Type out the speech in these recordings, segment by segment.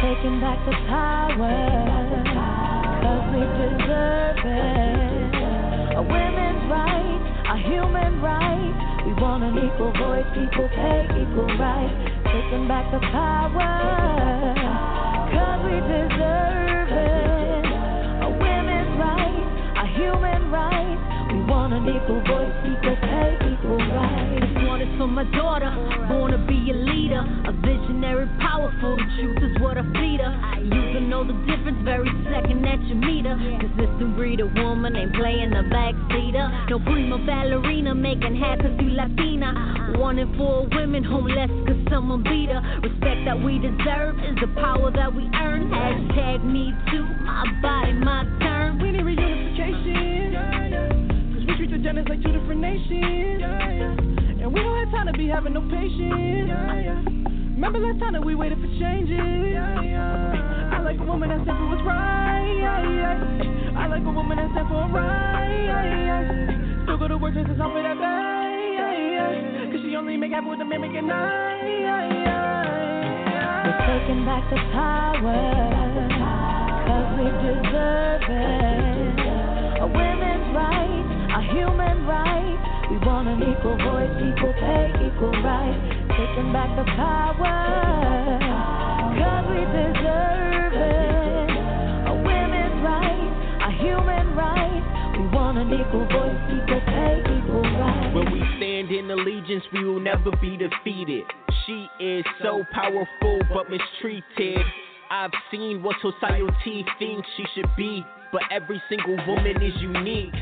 taking back the power, cause we deserve it. A women's right, a human right. We want an equal voice, pay, equal. Taking back the power, we deserve it. Want an equal voice, equal pay, equal right. This one is for my daughter, born to be a leader, a visionary, powerful. The truth is what I feed her. You can know the difference very second that you meet her. Consistent breed of woman ain't playing the backseater. No prima ballerina making half if you Latina. Uh-huh. One in four women homeless cause someone beat her. Respect that we deserve is the power that we earn. Hashtag me too, my body, my like two different nations. And we don't have time to be having no patience. Remember last time that we waited for changes? I like a woman that stand for what's right. I like a woman that stand for right. Still go to work just as I'm for that guy. Cause she only make happen with the man making night. We're taking back the power, cause we deserve it. A women's right, a human want an equal voice, equal pay, equal rights. Taking back the power, cause we deserve it. A women's right, a human right. We want an equal voice, equal pay, equal rights. When we stand in allegiance, we will never be defeated. She is so powerful but mistreated. I've seen what society thinks she should be, but every single woman is unique.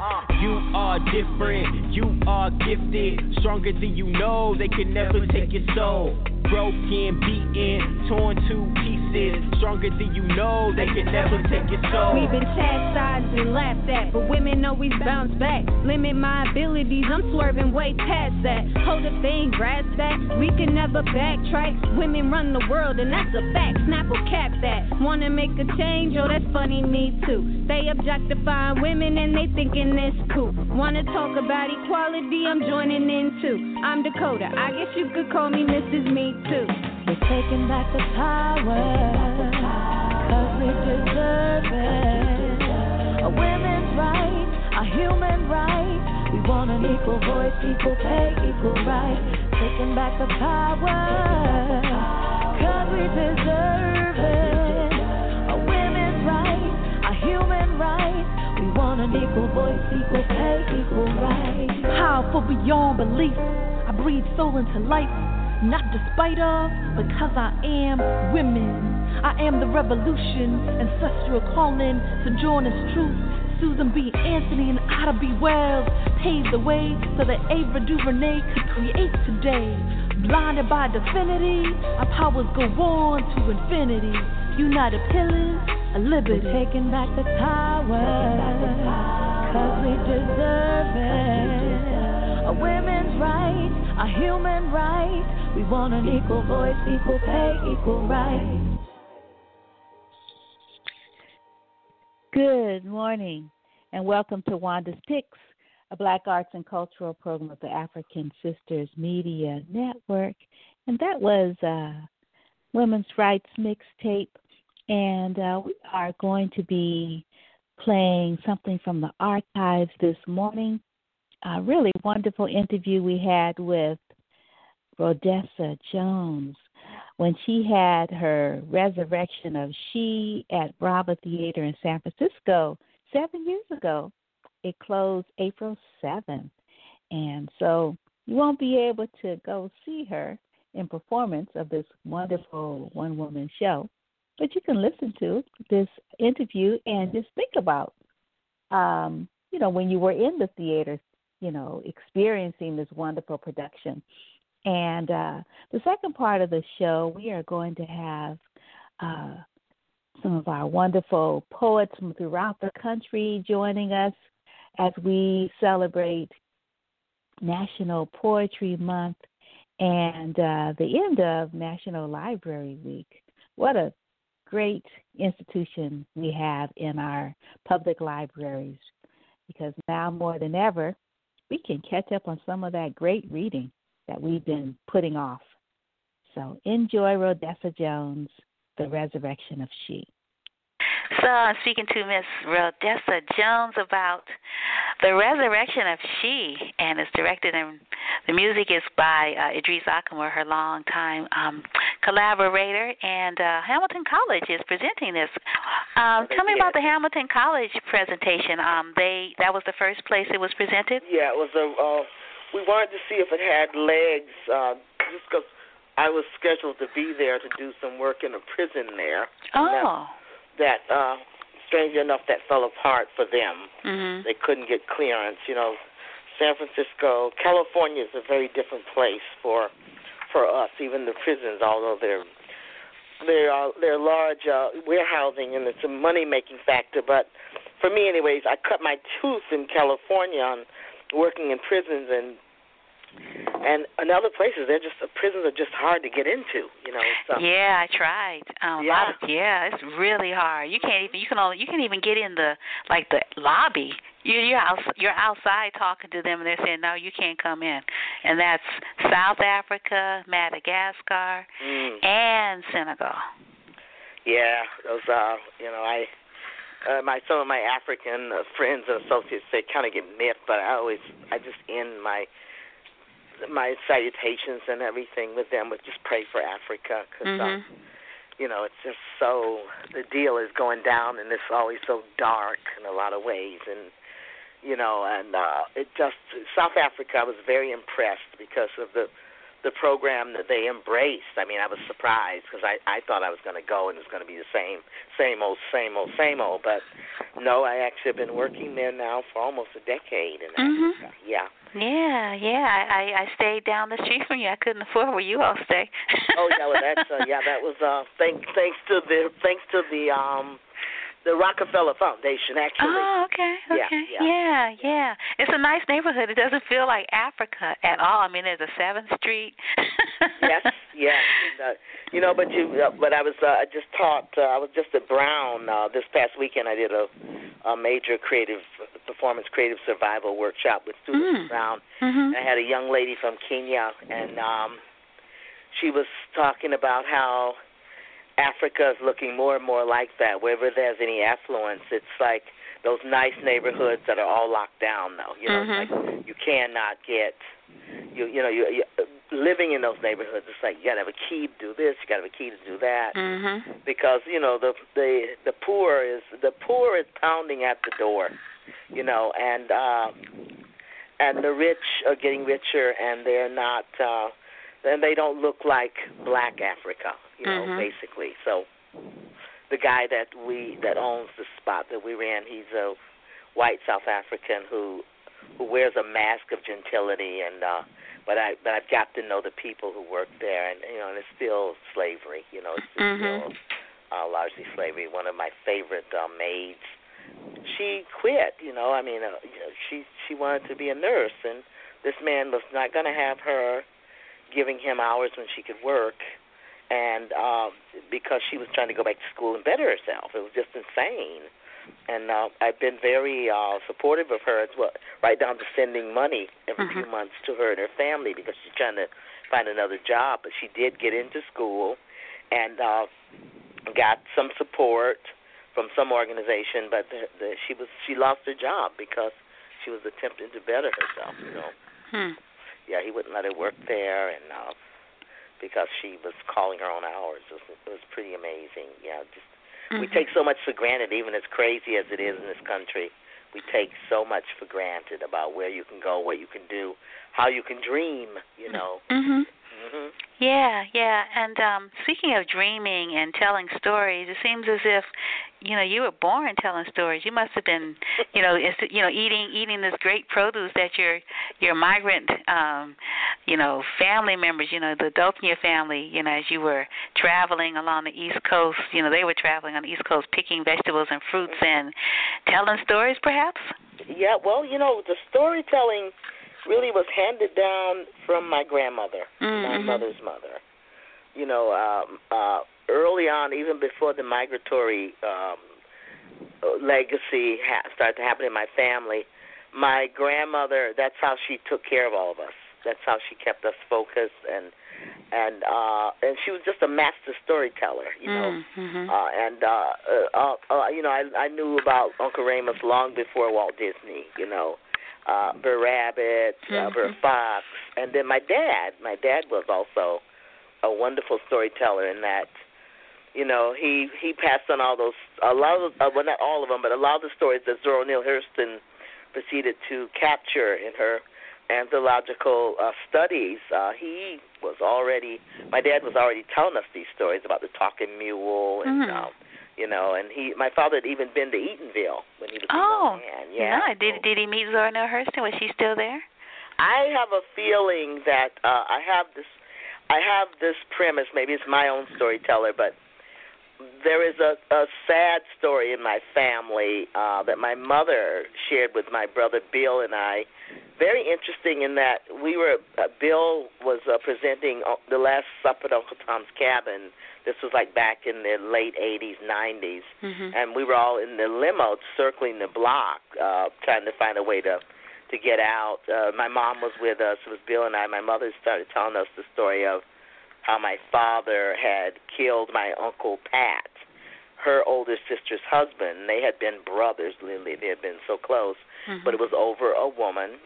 You are different, you are gifted, stronger than you know. They can never take your soul. Broken, beaten, torn to pieces, stronger than you know. They can never take your soul. We've been chastised and laughed at, but women always bounce back. Limit my abilities, I'm swerving way past that. Hold a thing, grasp that. We can never backtrack. Women run the world, and that's a fact. Snap or cap that. Wanna make a change? Oh, that's funny, me too. They objectifying women and they thinking it's cool. Wanna talk about equality? I'm joining in too. I'm Dakota. I guess you could call me Mrs. Me too. We're taking back the power, cause we deserve it. A women's right, a human right. We want an equal voice, equal pay, equal right. Taking back the power, cause we deserve it. A women's right, a human right. We want an equal voice, equal pay, equal right. Powerful beyond belief. I breathe soul into life, not despite of, because I am women. I am the revolution, ancestral calling, sojourner's truth. Susan B. Anthony and Ida B. Wells paved the way so that Ava DuVernay could create today. Blinded by divinity, our powers go on to infinity. United pillars of liberty. We're taking back the power, cause we deserve it. A women's right, a human right. We want an equal voice, equal pay, equal right. Good morning, and welcome to Wanda's Picks, a Black Arts and Cultural program of the African Sisters Media Network. And that was uh, Women's Rights Mixtape. And uh, we are going to be playing something from the archives this morning. A really wonderful interview we had with Rhodessa Jones when she had her resurrection of She at Brava Theater in San Francisco seven years ago. It closed April 7th. And so you won't be able to go see her in performance of this wonderful one woman show, but you can listen to this interview and just think about, um, you know, when you were in the theater, you know, experiencing this wonderful production. And uh, the second part of the show, we are going to have uh, some of our wonderful poets from throughout the country joining us as we celebrate National Poetry Month and uh, the end of National Library Week. What a great institution we have in our public libraries because now more than ever, we can catch up on some of that great reading that we've been putting off. So enjoy Rhodessa Jones, The Resurrection of She. So I'm speaking to Miss Rhodessa Jones about the resurrection of She, and it's directed and the music is by uh, Idris Ackamoor, her longtime um, collaborator, and uh, Hamilton College is presenting this. Um, tell me about the Hamilton College presentation. Um, they that was the first place it was presented. Yeah, it was a. Uh, we wanted to see if it had legs, uh, just because I was scheduled to be there to do some work in a prison there. Oh that uh strangely enough that fell apart for them. Mm-hmm. They couldn't get clearance, you know. San Francisco, California is a very different place for for us, even the prisons, although they're they are they're large uh, warehousing and it's a money making factor. But for me, anyways, I cut my tooth in California on working in prisons and and in other places they're just prisons are just hard to get into you know so. yeah i tried um yeah. a lot of, yeah it's really hard you can't even you can only you can even get in the like the lobby you you're out you're outside talking to them and they're saying no you can't come in and that's south africa madagascar mm. and senegal yeah those uh you know i uh, my some of my African uh, friends and associates they kind of get miffed, but I always I just end my my salutations and everything with them would just pray for Africa because mm-hmm. um, you know it's just so the deal is going down and it's always so dark in a lot of ways and you know and uh it just South Africa I was very impressed because of the the program that they embraced. I mean, I was surprised because I I thought I was going to go and it was going to be the same same old same old same old. But no, I actually have been working there now for almost a decade and mm-hmm. Africa. Yeah. Yeah, yeah. I I stayed down the street from you. I couldn't afford where you all stay. oh yeah, well that's uh, yeah that was uh thanks thanks to the thanks to the um the Rockefeller Foundation, actually. Oh, okay, okay, yeah, yeah, yeah. It's a nice neighborhood. It doesn't feel like Africa at all. I mean, there's a Seventh Street. yes, yes. Uh, you know, but you, uh, but I was, uh, I just taught. Uh, I was just at Brown uh, this past weekend. I did a, a major creative performance, creative survival workshop with students mm. at Brown. Mm-hmm. I had a young lady from Kenya, and um, she was talking about how Africa is looking more and more like that. Wherever there's any affluence, it's like those nice neighborhoods that are all locked down. Though you know, mm-hmm. like you cannot get you you know you, you living in those neighborhoods. It's like you got to have a key to do this, you got to have a key to do that, mm-hmm. because you know the the the poor is the poor is pounding at the door, you know, and uh, and the rich are getting richer, and they're not. uh and they don't look like black Africa you know, mm-hmm. basically. So the guy that we that owns the spot that we ran, he's a white South African who who wears a mask of gentility and uh but I but I've got to know the people who work there and you know, and it's still slavery, you know, it's mm-hmm. still uh largely slavery. One of my favorite uh, maids she quit, you know, I mean, uh, you know, she she wanted to be a nurse and this man was not going to have her giving him hours when she could work and um, because she was trying to go back to school and better herself, it was just insane. And uh, I've been very uh, supportive of her as well, right down to sending money every mm-hmm. few months to her and her family because she's trying to find another job. But she did get into school and uh, got some support from some organization, but the, the, she was she lost her job because she was attempting to better herself. You know. Hmm. Yeah, he wouldn't let her work there, and uh, because she was calling her own hours. It was, it was pretty amazing. Yeah, just mm-hmm. we take so much for granted, even as crazy as it is in this country. We take so much for granted about where you can go, what you can do, how you can dream. You know. Mhm. Mhm. Yeah, yeah. And um speaking of dreaming and telling stories, it seems as if you know you were born telling stories. You must have been, you know, you know, eating eating this great produce that your your migrant, um, you know, family members, you know, the adults in your family, you know, as you were traveling along the East Coast, you know, they were traveling on the East Coast, picking vegetables and fruits and telling stories, perhaps. Yeah. Well, you know, the storytelling really was handed down from my grandmother, mm-hmm. my mother's mother. You know, um, uh, early on, even before the migratory um, legacy ha- started to happen in my family, my grandmother. That's how she took care of all of us. That's how she kept us focused and and uh and she was just a master storyteller you know mm-hmm. uh and uh, uh uh you know i i knew about uncle Remus long before walt disney you know uh Brer Rabbit, uh, Brer Mhm. Fox, and then my dad. My dad was also a wonderful storyteller in that, you know, he he passed on all those a lot of uh, well not all of them, but a lot of the stories that Zora Neale Hurston proceeded to capture in her anthological uh, studies. Uh, he was already my dad was already telling us these stories about the talking mule and Mhm. um, you know, and he my father had even been to Eatonville when he was a Oh, young man. Yeah. no. Did did he meet Zora Neale Hurston? Was she still there? I have a feeling that uh, I have this. I have this premise. Maybe it's my own storyteller, but there is a, a sad story in my family uh, that my mother shared with my brother Bill and I. Very interesting in that we were. Uh, Bill was uh, presenting uh, the Last Supper at Uncle Tom's Cabin. This was like back in the late '80s, '90s Mm-hmm. and we were all in the limo circling the block, uh, trying to find a way to to get out. Uh, my mom was with us. It was Bill and I. My mother started telling us the story of how my father had killed my uncle Pat, her older sister's husband. They had been brothers, literally. They had been so close, Mm-hmm. but it was over a woman,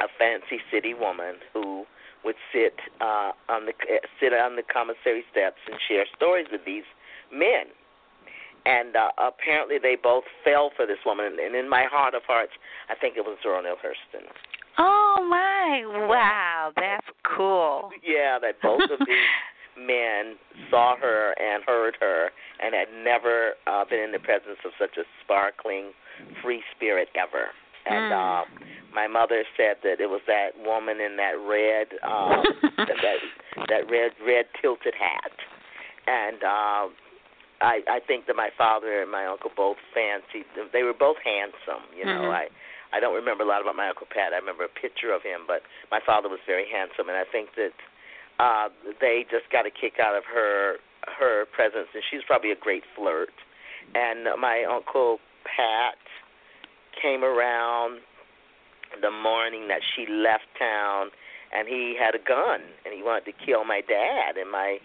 a fancy city woman who would sit uh, on the sit on the commissary steps and share stories with these men and uh, apparently they both fell for this woman. And in my heart of hearts, I think it was Neale Hurston. Oh my! Wow, that's cool. Yeah, that both of these men saw her and heard her, and had never uh, been in the presence of such a sparkling, free spirit ever. And Mm. uh, my mother said that it was that woman in that red, uh, that, that that red red tilted hat, and. Uh, I I think that my father and my uncle both fancied. They were both handsome. You know, Mhm. I I don't remember a lot about my uncle Pat. I remember a picture of him, but my father was very handsome, and I think that uh they just got a kick out of her her presence, and she's probably a great flirt. And my uncle Pat came around the morning that she left town, and he had a gun, and he wanted to kill my dad and my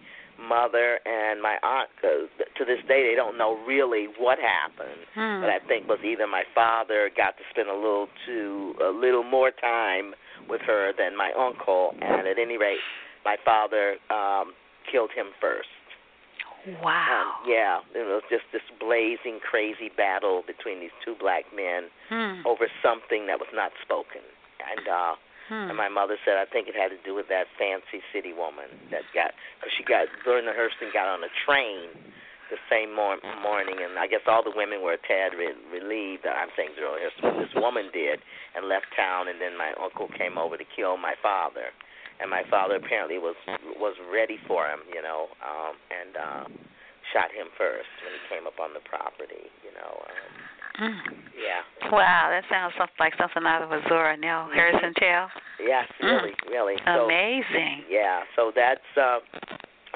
mother and my aunt. Uh, to this day, they don't know really what happened Hmm. but I think was either my father got to spend a little too a little more time with her than my uncle, and at any rate, my father um killed him first. Wow. Um, yeah, it was just this blazing, crazy battle between these two black men Hmm. over something that was not spoken, and uh Hmm. and my mother said I think it had to do with that fancy city woman that got because she got Verna Hurston got on a train the same mor- morning, and I guess all the women were a tad re- relieved. I'm saying Zora Hurston, but this woman did, and left town, and then my uncle came over to kill my father, and my father apparently was was ready for him, you know, um, and uh, shot him first when he came up on the property, you know. Um, Hmm. yeah, Wow, that sounds like something out of a Zora Neale Hurston tale. yes, really, really. So, Mm. Amazing. Yeah, so that's uh,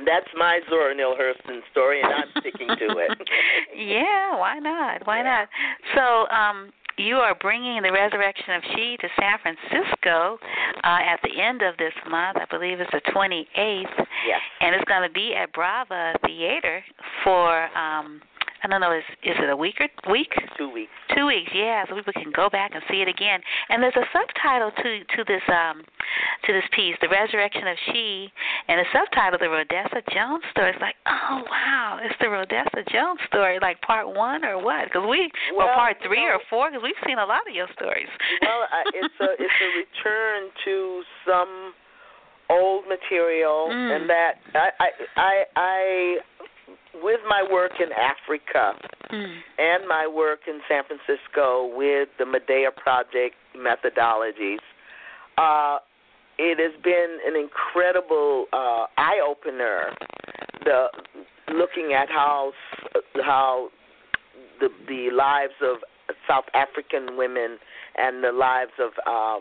that's my Zora Neale Hurston story, and I'm sticking to it. yeah, why not? Why Yeah. not? So, um, you are bringing the resurrection of She to San Francisco uh, at the end of this month. I believe it's the 28th, yes. and it's going to be at Brava Theater for um, I don't know, is is it a week or week? Two weeks. Two weeks, yeah, so people can go back and see it again. And there's a subtitle to to this um to this piece, The Resurrection of She, and the subtitle, The Rhodessa Jones Story. It's like, oh wow, it's the Rhodessa Jones story, like part one or what? Because we, or Well, part three or four, because we've seen a lot of your stories. Well, I, it's a it's a return to some old material, Mm. and that I I I, I with my work in Africa Mm. and my work in San Francisco with the Medea Project methodologies, uh, it has been an incredible uh, eye opener. The looking at how how the the lives of South African women and the lives of uh,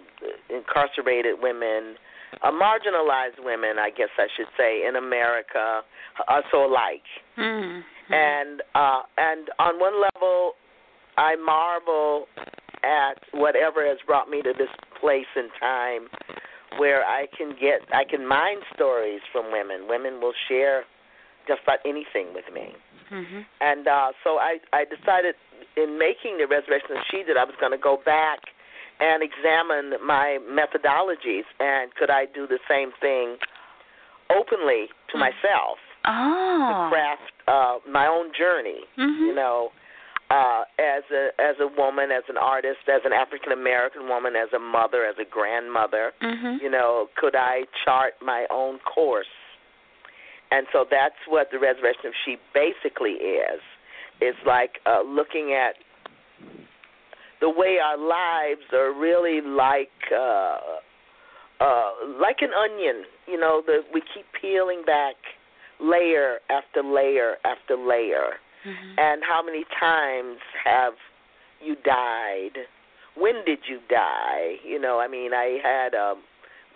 incarcerated women, uh, marginalized women, I guess I should say, in America are so alike Mm. and uh and on one level i marvel at whatever has brought me to this place in time where I can get I can mine stories from women. Women will share just about anything with me. Mm-hmm. And uh so I I decided in making the resurrection of she that I was going to go back and examine my methodologies and could I do the same thing openly to Mm. myself Oh. to craft uh my own journey Mhm. you know uh as a as a woman as an artist as an african american woman as a mother as a grandmother Mhm. you know could i chart my own course and so that's what the resurrection of she basically is it's like uh looking at the way our lives are really like uh uh like an onion you know the we keep peeling back layer after layer after layer. Mhm. and how many times have you died? When did you die? You know i mean i had a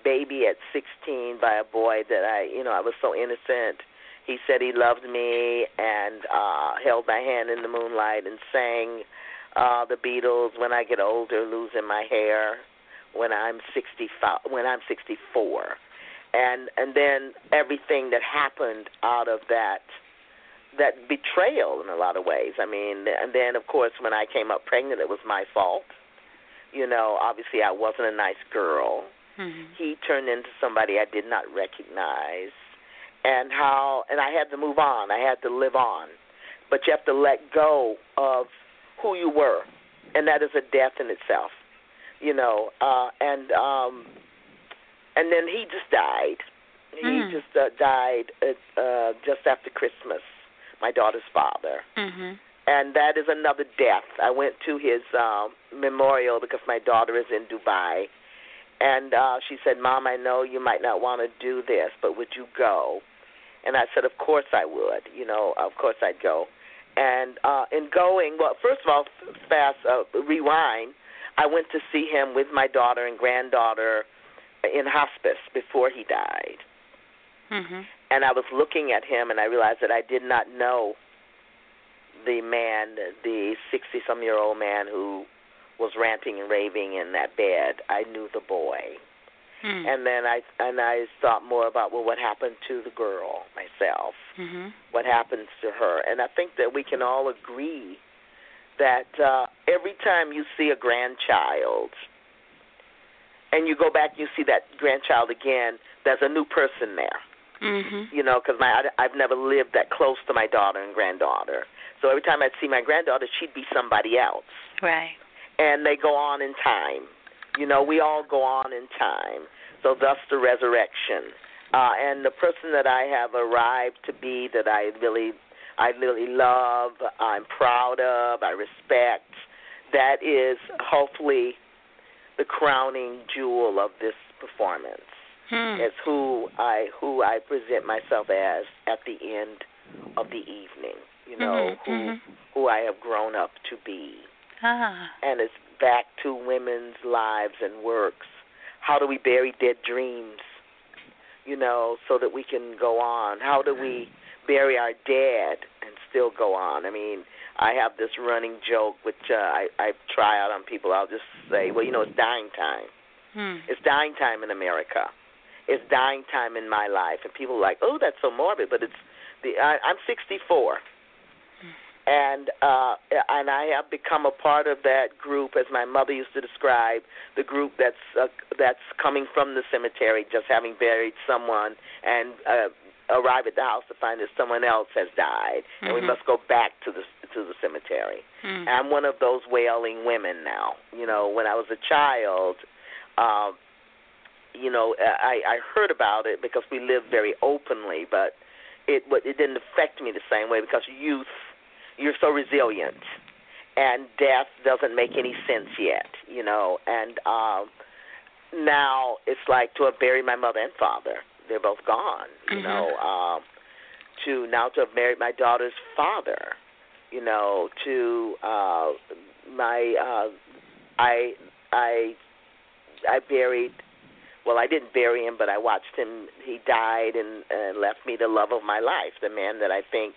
baby at 16 by a boy that i you know i was so innocent. He said he loved me and uh held my hand in the moonlight and sang uh the beatles when i get older losing my hair when i'm 65 when i'm 64 and and then everything that happened out of that that betrayal in a lot of ways. I mean, and then of course when I came up pregnant, it was my fault. You know, obviously I wasn't a nice girl. Mhm. He turned into somebody I did not recognize, and how and I had to move on. I had to live on, but you have to let go of who you were, and that is a death in itself. You know, uh, and um, and then he just died. He Mm. just uh, died uh, uh, just after Christmas. My daughter's father, Mhm. and that is another death. I went to his um, memorial because my daughter is in Dubai, and uh, she said, "Mom, I know you might not want to do this, but would you go?" And I said, "Of course I would. You know, of course I'd go." And uh, in going, well, first of all, fast uh, rewind. I went to see him with my daughter and granddaughter in hospice before he died Mhm. and I was looking at him, and I realized that I did not know the man, the sixty-some-year-old man who was ranting and raving in that bed. I knew the boy, Mhm. and then I and I thought more about well, what happened to the girl myself? Mhm. What happens to her? And I think that we can all agree that uh, every time you see a grandchild, and you go back, and you see that grandchild again. There's a new person there Mhm. you know, because my I- I've never lived that close to my daughter and granddaughter. So every time I'd see my granddaughter, she'd be somebody else, Right. and they go on in time. You know, we all go on in time. So thus the resurrection. Uh, and the person that I have arrived to be that I really, I really love, I'm proud of, I respect. That is hopefully the crowning jewel of this performance Hmm. as who I who I present myself as at the end of the evening. You know Mhm, who mhm. who I have grown up to be, Ah. and it's back to women's lives and works. How do we bury dead dreams? You know, so that we can go on. How do we bury our dead and still go on? I mean, I have this running joke which uh, I I try out on people. I'll just say, well, you know, it's dying time. Hmm. It's dying time in America. It's dying time in my life, and people are like, "Oh, that's so morbid," but it's the I, I'm 64, and uh, and I have become a part of that group, as my mother used to describe the group that's uh, that's coming from the cemetery, just having buried someone, and uh, arrive at the house to find that someone else has died, and we Mhm. must go back to the to the cemetery. Hmm. I'm one of those wailing women now. You know, when I was a child, um, you know, I I heard about it because we lived very openly, but it but it didn't affect me the same way because youth, you're so resilient, and death doesn't make any sense yet. You know, and um, now it's like to have buried my mother and father. They're both gone. You Mhm. know, um, to now to have married my daughter's father you know, to uh my uh I I I buried well, I didn't bury him, but I watched him he died and uh, left me the love of my life, the man that I think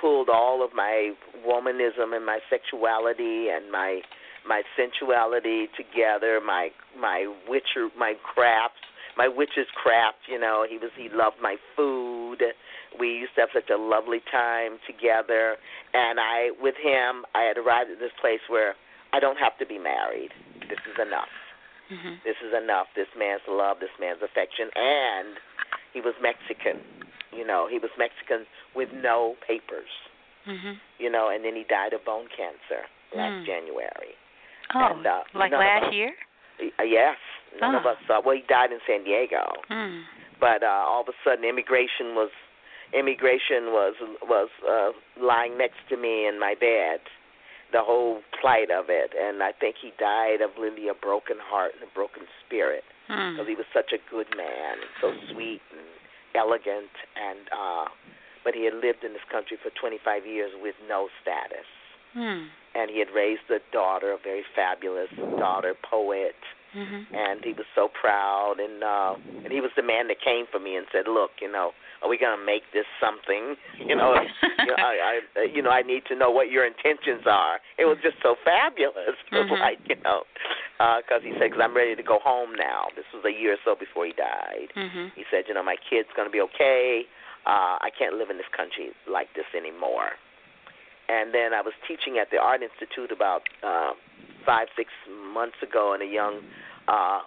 pulled all of my womanism and my sexuality and my my sensuality together, my my witcher my crafts, my witch's craft, you know. He was he loved my food. We used to have such a lovely time together and I with him I had arrived at this place where I don't have to be married. This is enough. Mm-hmm. This is enough. This man's love, this man's affection and he was Mexican. You know, he was Mexican with no papers. Mhm. You know, and then he died of bone cancer last Mm. January. Oh, and, uh, like last us- year? Uh, yes, none of Oh. us. Uh, well, he died in San Diego, Mm. but uh, all of a sudden, immigration was immigration was was uh, lying next to me in my bed. The whole plight of it, and I think he died of literally a broken heart and a broken spirit Mm. because he was such a good man, so sweet and elegant, and uh, but he had lived in this country for 25 years with no status Mm. and he had raised a daughter, a very fabulous daughter, poet, Mhm. and he was so proud and uh and he was the man that came for me and said, "Look, you know, are we going to make this something? You know, you know, I, I you know, I need to know what your intentions are." It was just so fabulous. Mhm. like, you know, uh cuz he said cuz I'm ready to go home now. This was a year or so before he died. Mhm. He said, "You know, my kid's going to be okay. Uh I can't live in this country like this anymore." And then I was teaching at the Art Institute about uh, five, six months ago, and a young uh,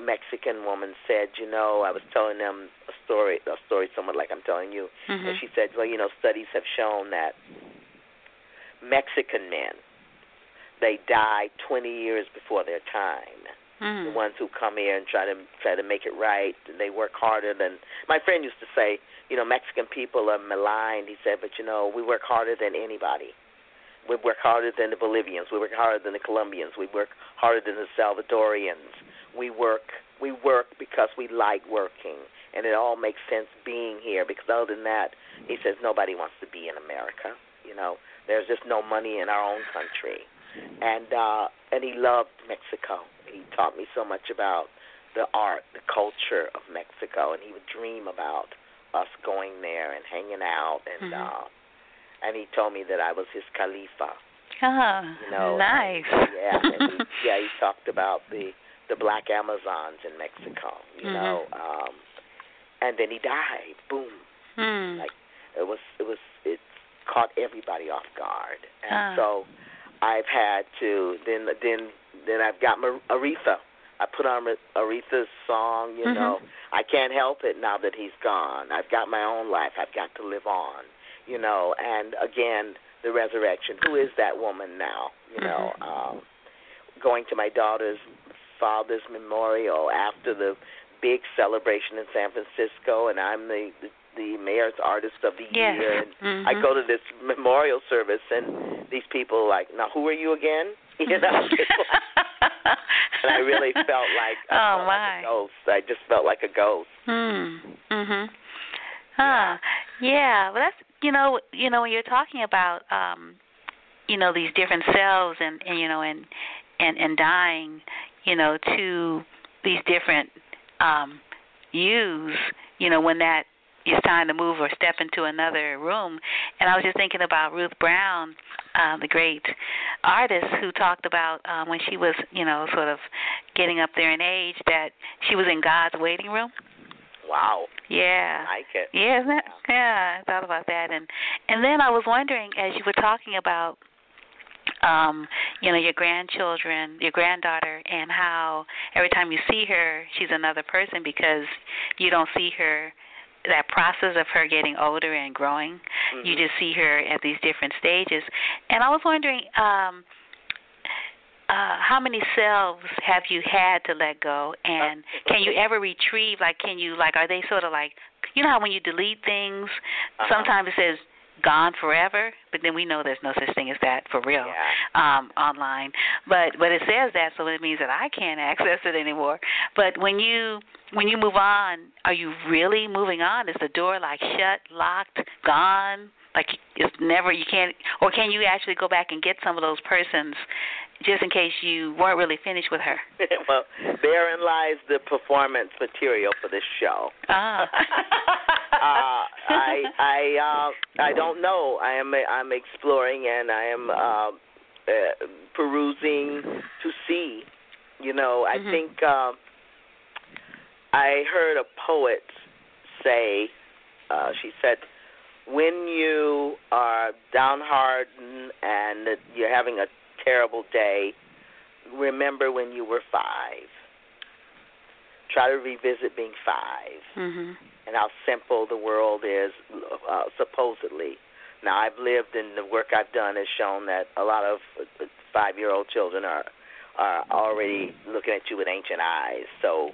Mexican woman said, "You know, I was telling them a story, a story somewhat like I'm telling you." Mhm. And she said, "Well, you know, studies have shown that Mexican men they die 20 years before their time." The Mm. ones who come here and try to try to make it right. They work harder than my friend used to say. You know, Mexican people are maligned. He said, but you know, we work harder than anybody. We work harder than the Bolivians. We work harder than the Colombians. We work harder than the Salvadorians. We work we work because we like working, and it all makes sense being here. Because other than that, he says nobody wants to be in America. You know, there's just no money in our own country, and uh, and he loved Mexico. He taught me so much about the art, the culture of Mexico, and he would dream about us going there and hanging out, and Mhm. uh, and he told me that I was his Calafia. Ah, You know, nice. yeah, and he, yeah. He talked about the the black Amazons in Mexico. You Mhm. know, um, and then he died. Boom. Mm. Like it was, it was, it caught everybody off guard, and Ah. so I've had to then then then I've got Mar- Aretha. I put on Aretha's song. You Mhm. know, I can't help it now that he's gone. I've got my own life. I've got to live on. You know, and again the resurrection. Who is that woman now? You know, Mhm. um, going to my daughter's father's memorial after the big celebration in San Francisco, and I'm the the, the mayor's artist of the Yes. year. And I Mhm. go to this memorial service, and these people are like, "Now, who are you again?" You know, and I really felt like I Oh, felt my. like a ghost. I just felt like a ghost. Hmm. Mhm. Huh. Yeah. Well, that's you know you know when you're talking about um you know these different cells and and you know and and and dying you know to these different um yous you know when that is time to move or step into another room and I was just thinking about Ruth Brown uh, the great artist who talked about um, when she was, you know, sort of getting up there in age that she was in God's waiting room. Wow, Yeah. I like it. Yeah, isn't that, yeah, I thought about that and and then I was wondering as you were talking about um, you know, your grandchildren, your granddaughter and how every time you see her she's another person because you don't see her that process of her getting older and growing. You Mhm. just see her at these different stages. And I was wondering, um, uh, how many selves have you had to let go and can you ever retrieve like can you like are they sort of like you know how when you delete things Uh-huh. sometimes it says gone forever but then we know there's no such thing as that for real Yeah. um online. But but it says that so it means that I can't access it anymore. But when you when you move on are you really moving on? Is the door like shut locked gone? Like it's never you can't or can you actually go back and get some of those persons just in case you weren't really finished with her well, therein lies the performance material for this show. ah I I uh, I don't know. I am I'm exploring and I am uh, uh, perusing to see. You know, I Mhm. think uh, I heard a poet say. Uh, she said, "When you are downhearted and you're having a terrible day, remember when you were five. Try to revisit being five Mhm. and how simple the world is, uh, supposedly. Now, I've lived and the work I've done has shown that a lot of five-year-old children are are already looking at you with ancient eyes. So,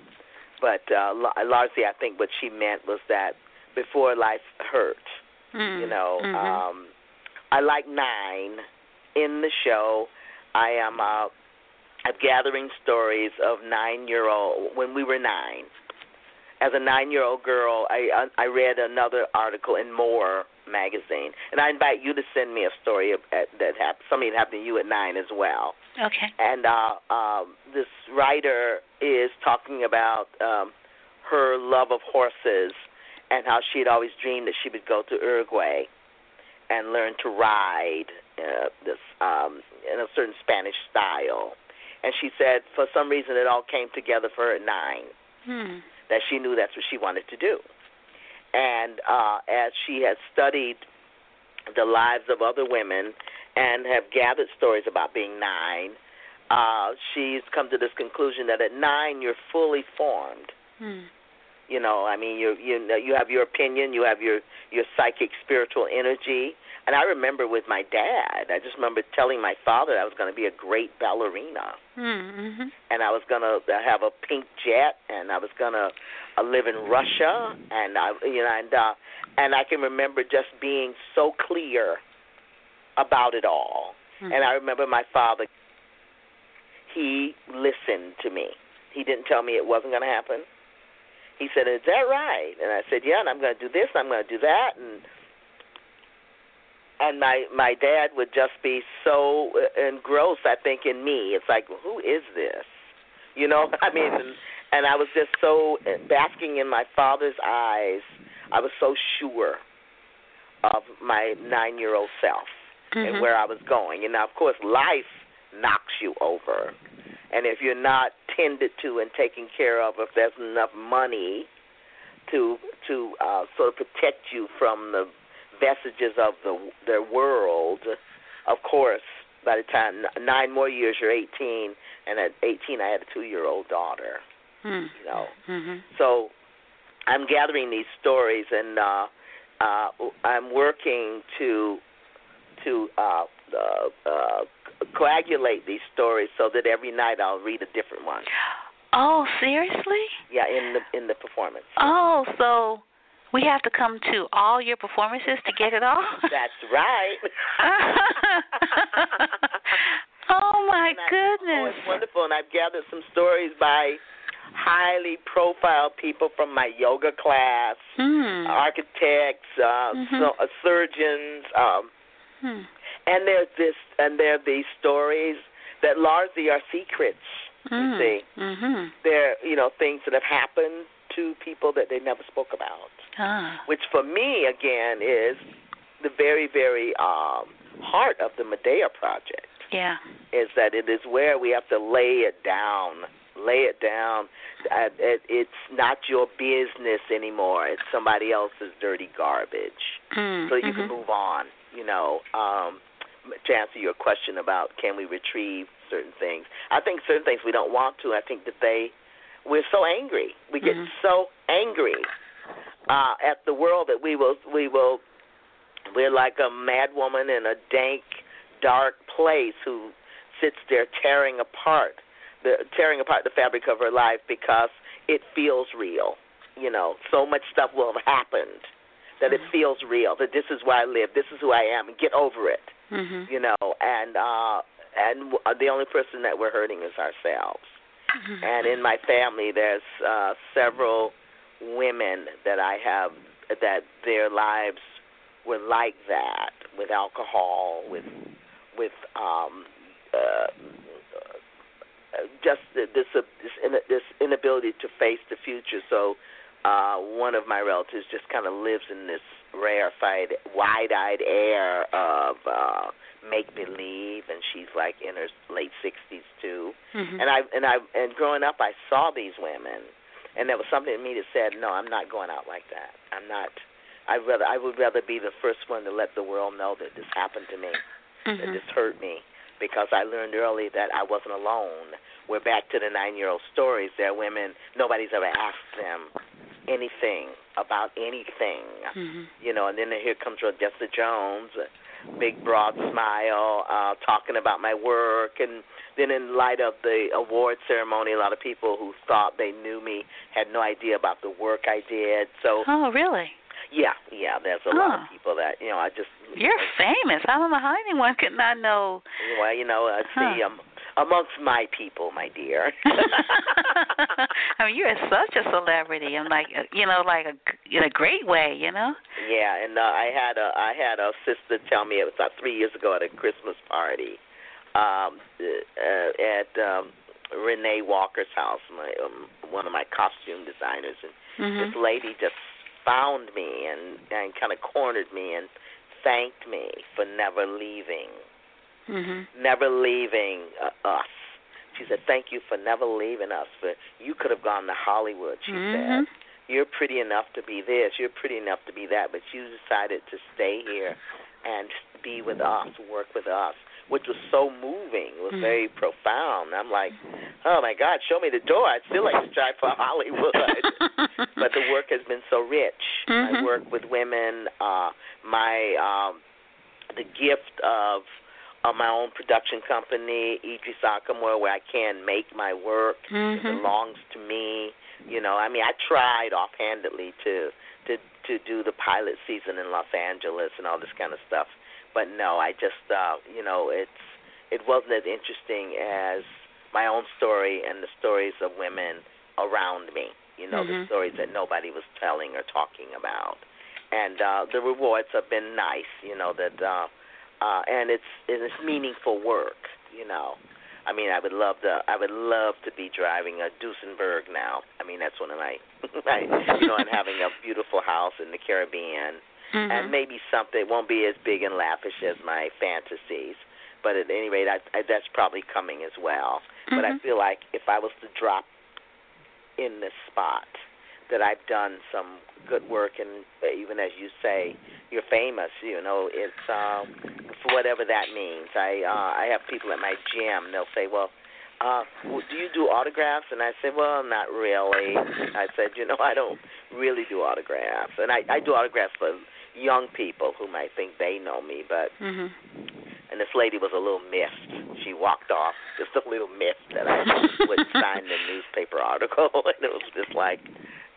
but uh, largely, I think what she meant was that before life hurt, Mm. you know. Mhm. Um, I like nine in the show. I am uh, I'm gathering stories of nine year old when we were nine. As a nine year old girl, I I read another article in More magazine, and I invite you to send me a story of, uh, that happened. Something that happened to you at nine as well. Okay. And uh, um, this writer is talking about um, her love of horses and how she had always dreamed that she would go to Uruguay and learn to ride uh, this um, in a certain Spanish style. And she said, for some reason, it all came together for her at nine Hmm. that she knew that's what she wanted to do. And uh, as she has studied the lives of other women and have gathered stories about being nine, uh, she's come to this conclusion that at nine you're fully formed. Hmm. You know, I mean, you you know, you have your opinion, you have your your psychic spiritual energy. And I remember with my dad, I just remember telling my father I was going to be a great ballerina Hmm. Mhm. and I was gonna have a pink jet, and I was gonna uh, live in Russia, and I, you know, and uh, and I can remember just being so clear about it all. Mhm. And I remember my father. He listened to me. He didn't tell me it wasn't gonna happen. He said, "Is that right?" And I said, "Yeah." And I'm gonna do this. I'm gonna do that, and and my my dad would just be so engrossed i think in me. It's like who is this? You know i mean and, and i was just so basking in my father's eyes. I was so sure of my nine year old self and Mhm. where i was going. And now of course life knocks you over. And if you're not tended to and taken care of if there's enough money to to uh sort of protect you from the vestiges of the their world. Of course, by the time nine more years, you're 18, and at 18, I had a two-year-old daughter. Hmm. You know, Mhm. so I'm gathering these stories, and uh, uh, I'm working to to uh, uh, uh, coagulate these stories so that every night I'll read a different one. Oh, seriously? Yeah, in the in the performance. Oh, so we have to come to all your performances to get it all? That's right. oh my I- Oh, goodness. it's wonderful, and I've gathered some stories by highly profiled people from my yoga class, Hmm. architects, uh, Mhm. so, uh, surgeons, um, Hmm. and there's this, and there are these stories that largely are secrets. Hmm. see. Mhm. They're you know things that have happened to people that they never spoke about. Ah. which for me again is the very very um heart of the Medea project Yeah. is that it is where we have to lay it down lay it down Uh, it, it's not your business anymore it's somebody else's dirty garbage Mm. so you can mhm. move on you know um to answer your question about can we retrieve certain things i think certain things we don't want to i think that they we're so angry we get Mhm. so angry uh at the world that we will we will we're like a mad woman in a dank dark place who sits there tearing apart the tearing apart the fabric of her life because it feels real you know so much stuff will have happened that it feels real that this is where i live this is who i am get over it Mhm. you know and uh and w- the only person that we're hurting is ourselves Mhm. and in my family there's uh several women that i have that their lives were like that with alcohol with with um uh uh, just this uh, this in, this inability to face the future so uh, one of my relatives just kind of lives in this rarefied, wide-eyed air of uh, make believe, and she's like in her late sixties too. Mm-hmm. And I and I and growing up, I saw these women, and there was something in me that said, "No, I'm not going out like that. I'm not." I rather I would rather be the first one to let the world know that this happened to me, that Mhm. this hurt me, because I learned early that I wasn't alone. We're back to the nine-year-old stories. There are women nobody's ever asked them anything about anything, Mhm. you know. And then here comes Jessica Jones, big broad smile, uh, talking about my work, and then in light of the award ceremony, a lot of people who thought they knew me had no idea about the work I did. So Oh, really? yeah, yeah, there's a lot of people that you know. I just You're famous. I don't know how anyone could not know. well, you know, I see Huh. um, amongst my people, my dear. I mean, you're such a celebrity. I'm like, uh, you know, like a, in a great way, you know. Yeah, and uh, I had a I had a sister tell me it was about three years ago at a Christmas party, um, uh, at um, Renee Walker's house, my um, one of my costume designers, and Mhm. this lady just found me and and kind of cornered me and thanked me for never leaving, Mhm. never leaving uh, us. She said, "Thank you for never leaving us. For you could have gone to Hollywood." She Mhm. said you're pretty enough to be this, you're pretty enough to be that, but you decided to stay here and be with us, work with us, which was so moving. It was Mhm. very profound. I'm like, oh my God, show me the door. I'd still like to try for Hollywood. but the work has been so rich. I Mhm. work with women. Uh, my um, the gift of of my own production company, Idris Ackamoor, where I can make my work. It Mhm. belongs to me. You know, I mean, I tried offhandedly to to to do the pilot season in Los Angeles and all this kind of stuff, but no, I just uh, you know, it's it wasn't as interesting as my own story and the stories of women around me. You know, the Mhm. stories that nobody was telling or talking about, and uh, the rewards have been nice. You know that, uh, uh, and it's it's meaningful work. You know. I mean, I would love to. I would love to be driving a Duesenberg now. I mean, that's one of my, my you know, and having a beautiful house in the Caribbean, Mhm. and maybe something won't be as big and lavish as my fantasies, but at any rate, I, I, that's probably coming as well. But I Mhm. feel like if I was to drop in this spot, that I've done some good work, and even as you say, you're famous. You know, it's um, for whatever that means. I uh, I have people at my gym. They'll say, well. Uh, do you do autographs? And I said, well, not really. I said, you know, I don't really do autographs, and I I do autographs for young people who might think they know me, but Mhm. And this lady was a little miffed. She walked off just a little miffed that I would sign the newspaper article, and it was just like,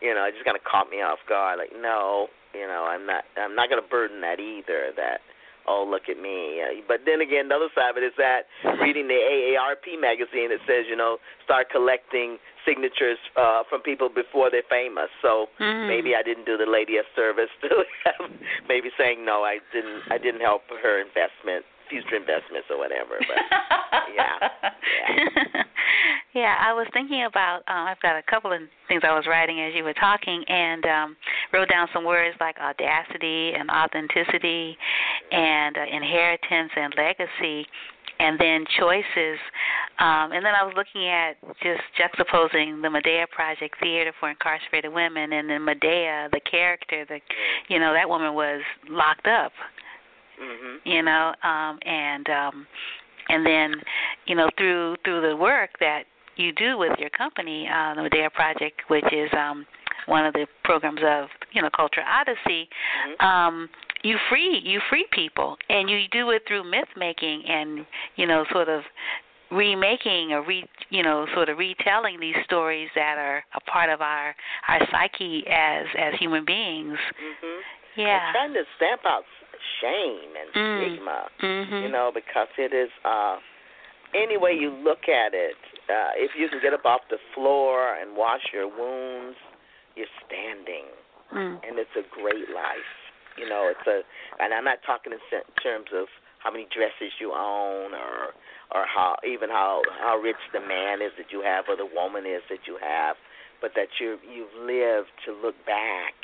you know, it just kind of caught me off guard. Like, no, you know, I'm not, I'm not going to burden that either. That, oh, look at me. But then again, the other side of it is that reading the AARP magazine, it says, you know, start collecting signatures uh, from people before they're famous. So Mhm. maybe I didn't do the lady a service to maybe saying no, I didn't. I didn't help her investment, future investments or whatever. But yeah, yeah. yeah, I was thinking about. Um, I've got a couple of things I was writing as you were talking, and um, wrote down some words like audacity and authenticity, and uh, inheritance and legacy, and then choices. Um, and then I was looking at just juxtaposing the Medea Project Theater for Incarcerated Women, and then Medea, the character, the you know that woman was locked up Mhm. you know um and um and then you know through through the work that you do with your company uh the Medea project which is um one of the programs of you know culture odyssey Mhm. um you free you free people and you do it through myth making and you know sort of remaking or re you know sort of retelling these stories that are a part of our our psyche as as human beings Mhm. Yeah And trying to stamp out shame and Mm. stigma. mhm You know, because it is uh any way you look at it, uh if you can get up off the floor and wash your wounds, you're standing. mm. and it's a great life. You know, it's a, and I'm not talking in terms of how many dresses you own or or how even how how rich the man is that you have or the woman is that you have, but that you you've lived to look back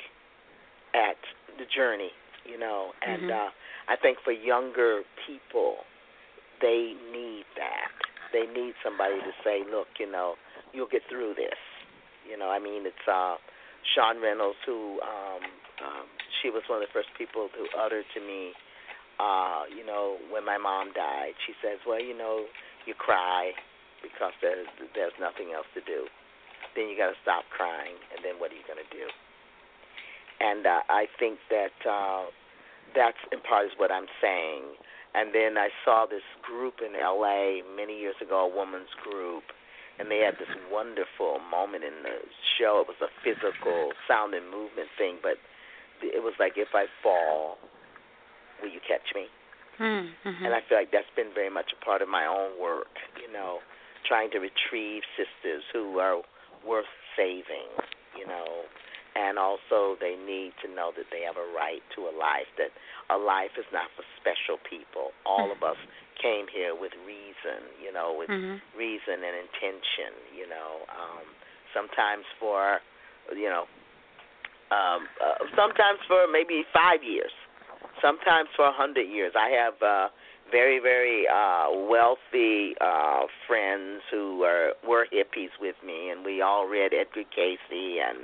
at the journey, you know. And Mhm. uh, I think for younger people, they need that. They need somebody to say, look, you know, you'll get through this. You know, I mean, it's uh, Sean Reynolds who um, um, she was one of the first people who uttered to me, uh, you know, when my mom died. She says, well, you know, you cry because there's there's nothing else to do. Then you got to stop crying, and then what are you going to do? And uh, I think that uh, that's in part is what I'm saying. And then I saw this group in LA many years ago, a woman's group, and they had this wonderful moment in the show. It was a physical sound and movement thing, but it was like, if I fall, will you catch me? Mm-hmm. And I feel like that's been very much a part of my own work, you know, trying to retrieve sisters who are worth saving, you know, and also they need to know that they have a right to a life, that a life is not for special people. All of us came here with reason, you know, with Mhm. reason and intention, you know. Um, sometimes for, you know, um, uh, sometimes for maybe five years, sometimes for a hundred years. I have uh, very, very uh, wealthy uh, friends who are were hippies with me, and we all read Edgar Cayce, and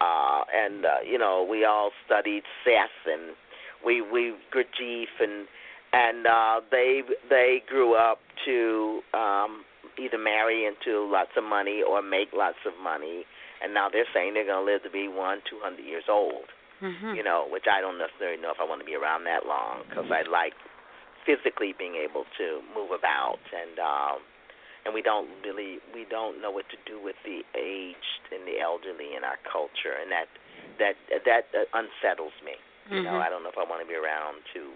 uh, and uh, you know we all studied Seth, and we we Gurdjieff, and and uh, they they grew up to um, either marry into lots of money or make lots of money, and now they're saying they're going to live to be one, two hundred years old Mm-hmm. you know, which I don't necessarily know if I want to be around that long because I like physically being able to move about and um and we don't really we don't know what to do with the aged and the elderly in our culture and that that that uh, unsettles me. You know, Mhm. I don't know if I want to be around to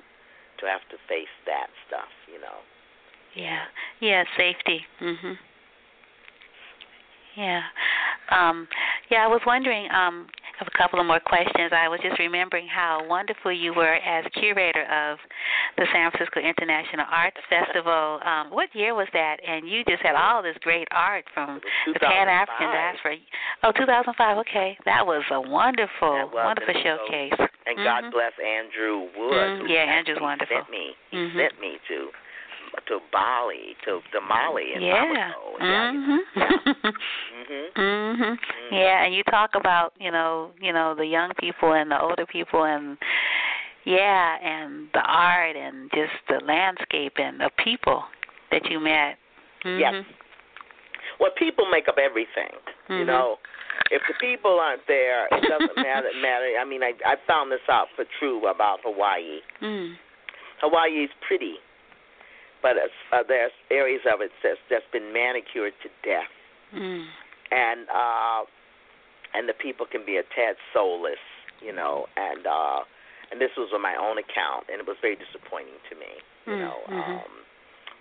to have to face that stuff, you know. Yeah. Yeah, safety. Mhm. Yeah. Um yeah, I was wondering um have a couple of more questions. I was just remembering how wonderful you were as curator of the San Francisco International Arts Festival. Um what year was that? And you just had all this great art from the Pan African 2005. diaspora. Oh, 2005. Okay. That was a wonderful was, wonderful and so- showcase. And God Mhm. bless Andrew Wood. Mhm. Yeah, Andrew's wonderful. Sent me. He Mhm. sent me to to Bali, to to Mali and Yeah. Bamako. Yeah. Mhm. Mhm. Mhm. Yeah, and you talk about you know you know the young people and the older people and yeah, and the art and just the landscape and the people that you met. Mm-hmm. Yes. Well, people make up everything. You Mhm. know, if the people aren't there, it doesn't matter. Matter. I mean, I I found this out for true about Hawaii. Mm. Hawaii is pretty, but uh, there's areas of it that's that's been manicured to death, Mm. and uh, and the people can be a tad soulless. You know, and uh, and this was on my own account, and it was very disappointing to me. You Mm, know. mhm. Um,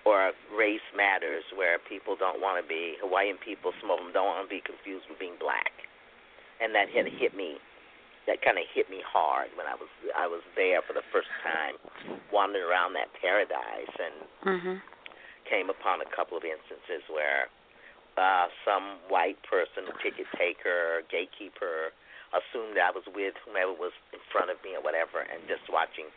or race matters, where people don't want to be Hawaiian people. Some of them don't want to be confused with being black, and that had hit me. That kind of hit me hard when I was I was there for the first time, wandering around that paradise, and Mhm. came upon a couple of instances where uh, some white person, ticket taker, gatekeeper, assumed I was with whomever was in front of me or whatever, and just watching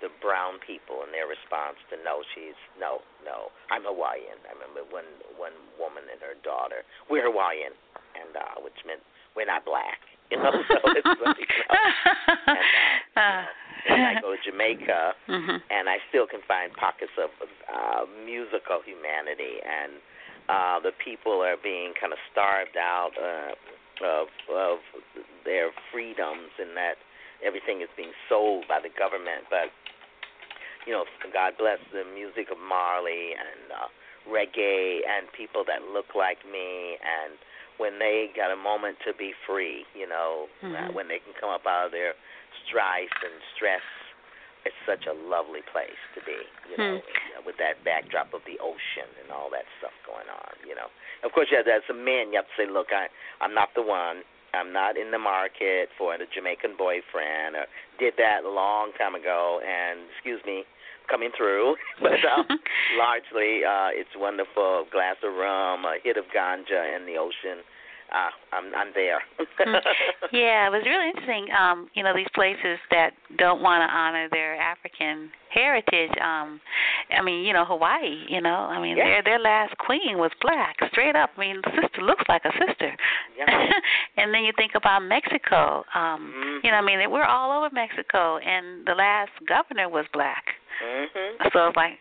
the brown people and their response to no, she's no, no, I'm Hawaiian. I remember one one woman and her daughter, we're Hawaiian, and uh, which meant we're not black. You know, so it's like, you know, and, uh, you know, and I go to Jamaica, Mhm. and I still can find pockets of uh, musical humanity, and uh, the people are being kind of starved out uh, of of their freedoms, and that everything is being sold by the government. But you know, God bless the music of Marley and uh, reggae and people that look like me, and when they got a moment to be free, you know, Mhm. when they can come up out of their strife and stress it's such a lovely place to be, you know, with that backdrop of the ocean and all that stuff going on, you know. Of course, yeah, as a man, you have to say, look, I, I'm not the one. I'm not in the market for a Jamaican boyfriend. Or did that a long time ago, and excuse me, coming through. but um, largely, uh, it's wonderful. Glass of rum, a hit of ganja in the ocean, uh, I'm I'm there. Mm. yeah, it was really interesting. Um, you know, these places that don't want to honor their African heritage. Um, I mean, you know, Hawaii. You know, I mean, Yeah. their their last queen was black, straight up. I mean, the sister looks like a sister. Yeah. and then you think about Mexico. Um, Mhm. You know, I mean, we're all over Mexico, and the last governor was black. Mhm. So it's like,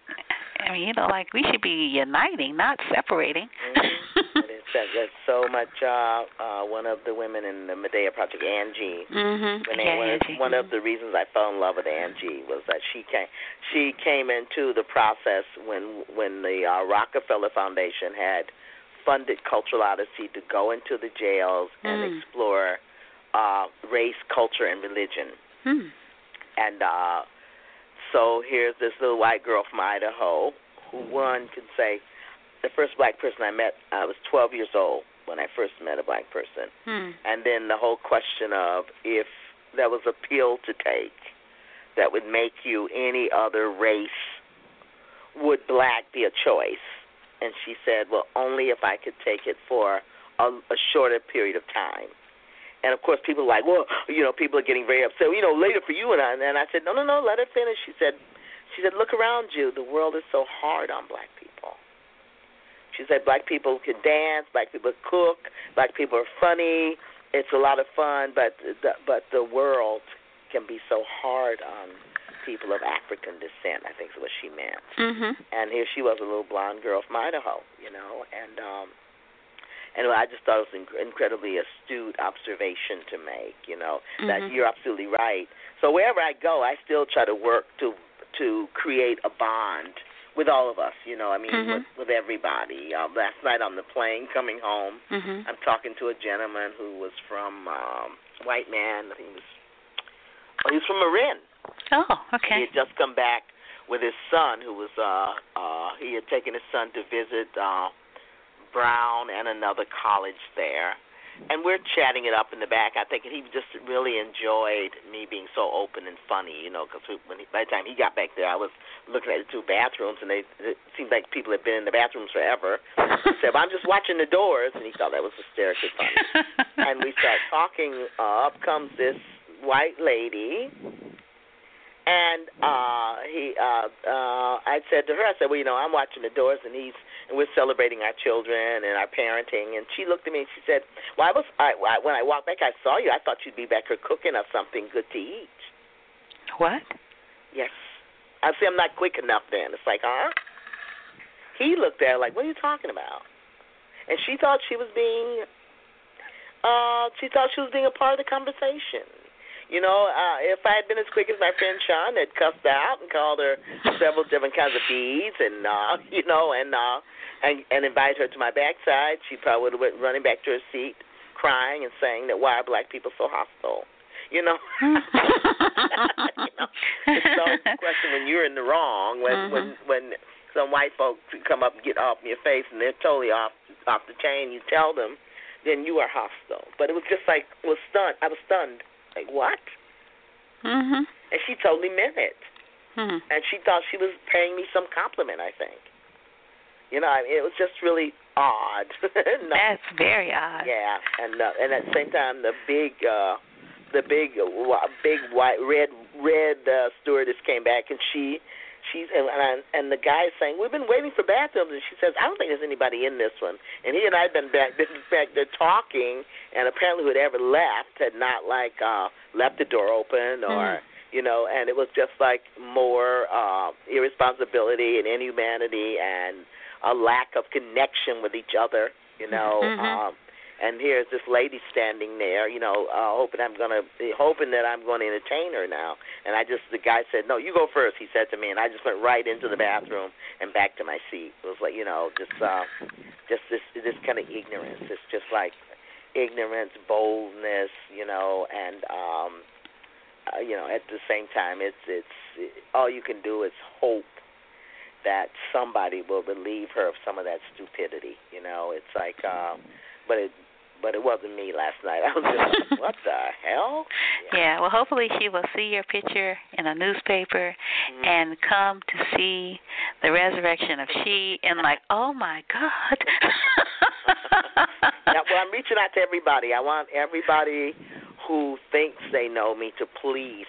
I mean, you know, like we should be uniting, not separating. Mhm. It is that there's so much. Uh, uh, one of the women in the Medea Project, Angie. mhm. When Yeah, one, Angie. one of the reasons I fell in love with Angie was that she came she came into the process when when the uh, Rockefeller Foundation had funded Cultural Odyssey to go into the jails and Mm. explore uh, race, culture, and religion. Hmm. And uh, so here's this little white girl from Idaho who one can say the first black person I met I was 12 years old when I first met a black person. Hmm. And then the whole question of if there was a pill to take that would make you any other race, would black be a choice? And she said, well, only if I could take it for a, a shorter period of time. And of course, people are like, well, you know, people are getting very upset. You know, later for you and I. And I said, no, no, no, let her finish. She said, she said, look around you. The world is so hard on black people. She said, black people can dance, black people cook, black people are funny. It's a lot of fun, but the, but the world can be so hard on people of African descent. I think is what she meant. Mhm. And here she was, a little blonde girl from Idaho, you know, and um and I just thought it was an incredibly astute observation to make, you know, that Mhm. you're absolutely right. So wherever I go, I still try to work to to create a bond with all of us, you know. I mean, Mhm. with, with everybody. Um, last night on the plane coming home, Mhm. I'm talking to a gentleman who was from um, white man. I think he was. Oh, he was from Marin. Oh, okay. He had just come back with his son, who was uh uh he had taken his son to visit uh Brown and another college there. And we're chatting it up in the back. I think he just really enjoyed me being so open and funny, you know, because when by the time he got back there, I was looking at the two bathrooms, and they it seemed like people had been in the bathrooms forever. He said, well, "I'm just watching the doors," and he thought that was hysterically funny. and we start talking. Uh, up comes this white lady, and uh he uh uh I said to her, I said, Well, you know, I'm watching the doors and he's and we're celebrating our children and our parenting and she looked at me and she said, Well I was I, I when I walked back I saw you, I thought you'd be back here cooking us something good to eat. what? Yes. I see I'm not quick enough then. It's like, huh? He looked at her like, What are you talking about? And she thought she was being uh she thought she was being a part of the conversation. You know, uh, if I had been as quick as my friend Sean that cussed her out and called her several different kinds of bees and uh, you know, and uh and and invited her to my backside, she probably would have went running back to her seat, crying and saying that why are black people so hostile? You know. you know. It's always a question when you're in the wrong, when Mhm. when when some white folks come up and get off in your face and they're totally off off the chain, you tell them, then you are hostile. But it was just like was stunned. I was stunned. Like what? Mhm. And she totally meant it. Mhm. And she thought she was paying me some compliment. I think. You know, I mean, it was just really odd. no. That's very odd. Yeah, and uh, and at the same time, the big, uh the big, uh, big white red red uh, stewardess came back, and she, she's and and, and the guy is saying, "We've been waiting for bathrooms," and she says, "I don't think there's anybody in this one." And he and I had been back, been back there talking, and apparently whoever left had not like uh left the door open or. Mhm. You know, and it was just like more uh, irresponsibility and inhumanity and a lack of connection with each other. You know, Mhm. um, and here's this lady standing there, you know, uh, hoping I'm gonna, hoping that I'm going to entertain her now. And I just, the guy said, "No, you go first," He said to me, and I just went right into the bathroom and back to my seat. It was like, you know, just, uh, just this, this kind of ignorance. It's just like ignorance, boldness, you know, and um, uh, you know, at the same time, it's, it's all you can do is hope that somebody will relieve her of some of that stupidity. You know, it's like, um, but it, but it wasn't me last night. I was just like, what the hell? Yeah, well, hopefully she will see your picture in a newspaper Mhm. and come to see the resurrection of she and like, oh my God. Yeah, well, I'm reaching out to everybody. I want everybody who thinks they know me to please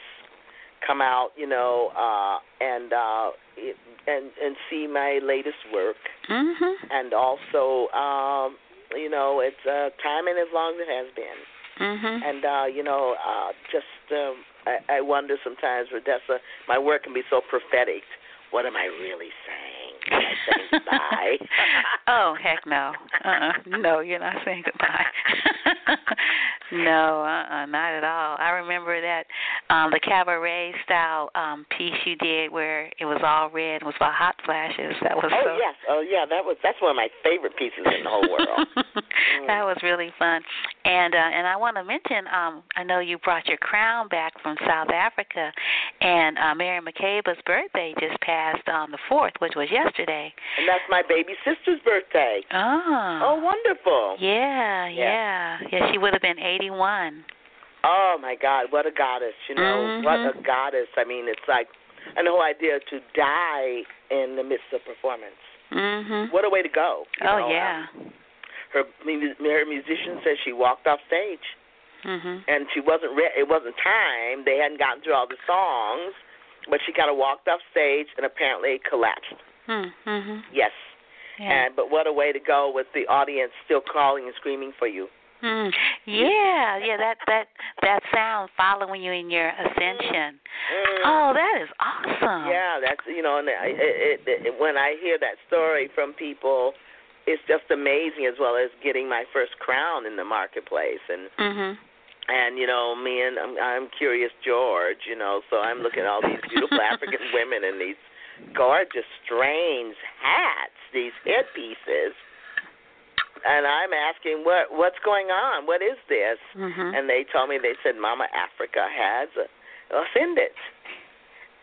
come out, you know, uh, and uh, it, and and see my latest work, Mhm. and also, um, you know, it's uh, timing as long as it has been, Mhm. and uh, you know, uh, just um, I, I wonder sometimes, Rhodessa, my work can be so prophetic. What am I really saying? Saying goodbye? oh heck no. Uh-uh. No, you're not saying goodbye. no, uh-uh, not at all. I remember that um the cabaret style um piece you did where it was all red and was about hot flashes. That was oh so yes, oh yeah, that was that's one of my favorite pieces in the whole world. that was really fun. And uh and I want to mention um I know you brought your crown back from South Africa and uh Miriam Makeba's birthday just passed on the 4th, which was yesterday. And that's my baby sister's birthday. Oh. Oh, wonderful. Yeah, Yeah. yeah. Yeah, she would have been 81. Oh my God, what a goddess! You know, Mhm. what a goddess. I mean, it's like an whole idea to die in the midst of performance. Mhm. What a way to go! Oh know. yeah. Um, her her musician says she walked off stage Mhm. and she wasn't re- it wasn't time. They hadn't gotten through all the songs, but she kind of walked off stage and apparently collapsed. Hmm. Mhm. Yes. Yeah. And but what a way to go with the audience still calling and screaming for you. Mm. Yeah, yeah, that that that sound following you in your ascension. Mm. Oh, that is awesome. Yeah, that's you know, and I, it, it, it, when I hear that story from people, it's just amazing. As well as getting my first crown in the marketplace, and Mhm. and you know, me and I'm, I'm Curious George, you know, so I'm looking at all these beautiful African women in these gorgeous, strange hats, these headpieces, and I'm asking what what's going on, what is this? Mhm. and they told me they said Mama Africa has ascended.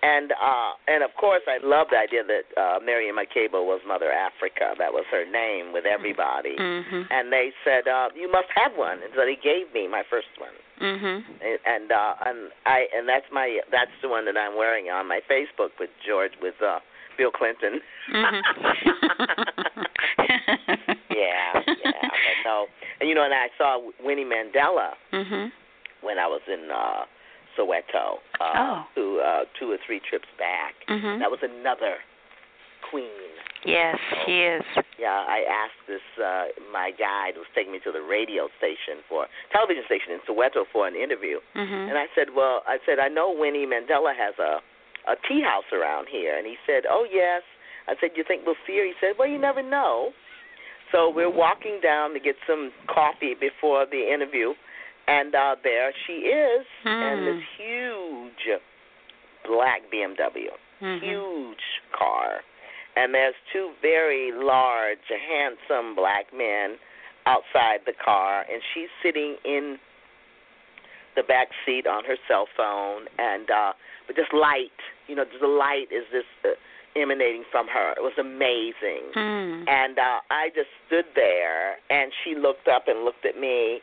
And uh and of course I love the idea that uh Miriam Makeba was Mother Africa. That was her name with everybody. Mhm. And they said, uh, you must have one. And so they gave me my first one. Mhm. And and uh and I and that's my that's the one that I'm wearing on my Facebook with George with uh Bill Clinton. Mhm. yeah, yeah. But no. And you know, and I saw Winnie Mandela Mhm. when I was in uh Soweto, uh Oh. two uh two or three trips back. Mhm. That was another queen. Yes, she is. Yeah, I asked this uh my guide was taking me to the radio station for television station in Soweto for an interview. Mhm. And I said, Well I said, I know Winnie Mandela has a a tea house around here and he said, Oh yes. I said, You think we'll see her? He said, Well you never know. So we're walking down to get some coffee before the interview and uh there she is and Hmm. this huge black BMW. Mhm. Huge car. And there's two very large, handsome black men outside the car and she's sitting in the back seat on her cell phone and uh but just light, you know, the light is just uh, emanating from her. It was amazing. Hmm. And uh I just stood there and she looked up and looked at me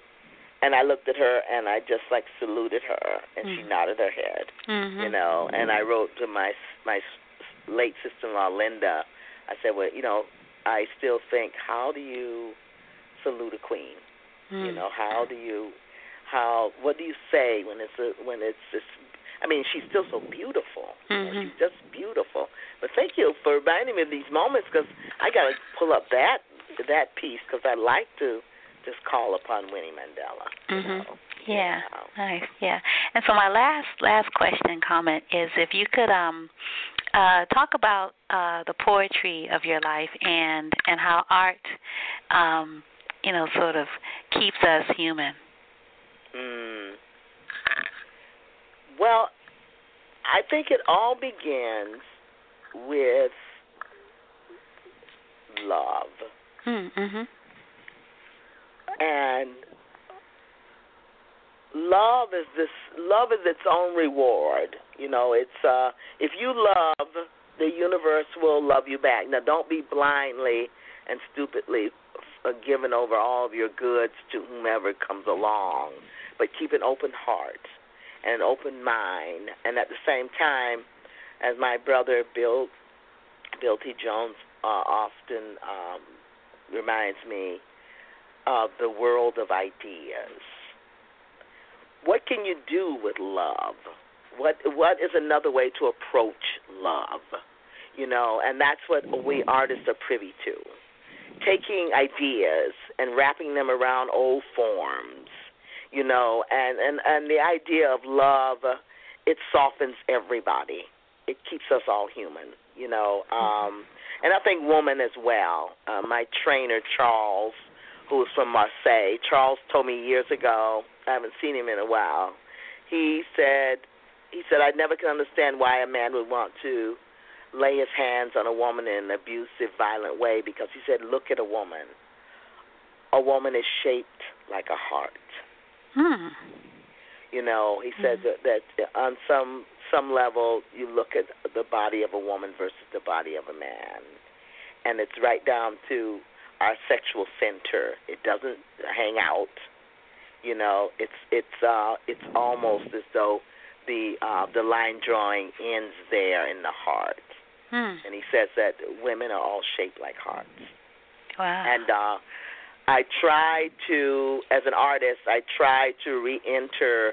and I looked at her and I just like saluted her and she Mm. nodded her head, Mhm. you know, and I wrote to my my late sister-in-law Linda. I said, "Well, you know, I still think how do you salute a queen? You Mm. know, how do you how what do you say when it's a when it's just I mean, she's still so beautiful. You Mhm. she's just beautiful. But thank you for reminding me of these moments because I got to pull up that that piece because I like to just call upon Winnie Mandela. You Mhm. know. Yeah. Nice. Yeah. And so my last last question and comment is if you could um uh talk about uh the poetry of your life and and how art um you know sort of keeps us human. Mm. Well, I think it all begins with love. Mm, Mhm. And love is this love is its own reward. You know it's uh if you love the universe will love you back. Now don't be blindly and stupidly uh, giving over all of your goods to whomever comes along but keep an open heart and an open mind. And at the same time as my brother bill Bill T. Jones uh, often um reminds me of the world of ideas. What can you do with love? What what is another way to approach love? You know, and that's what we artists are privy to. Taking ideas and wrapping them around old forms, you know, and and and the idea of love, it softens everybody. It keeps us all human, you know. Um, and I think woman as well. Uh, my trainer Charles, who is from Marseille, Charles told me years ago. I haven't seen him in a while. He said, he said I never can understand why a man would want to lay his hands on a woman in an abusive, violent way because he said, look at a woman. A woman is shaped like a heart. Hmm. You know, he said mm-hmm. that, that on some some level, you look at the body of a woman versus the body of a man, and it's right down to our sexual center. It doesn't hang out. You know, it's it's uh, it's almost as though the uh, the line drawing ends there in the heart. Hmm. And he says that women are all shaped like hearts. Wow. And uh, I try to, as an artist, I try to re-enter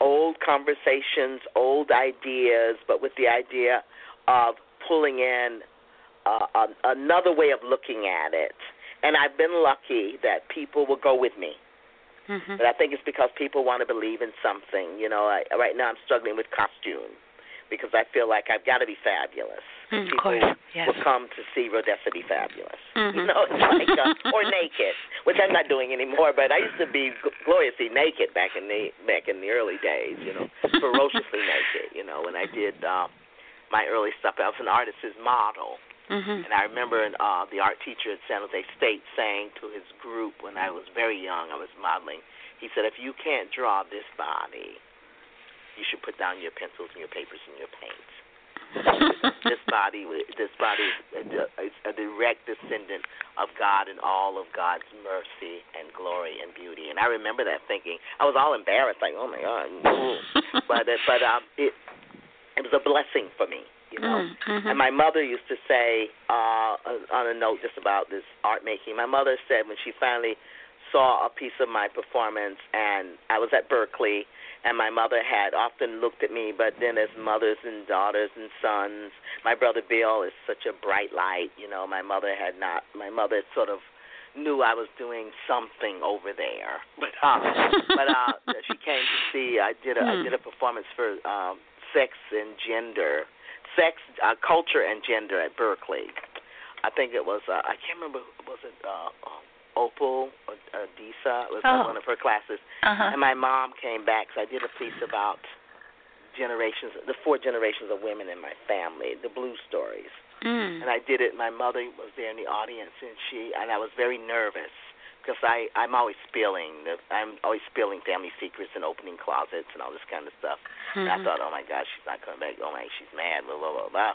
old conversations, old ideas, but with the idea of pulling in uh, another way of looking at it. And I've been lucky that people will go with me. Mm-hmm. But I think it's because people want to believe in something. You know, I, right now I'm struggling with costume because I feel like I've got to be fabulous. Mm, people yes. will come to see Rhodessa be fabulous. Mm-hmm. You know, it's like uh, or naked, which I'm not doing anymore. But I used to be gloriously naked back in the back in the early days. You know, ferociously naked. You know, when I did uh, my early stuff, I was an artist's model. Mm-hmm. And I remember uh, the art teacher at San Jose State saying to his group when I was very young, I was modeling. He said, "If you can't draw this body, you should put down your pencils and your papers and your paints." this body, this body is a direct descendant of God and all of God's mercy and glory and beauty. And I remember that thinking, I was all embarrassed, like, oh my God. but but um, it it was a blessing for me you know. Mm-hmm. And my mother used to say, uh, on a note just about this art making, my mother said when she finally saw a piece of my performance, and I was at Berkeley, and my mother had often looked at me, but then as mothers and daughters and sons, my brother Bill is such a bright light, you know. My mother had not, my mother sort of knew I was doing something over there, but uh, but uh, she came to see. I did a I Hmm. did a performance for um, sex and gender sex, uh, culture, and gender at Berkeley. I think it was uh, I can't remember was it uh, Opal or uh, Disa it was Oh. one of her classes, Uh-huh. and my mom came back. So I did a piece about generations, the four generations of women in my family, the blue stories, Mm. and I did it. My mother was there in the audience, and she and I was very nervous because I I'm always spilling I'm always spilling family secrets and opening closets and all this kind of stuff. And I Mhm. thought, oh my gosh, she's not coming back. Oh my, she's mad. Blah blah blah blah.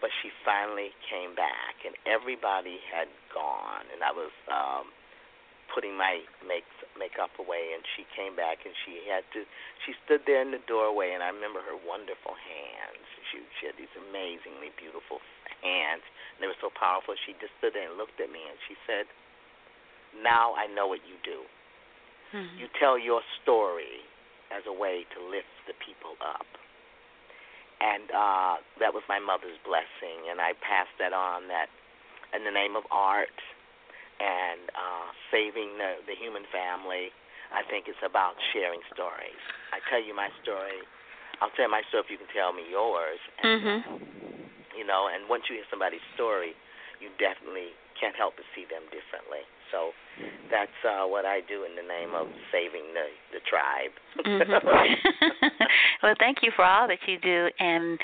But she finally came back, and everybody had gone, and I was um putting my make makeup away, and she came back, and she had to. She stood there in the doorway, and I remember her wonderful hands. She she had these amazingly beautiful hands, and they were so powerful. She just stood there and looked at me, and she said, "Now I know what you do." Mhm. You tell your story as a way to lift the people up. And uh, that was my mother's blessing, and I passed that on. That in the name of art and uh, saving the, the human family, I think it's about sharing stories. I tell you my story. I'll tell my story if you can tell me yours. And, Mhm. You know, and once you hear somebody's story, you definitely can't help but see them differently. So that's uh, what I do in the name of saving the the tribe. Mhm. well, thank you for all that you do, and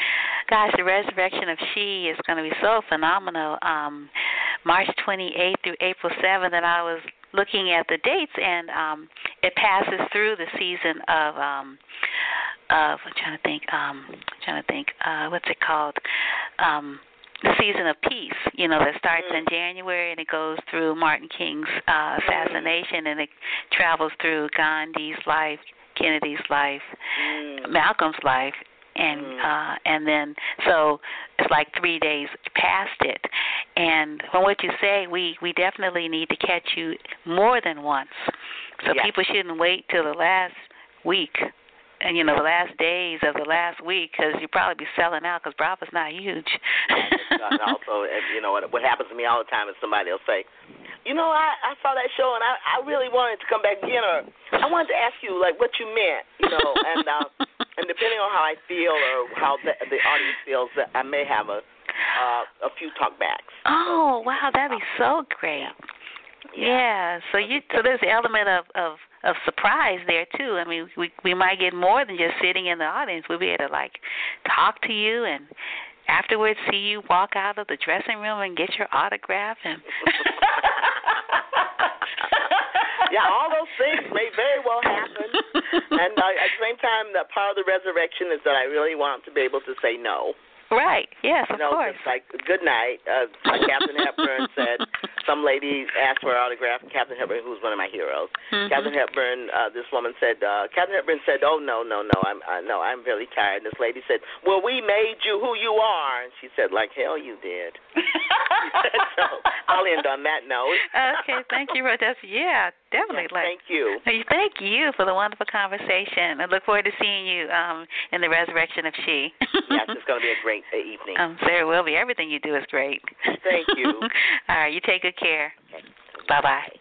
gosh, the resurrection of She is going to be so phenomenal. Um, March 28th through April 7th, and I was looking at the dates, and um, it passes through the season of um, of I'm trying to think, um, I'm trying to think, uh, what's it called? Um, the season of peace, you know, that starts in January and it goes through Martin King's uh, assassination and it travels through Gandhi's life, Kennedy's life, Mm. Malcolm's life, and mm. uh and then so it's like three days past it and from what you say we we definitely need to catch you more than once so yes. people shouldn't wait till the last week and you know the last days of the last week because you probably be selling out because Brava's not huge. and also, you know what, what happens to me all the time is somebody will say, you know, I I saw that show and I I really wanted to come back again, or I wanted to ask you like what you meant, you know, and uh, and depending on how I feel or how the the audience feels, I may have a uh, a few talkbacks. Oh wow, that'd be so great. Yeah. So you so there's the element of of of surprise there too. I mean, we we might get more than just sitting in the audience. We'll be able to like talk to you and afterwards see you walk out of the dressing room and get your autograph and yeah, all those things may very well happen. and uh, at the same time, that part of the resurrection is that I really want to be able to say no. Right. Yes, of you know, course. It's like good night. Uh, like Katharine Hepburn said, some lady asked for an autograph. Katharine Hepburn, who's one of my heroes. Mm-hmm. Katharine Hepburn. Uh, this woman said. Uh, Katharine Hepburn said, "Oh no, no, no. I'm uh, no. I'm really tired." And this lady said, "Well, we made you who you are." And she said, "Like hell, you did." so I'll end on that note. okay. Thank you, Rhodessa. Yeah, definitely. Yes, thank you. Thank you for the wonderful conversation. I look forward to seeing you um, in the resurrection of She. yes, it's going to be a great evening. Um, there will be. Everything you do is great. Thank you. All right, you take good care. Bye bye.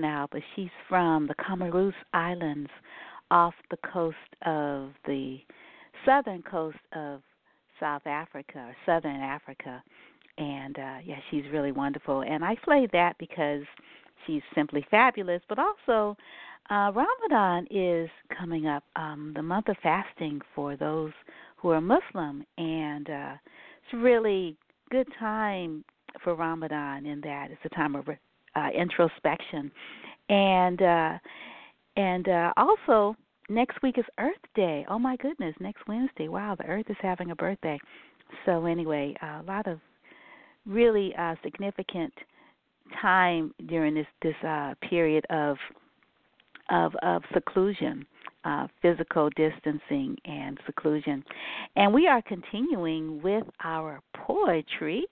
Now, but she's from the Comoros Islands off the coast of the southern coast of South Africa or Southern Africa, and uh, yeah, she's really wonderful. And I play that because she's simply fabulous, but also uh, Ramadan is coming up, um, the month of fasting for those who are Muslim, and uh, it's really good time for Ramadan in that. It's a time of uh, introspection, and uh, and uh, also next week is Earth Day. Oh my goodness, next Wednesday. Wow, the Earth is having a birthday. So anyway, uh, a lot of really uh, significant time during this this uh, period of of of seclusion, uh, physical distancing and seclusion, and we are continuing with our poetry.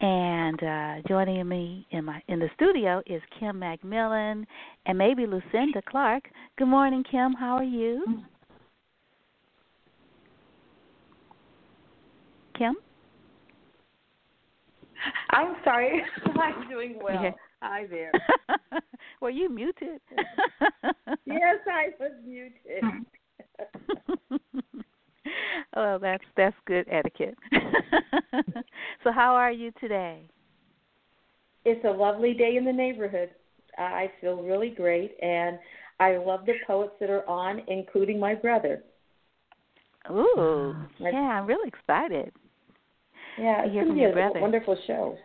And uh, joining me in my in the studio is Kim McMillon and maybe Lucinda Clark. Good morning, Kim. How are you? Kim. I'm sorry. I'm doing well. Hi there. Were you muted? yes, I was muted. oh, that's that's good etiquette. so, how are you today? It's a lovely day in the neighborhood. I feel really great, and I love the poets that are on, including my brother. Ooh, yeah, I'm really excited. Yeah, it's hear going to be a brother. wonderful show.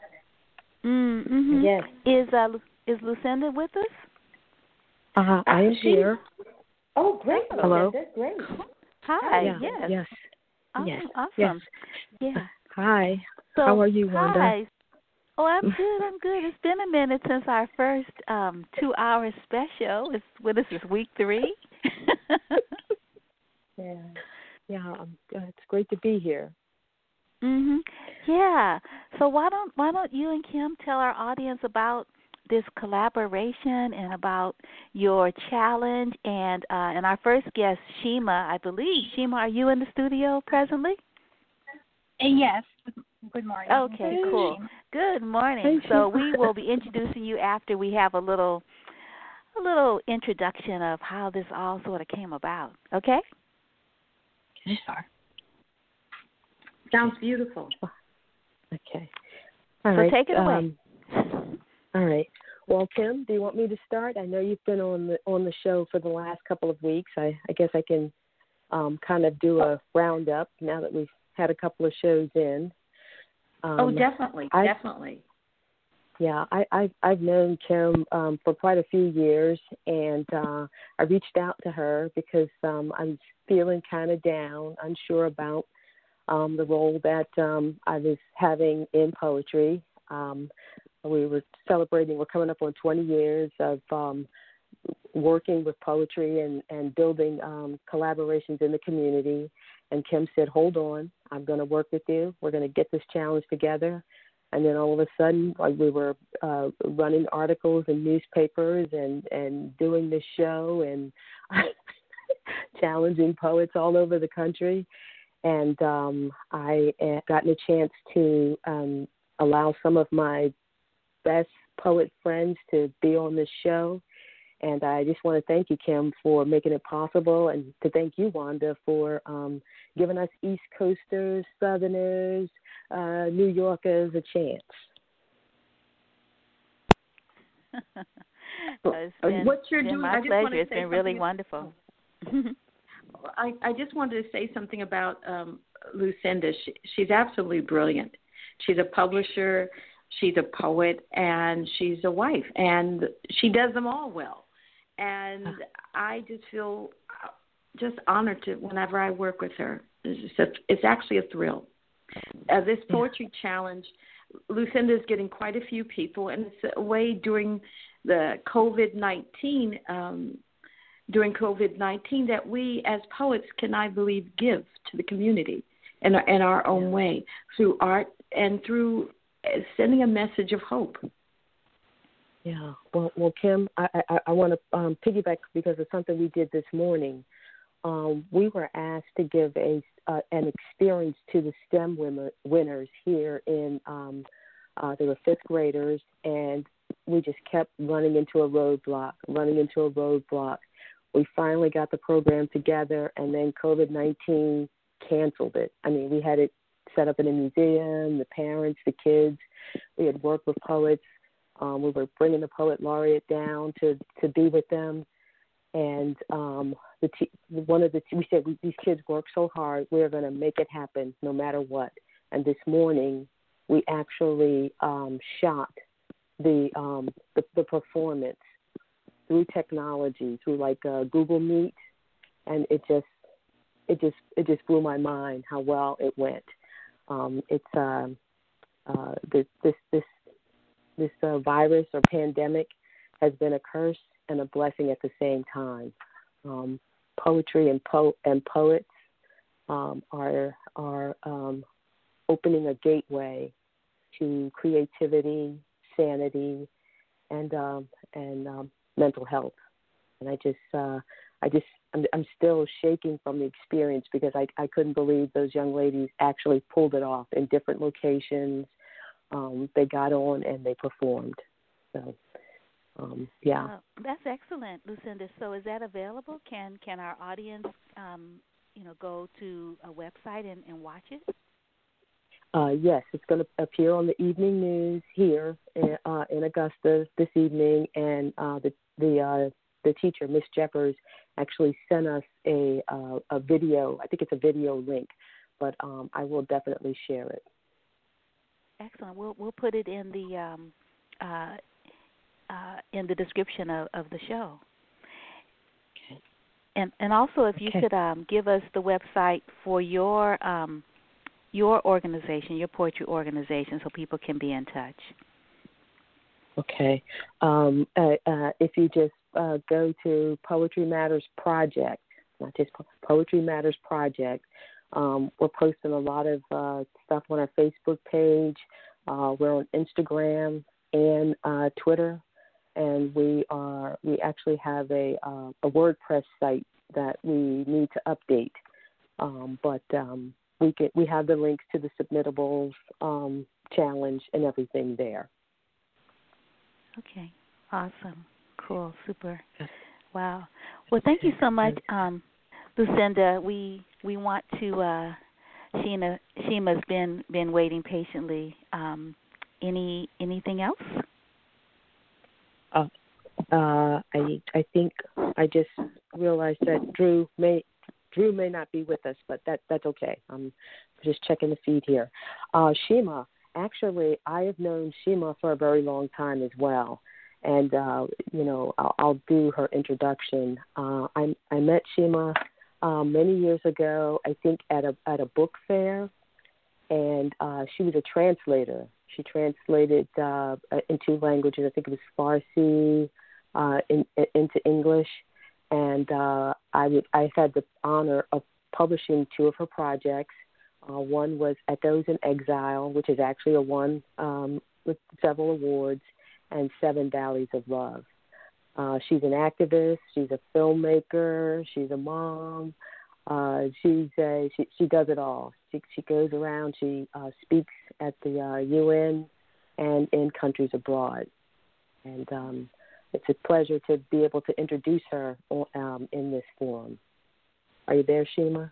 Mm-hmm. Yes. Is uh is Lucinda with us? Uh, I am She- here. Oh, great, Hello? Melinda. Great. Hi. yeah, yes. Yes. Awesome. yes, Awesome. yes. Yeah. Hi. So, How are you, Wanda? Hi. Oh, I'm good. I'm good. It's been a minute since our first um two-hour special. It's what is this is week three? Yeah. Yeah. Um, it's great to be here. Mhm. Yeah. So why don't why don't you and Kim tell our audience about this collaboration and about your challenge and uh and our first guest Shima, I believe. Shima, are you in the studio presently? Uh, Yes. Good morning. Okay, cool. Good morning. Hey, So we will be introducing you after we have a little a little introduction of how this all sort of came about. Okay? Okay. Sorry. Sounds beautiful. Okay. All So right. take it away. Um, all right. Well, Kim, do you want me to start? I know you've been on the on the show for the last couple of weeks. I I guess I can um, kind of do a roundup now that we've had a couple of shows in. Um, oh, definitely, I- definitely. Yeah, I, I've I've known Kim um, for quite a few years, and uh, I reached out to her because um, I was feeling kind of down, unsure about um, the role that um, I was having in poetry. Um, we were celebrating. We're coming up on 20 years of um, working with poetry and and building um, collaborations in the community. And Kim said, "Hold on, I'm going to work with you. We're going to get this challenge together." and then all of a sudden like we were uh running articles in newspapers and and doing this show and challenging poets all over the country and um i had gotten a chance to um allow some of my best poet friends to be on this show and I just want to thank you, Kim, for making it possible, and to thank you, Wanda, for um, giving us East Coasters, Southerners, uh, New Yorkers a chance. Been, what you're doing, my I just want pleasure. to It's say been really something- wonderful. I, I just wanted to say something about um, Lucinda. She, she's absolutely brilliant. She's a publisher, she's a poet, and she's a wife, and she does them all well. And I just feel uh, just honored to whenever I work with her. It's, just a, it's actually a thrill. Uh, this poetry challenge, Lucinda is getting quite a few people, and it's a way during the COVID nineteen um, during COVID 19 that we as poets can, I believe, give to the community in our, in our own way through art and through uh, sending a message of hope. Yeah. Well, well, Kim, I I, I want to um, piggyback because of something we did this morning. Um, we were asked to give a uh, an experience to the STEM winner, winners here in. Um, uh, they were fifth graders, and we just kept running into a roadblock, running into a roadblock. We finally got the program together, and then COVID 19 canceled it. I mean, we had it set up in a museum, the parents, the kids. We had worked with poets. Um, we were bringing the poet laureate down to to be with them, and um, the t- one of the t- we said we, these kids work so hard, we're going to make it happen no matter what. And this morning, we actually um, shot the, um, the the performance through technology, through like uh, Google Meet, and it just it just it just blew my mind how well it went. Um, it's uh, uh, this this this this uh, virus or pandemic has been a curse and a blessing at the same time. Um, poetry and po and poets um, are are um, opening a gateway to creativity, sanity, and um, and mental health. And I just uh, I just I'm, I'm still shaking from the experience because I I couldn't believe those young ladies actually pulled it off in different locations. Um, they got on and they performed. So um, yeah. Uh, that's excellent, Lucinda. So is that available? Can can our audience, um, you know, go to a website and, and watch it? Uh, yes, it's going to appear on the evening news here in, uh, in Augusta this evening, and uh, the the uh, the teacher, Miss Jeffers, actually sent us a uh, a video. I think it's a video link, but um, I will definitely share it. Excellent. We'll we'll put it in the um, uh, uh, in the description of, of the show. Okay. And and also, if you okay. could um, give us the website for your um, your organization, your poetry organization, so people can be in touch. Okay. Um, uh, uh, if you just uh, go to Poetry Matters Project, not just Poetry Matters Project, um, we're posting a lot of uh, stuff on our Facebook page. Uh, we're on Instagram and uh, Twitter and we are we actually have a a WordPress site that we need to update. Um, but um, we get we have the links to the submittables um, challenge and everything there. Okay, awesome, cool, super, wow. Well, thank you so much, um, Lucinda. We we want to. Uh, Sheena Shima's been been waiting patiently. Um, any anything else? Uh, uh, I I think I just realized that Drew may Drew may not be with us, but that that's okay. I'm just checking the feed here. Uh, Shima, actually, I have known Shima for a very long time as well, and uh, you know I'll, I'll do her introduction. Uh, I I met Shima uh, many years ago, I think at a at a book fair, and uh, she was a translator she translated uh, in two languages. I think it was Farsi uh, in, into English, and uh, I I had the honor of publishing two of her projects. Uh, one was Echoes in Exile, which is actually a one um, with several awards, and Seven Valleys of Love. Uh, she's an activist. She's a filmmaker. She's a mom. Uh, she's a, she she does it all. She she goes around. She uh, speaks at the uh, UN and in countries abroad, and um, it's a pleasure to be able to introduce her um, in this forum. Are you there, Shima?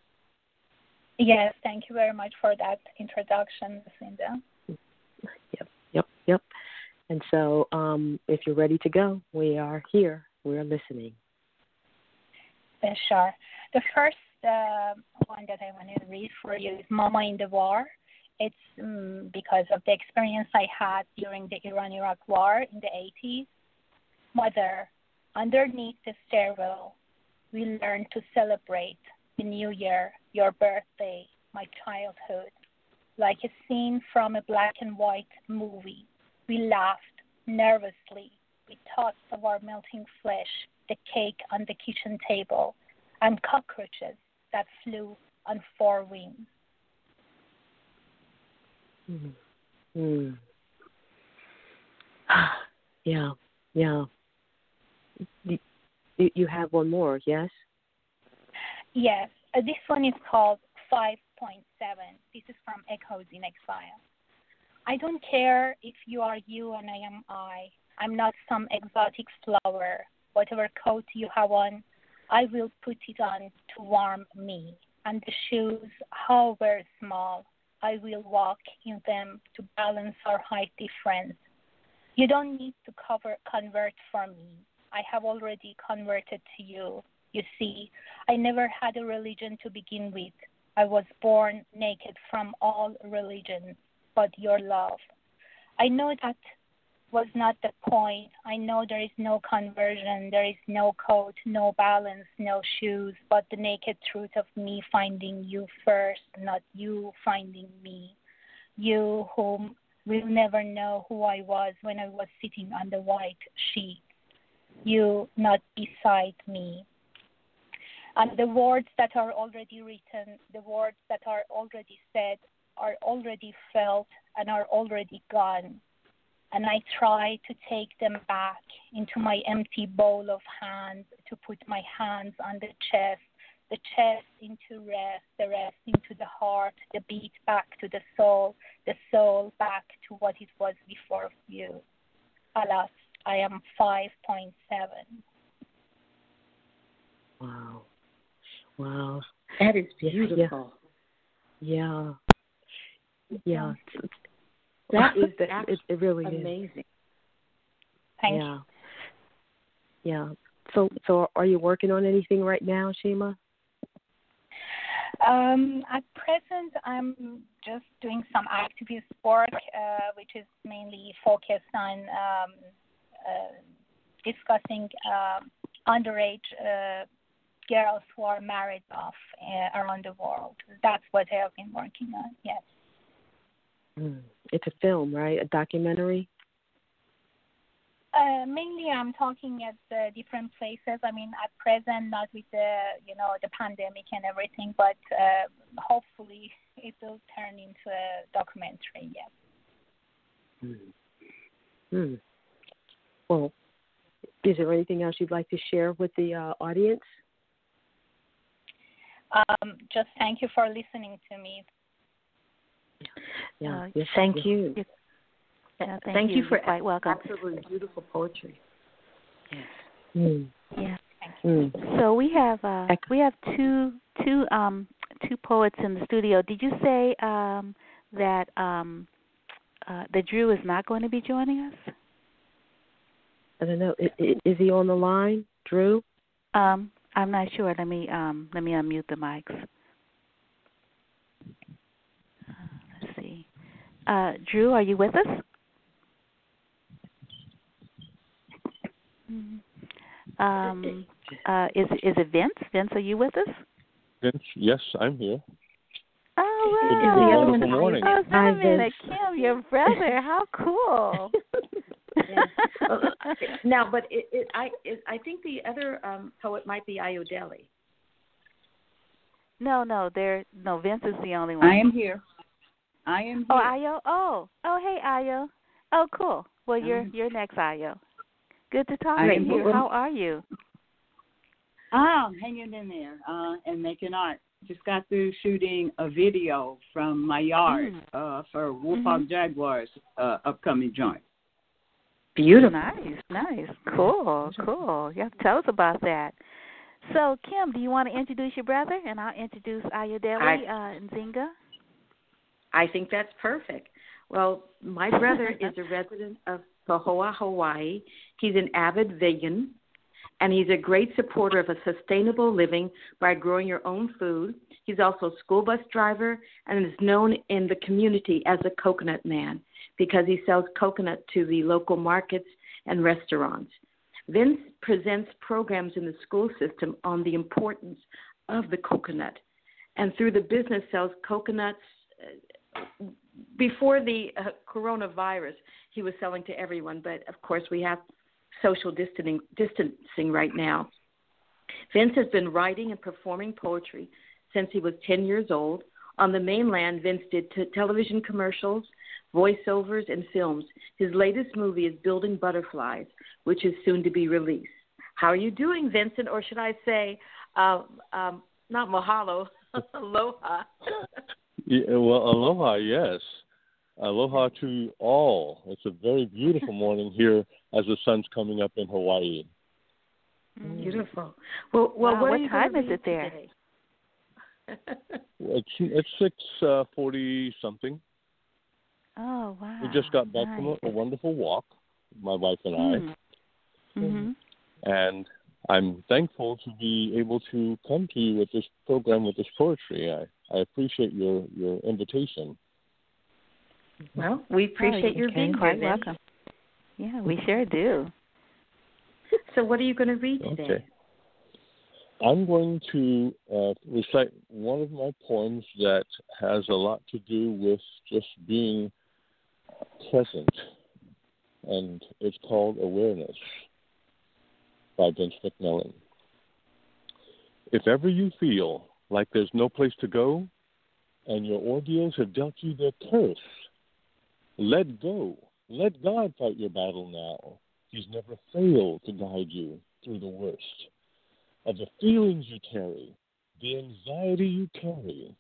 Yes, thank you very much for that introduction, Lucinda. Yep, yep, yep. And so, um, if you're ready to go, we are here. We are listening. sure. The first the one that I want to read for you is Mama in the War. It's um, because of the experience I had during the Iran Iraq War in the 80s. Mother, underneath the stairwell, we learned to celebrate the new year, your birthday, my childhood. Like a scene from a black and white movie, we laughed nervously. We thoughts of our melting flesh, the cake on the kitchen table, and cockroaches that flew on four wings. Mm. Mm. yeah, yeah. You, you have one more, yes? Yes. Uh, this one is called 5.7. This is from Echoes in Exile. I don't care if you are you and I am I. I'm not some exotic flower. Whatever coat you have on, I will put it on to warm me, and the shoes, however small, I will walk in them to balance our height difference. You don't need to cover, convert for me. I have already converted to you. You see, I never had a religion to begin with. I was born naked from all religions but your love. I know that was not the point. I know there is no conversion, there is no coat, no balance, no shoes, but the naked truth of me finding you first, not you finding me. You whom will never know who I was when I was sitting on the white sheet. You not beside me. And the words that are already written, the words that are already said, are already felt and are already gone. And I try to take them back into my empty bowl of hands, to put my hands on the chest, the chest into rest, the rest into the heart, the beat back to the soul, the soul back to what it was before you. Alas, I am 5.7. Wow. Wow. That is beautiful. Yeah. Yeah. That is it, it, it really amazing. is. Thank yeah. you. Yeah. So so are you working on anything right now, Shima? Um, at present, I'm just doing some activist work, uh, which is mainly focused on um, uh, discussing uh, underage uh, girls who are married off uh, around the world. That's what I have been working on. Yes. Mm. It's a film, right? A documentary. Uh, mainly, I'm talking at uh, different places. I mean, at present, not with the you know the pandemic and everything, but uh, hopefully it will turn into a documentary. Yes. Hmm. Hmm. Well, is there anything else you'd like to share with the uh, audience? Um, just thank you for listening to me. Yeah. Uh, yes, thank yes. you. Yeah, thank, Thank you for You're quite welcome. absolutely beautiful poetry. Yes. Mm. Yeah. Mm. So we have uh, we have two two um two poets in the studio. Did you say um that um uh that Drew is not going to be joining us? I don't know. I- i- Is he on the line, Drew? Um I'm not sure. Let me um let me unmute the mics. Uh, let's see. Uh Drew, are you with us? Mhm. Um uh is is it Vince? Vince, are you with us? Vince, yes, I'm here. Oh, It's a wow. wonderful morning. Oh, wait Hi, a minute, Vince. Kim, your brother. How cool. Well, now, but it, it, I it, I think the other um, poet might be Ayodele. no, no, there. No, Vince is the only one. I am here. I am here. Oh, Ayo. Oh, oh, hey, Ayo. Oh, cool. Well, you're Um, you're next, Ayo. Good to talk I to you. here. How are you? Ah, hanging in there uh, and making art. Just got through shooting a video from my yard Mm. uh, for Wolfhawk Mhm. Jaguars uh, upcoming joint. Beautiful. Nice, nice, cool, cool. Yeah, tell us about that. So, Kim, do you want to introduce your brother, and I'll introduce Ayodele I- uh, Nzinga. I think that's perfect. Well, my brother is a resident of Pahoa, Hawaii. He's an avid vegan, and he's a great supporter of a sustainable living by growing your own food. He's also a school bus driver and is known in the community as a coconut man because he sells coconut to the local markets and restaurants. Vince presents programs in the school system on the importance of the coconut and through the business sells coconuts uh, before the uh, coronavirus, he was selling to everyone, but of course we have social distancing, distancing right now. Vince has been writing and performing poetry since he was 10 years old. On the mainland, Vince did t- television commercials, voiceovers, and films. His latest movie is Building Butterflies, which is soon to be released. How are you doing, Vincent? Or should I say, uh, um, not mahalo, aloha. Yeah, well, aloha, yes. Aloha to all. It's a very beautiful morning here as the sun's coming up in Hawaii. Beautiful. Well, well, wow, what, what time is it there? It's it's six uh, forty something. Oh wow! We just got back nice. from a, a wonderful walk, my wife and I, Mm. Mm-hmm. and I'm thankful to be able to come to you with this program with this poetry. I, I appreciate your your invitation. Well, we appreciate oh, your you're being quite here. then. welcome. Yeah, we sure do. So, what are you going to read today? Okay. I'm going to uh, recite one of my poems that has a lot to do with just being present, and it's called Awareness by Vince McMillon. If ever you feel like there's no place to go and your ordeals have dealt you their curse, let go. Let God fight your battle now. He's never failed to guide you through the worst of the feelings you carry, the anxiety you carry,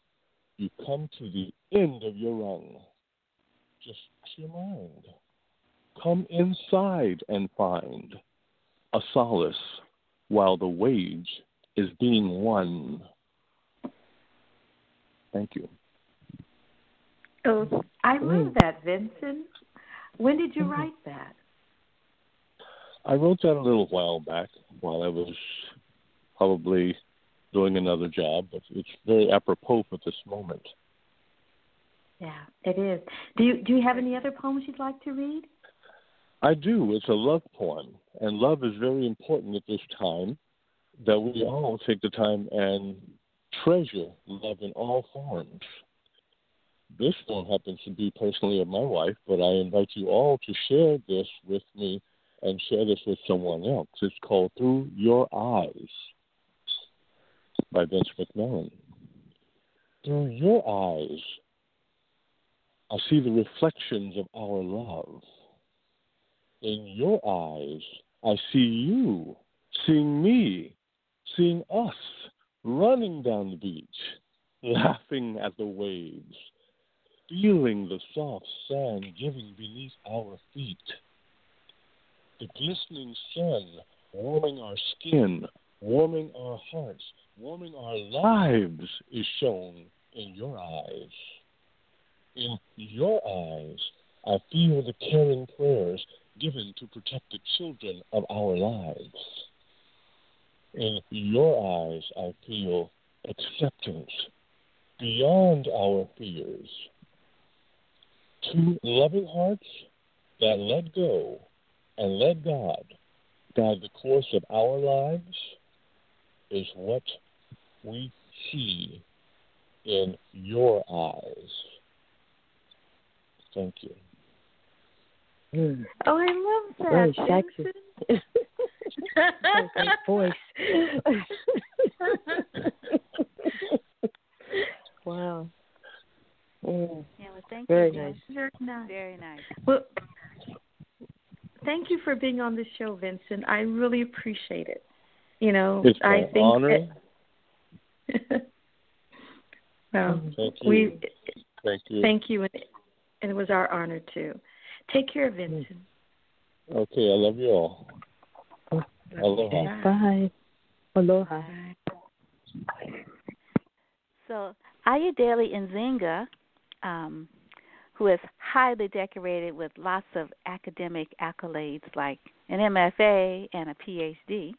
you come to the end of your run. Just your mind. Come inside and find a solace while the wage is being won. Thank you. Oh, I love that, Vincent. When did you Mm-hmm. write that? I wrote that a little while back while I was probably doing another job, but it's very apropos for this moment. Yeah, it is. Do you do you have any other poems you'd like to read? I do. It's a love poem, and love is very important at this time. That we all take the time and treasure love in all forms. This one happens to be personally of my wife, but I invite you all to share this with me and share this with someone else. It's called Through Your Eyes by Vince McMillon. Through your eyes, I see the reflections of our love. In your eyes, I see you, seeing me, seeing us running down the beach, laughing at the waves, feeling the soft sand giving beneath our feet. The glistening sun warming our skin, warming our hearts, warming our lives is shown in your eyes. In your eyes, I feel the caring prayers given to protect the children of our lives. In your eyes, I feel acceptance beyond our fears. Two loving hearts that let go and let God guide the course of our lives is what we see in your eyes. Thank you. Mm. Oh, I love that. Very sexy. Vincent. great voice. wow. Mm. Yeah, well, thank Very you. nice. Very nice. Very nice. Well, thank you for being on the show, Vincent. I really appreciate it. You know, It's I an think honor. that- well, Thank you. we Thank you. thank you, and and it was our honor too. Take care, of Vincent. Okay, I love you all. Aloha. Bye. Aloha. So Ayodele Nzinga, um, who is highly decorated with lots of academic accolades like an MFA and a PhD,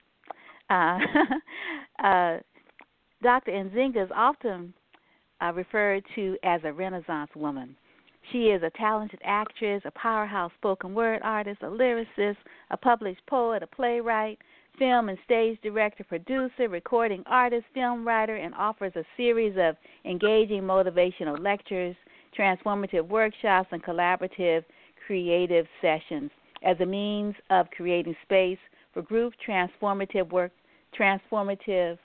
uh, uh, Dr. Nzinga is often uh, referred to as a Renaissance woman. She is a talented actress, a powerhouse spoken word artist, a lyricist, a published poet, a playwright, film and stage director, producer, recording artist, film writer, and offers a series of engaging motivational lectures, transformative workshops, and collaborative creative sessions as a means of creating space for group transformative work, transformative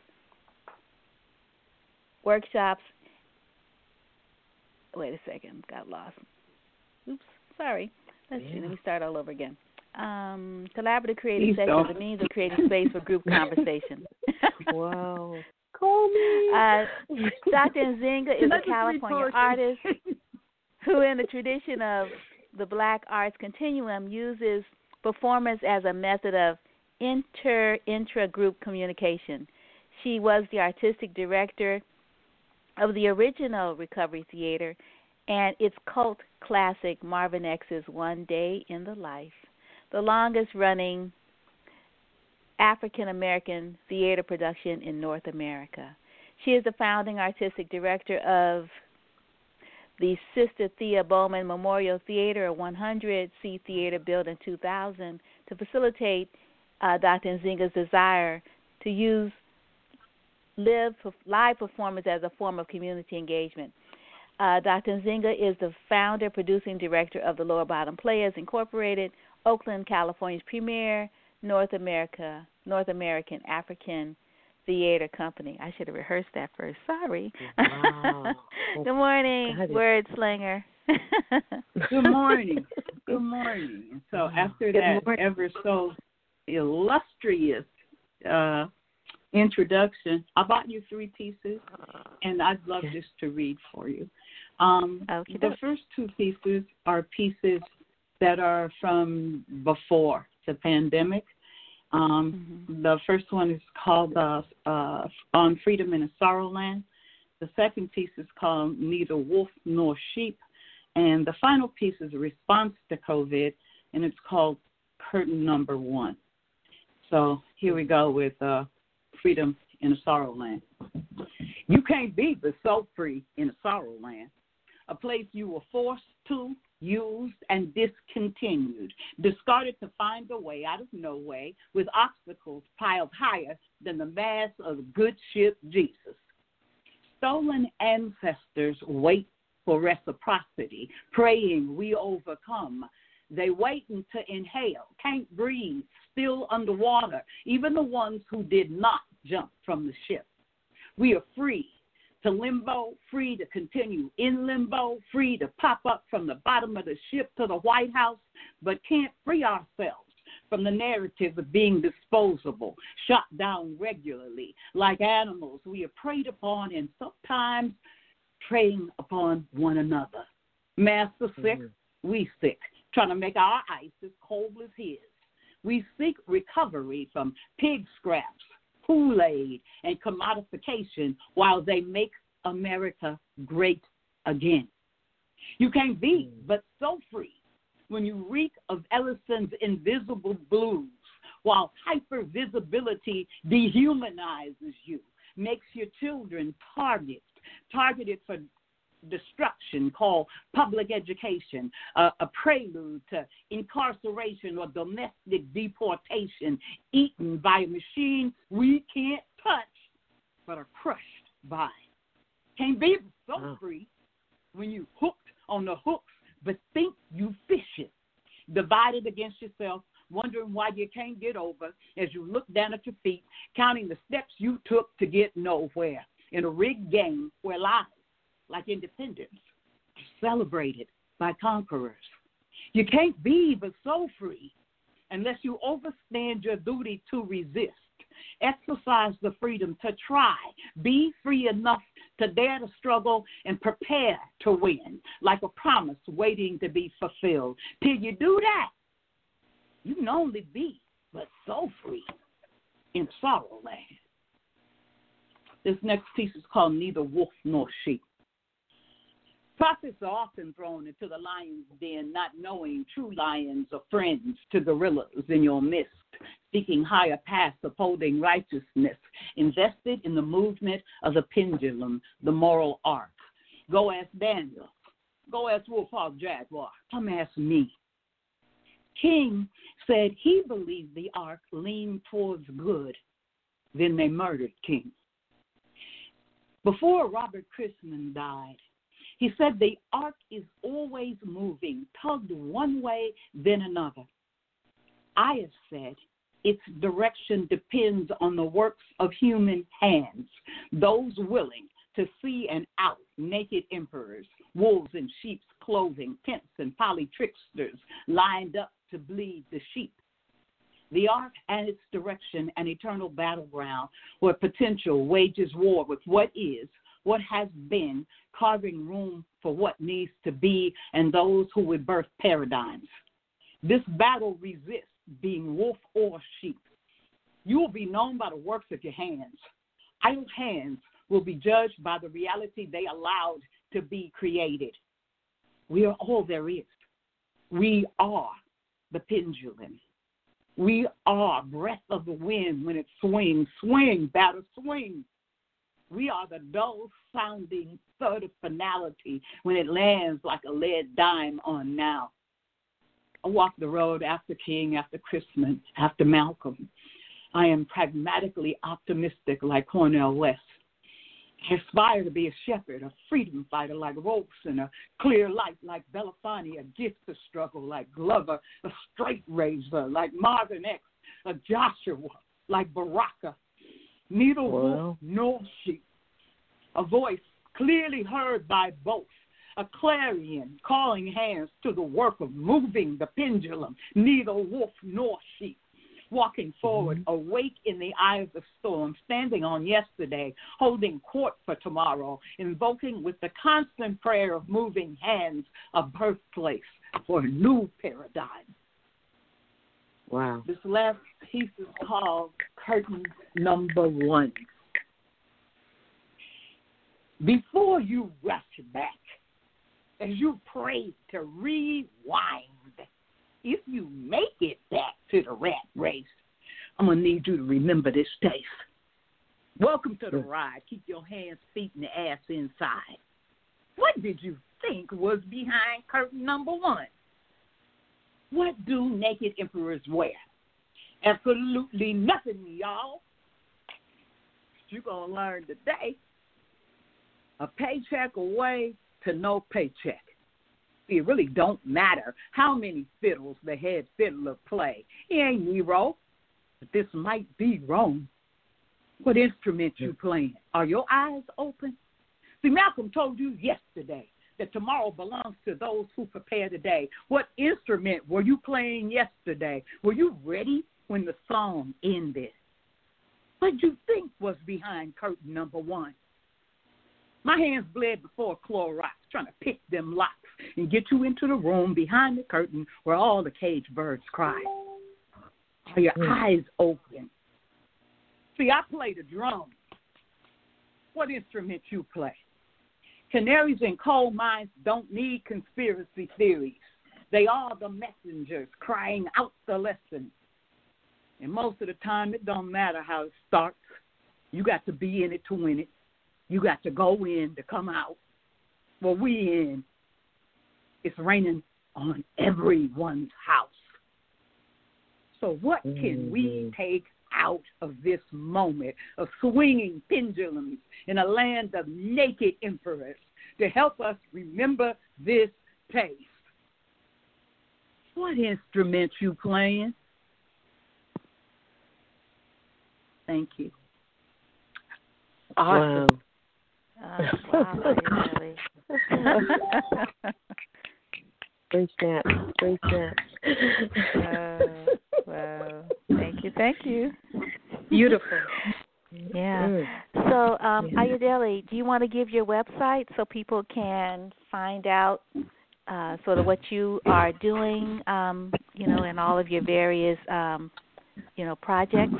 workshops. Wait a second, got lost. Oops, sorry. Let's see. Let me start all over again. Um, collaborative creative Please sessions don't. a means of creating space for group conversation. Wow. Call me. Uh, Dr. Nzinga is a Let us read California artist who, in the tradition of the Black Arts Continuum, uses performance as a method of inter intra group communication. She was the artistic director of the original Recovery Theater and its cult classic Marvin X's One Day in the Life, the longest running African American theater production in North America. She is the founding artistic director of the Sister Thea Bowman Memorial Theater, a 100 seat theater built in 2000 to facilitate uh, Dr. Nzinga's desire to use live live performance as a form of community engagement. Uh, Dr. Nzinga is the founder, producing director of the Lower Bottom Players Incorporated, Oakland, California's premier North America North American African Theater Company. I should have rehearsed that first. Sorry. Wow. Good morning, word slinger. Good morning. Good morning. So after Good that morning. ever so illustrious uh, introduction, I bought you three pieces, and I'd love just to read for you. Um, the first two pieces are pieces that are from before the pandemic. Um, The first one is called uh, uh, On Freedom in a Sorrow Land. The second piece is called Neither Wolf Nor Sheep. And the final piece is a response to COVID, and it's called Curtain Number One. So here we go with uh, Freedom in a Sorrow Land. You can't be but so free in a sorrow land, a place you were forced to, used, and discontinued, discarded to find a way out of no way, with obstacles piled higher than the mass of good ship Jesus. Stolen ancestors wait for reciprocity, praying we overcome. They waiting to inhale, can't breathe, still underwater, even the ones who did not jump from the ship. We are free to limbo, free to continue in limbo, free to pop up from the bottom of the ship to the White House, but can't free ourselves from the narrative of being disposable, shot down regularly. Like animals, we are preyed upon and sometimes preying upon one another. Master sick, mm-hmm. we sick, trying to make our ice as cold as his. We seek recovery from pig scraps, Kool Aid, and commodification while they make America great again. You can't be mm. but so free when you reek of Ellison's invisible blues while hypervisibility dehumanizes you, makes your children targets, targeted for destruction called public education, uh, a prelude to incarceration or domestic deportation, eaten by a machine we can't touch but are crushed by. Can't be so free when you hooked on the hooks but think you fishing, divided against yourself, wondering why you can't get over as you look down at your feet, counting the steps you took to get nowhere in a rigged game where lies like independence celebrated by conquerors. You can't be but so free unless you overstand your duty to resist. Exercise the freedom to try. Be free enough to dare to struggle and prepare to win, like a promise waiting to be fulfilled. Till you do that, you can only be but so free in sorrow land. This next piece is called Neither Wolf Nor Sheep. Prophets are often thrown into the lion's den, not knowing true lions are friends to gorillas in your midst, seeking higher paths, upholding righteousness, invested in the movement of the pendulum, the moral arc. Go ask Daniel. Go ask Wolfhawk Jaguar. Come ask me. King said he believed the ark leaned towards good. Then they murdered King. Before Robert Chrisman died, he said the ark is always moving, tugged one way, then another. I have said its direction depends on the works of human hands, those willing to see and out naked emperors, wolves in sheep's clothing, pimps and poly tricksters lined up to bleed the sheep. The ark and its direction an eternal battleground where potential wages war with what is, what has been, carving room for what needs to be, and those who will birth paradigms. This battle resists being wolf or sheep, You will be known by the works of your hands. Idle hands will be judged by the reality they allowed to be created. We are all there is. We are the pendulum. We are breath of the wind when it swings. Swing, batter, swing. We are the dull sounding third of finality when it lands like a lead dime on now. I walk the road after King, after Chrisman, after Malcolm. I am pragmatically optimistic like Cornel West. I aspire to be a shepherd, a freedom fighter like Robeson, a clear light like Belafonte, a gift to struggle like Glover, a straight razor like Marvin X, a Joshua like Baraka, neither wolf nor sheep, a voice clearly heard by both, a clarion calling hands to the work of moving the pendulum, neither wolf nor sheep walking forward, mm-hmm. awake in the eye of the storm, standing on yesterday, holding court for tomorrow, invoking with the constant prayer of moving hands a birthplace for a new paradigm. Wow. This last piece is called Curtain Number One. Before you rush back, as you pray to rewind, if you make it back to the rat race, I'm going to need you to remember this taste. Welcome to the ride. Keep your hands, feet, and the ass inside. What did you think was behind curtain number one? What do naked emperors wear? Absolutely nothing, y'all. You're going to learn today a paycheck away to no paycheck it really don't matter how many fiddles the head fiddler play. He ain't Nero, but this might be wrong. What instrument you playing? Are your eyes open? See, Malcolm told you yesterday that tomorrow belongs to those who prepare today. What instrument were you playing yesterday? Were you ready when the song ended? What did you think was behind curtain number one? My hands bled before Clorox, trying to pick them locks and get you into the room behind the curtain where all the cage birds cry. Are your mm. eyes open? See, I play the drum. What instrument you play? Canaries in coal mines don't need conspiracy theories. They are the messengers crying out the lesson. And most of the time, it don't matter how it starts. You got to be in it to win it. You got to go in to come out. Well, we in it's raining on everyone's house. So, what can mm-hmm. we take out of this moment of swinging pendulums in a land of naked emperors to help us remember this pace? What instrument you playing? Thank you. Awesome. Wow. Uh, wow, Three snaps. Three snaps. wow. wow. Thank you. Thank you. Beautiful. Yeah. Mm. So, um, Ayodele, do you want to give your website so people can find out uh, sort of what you are doing, um, you know, in all of your various, um, you know, projects?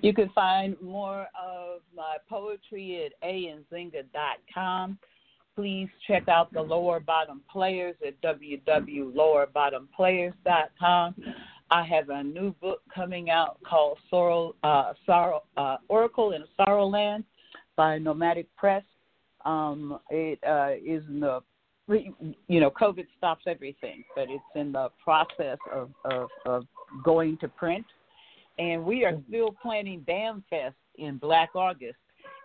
You can find more of my poetry at anzinga.com please check out the Lower Bottom Players at www.lowerbottomplayers.com. I have a new book coming out called Sorrow, uh, Sorrow, uh, Oracle in a Sorrowland by Nomadic Press. Um, it uh, is in the, you know, COVID stops everything, but it's in the process of, of, of going to print. And we are still planning Bam Fest in Black August.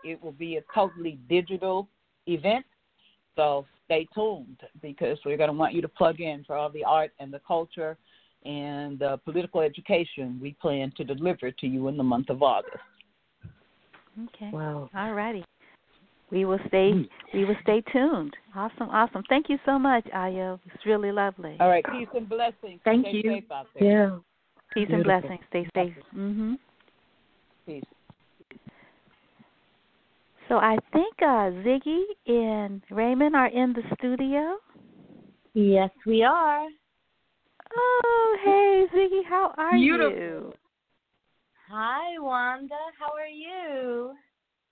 It will be a totally digital event so stay tuned because we're going to want you to plug in for all the art and the culture and the political education we plan to deliver to you in the month of August. Okay. Wow. All righty. We will stay we will stay tuned. Awesome, awesome. Thank you so much, Ayo. It's really lovely. All right. Peace and blessings. Thank stay you. Safe out there. Yeah. Peace Beautiful. and blessings. Stay safe. Mhm. Peace. So I think uh, Ziggy and Raymond are in the studio. Yes, we are. Oh, hey Ziggy, how are Beautiful. you? Hi, Wanda. How are you?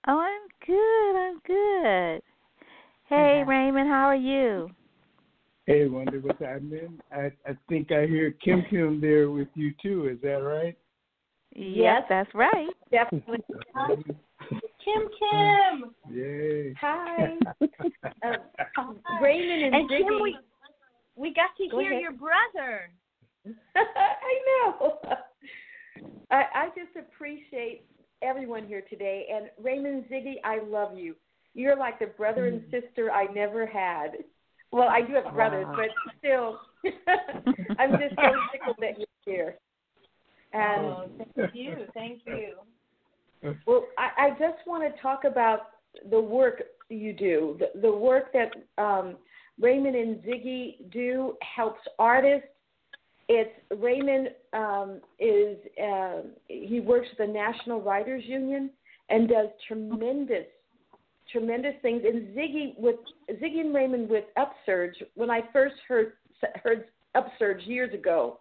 Oh, I'm good. I'm good. Hey, uh-huh. Raymond, how are you? Hey, Wanda, what's happening? I I think I hear Kim Kim there with you too. Is that right? Yes, that's right. Definitely. Kim Kim. Yay. Hi. uh, Raymond and, and Kim, we, we got to Go hear ahead. your brother. I know. I, I just appreciate everyone here today. And Raymond Ziggy, I love you. You're like the brother and sister I never had. Well, I do have brothers, Wow. but still, I'm just so tickled that you're here. And oh, thank you. Thank you. well, I, I just want to talk about the work you do. The, the work that um, Raymond and Ziggy do helps artists. It's Raymond um, is uh, he works with the National Writers Union and does tremendous tremendous things. And Ziggy with Ziggy and Raymond with Upsurge. When I first heard heard Upsurge years ago,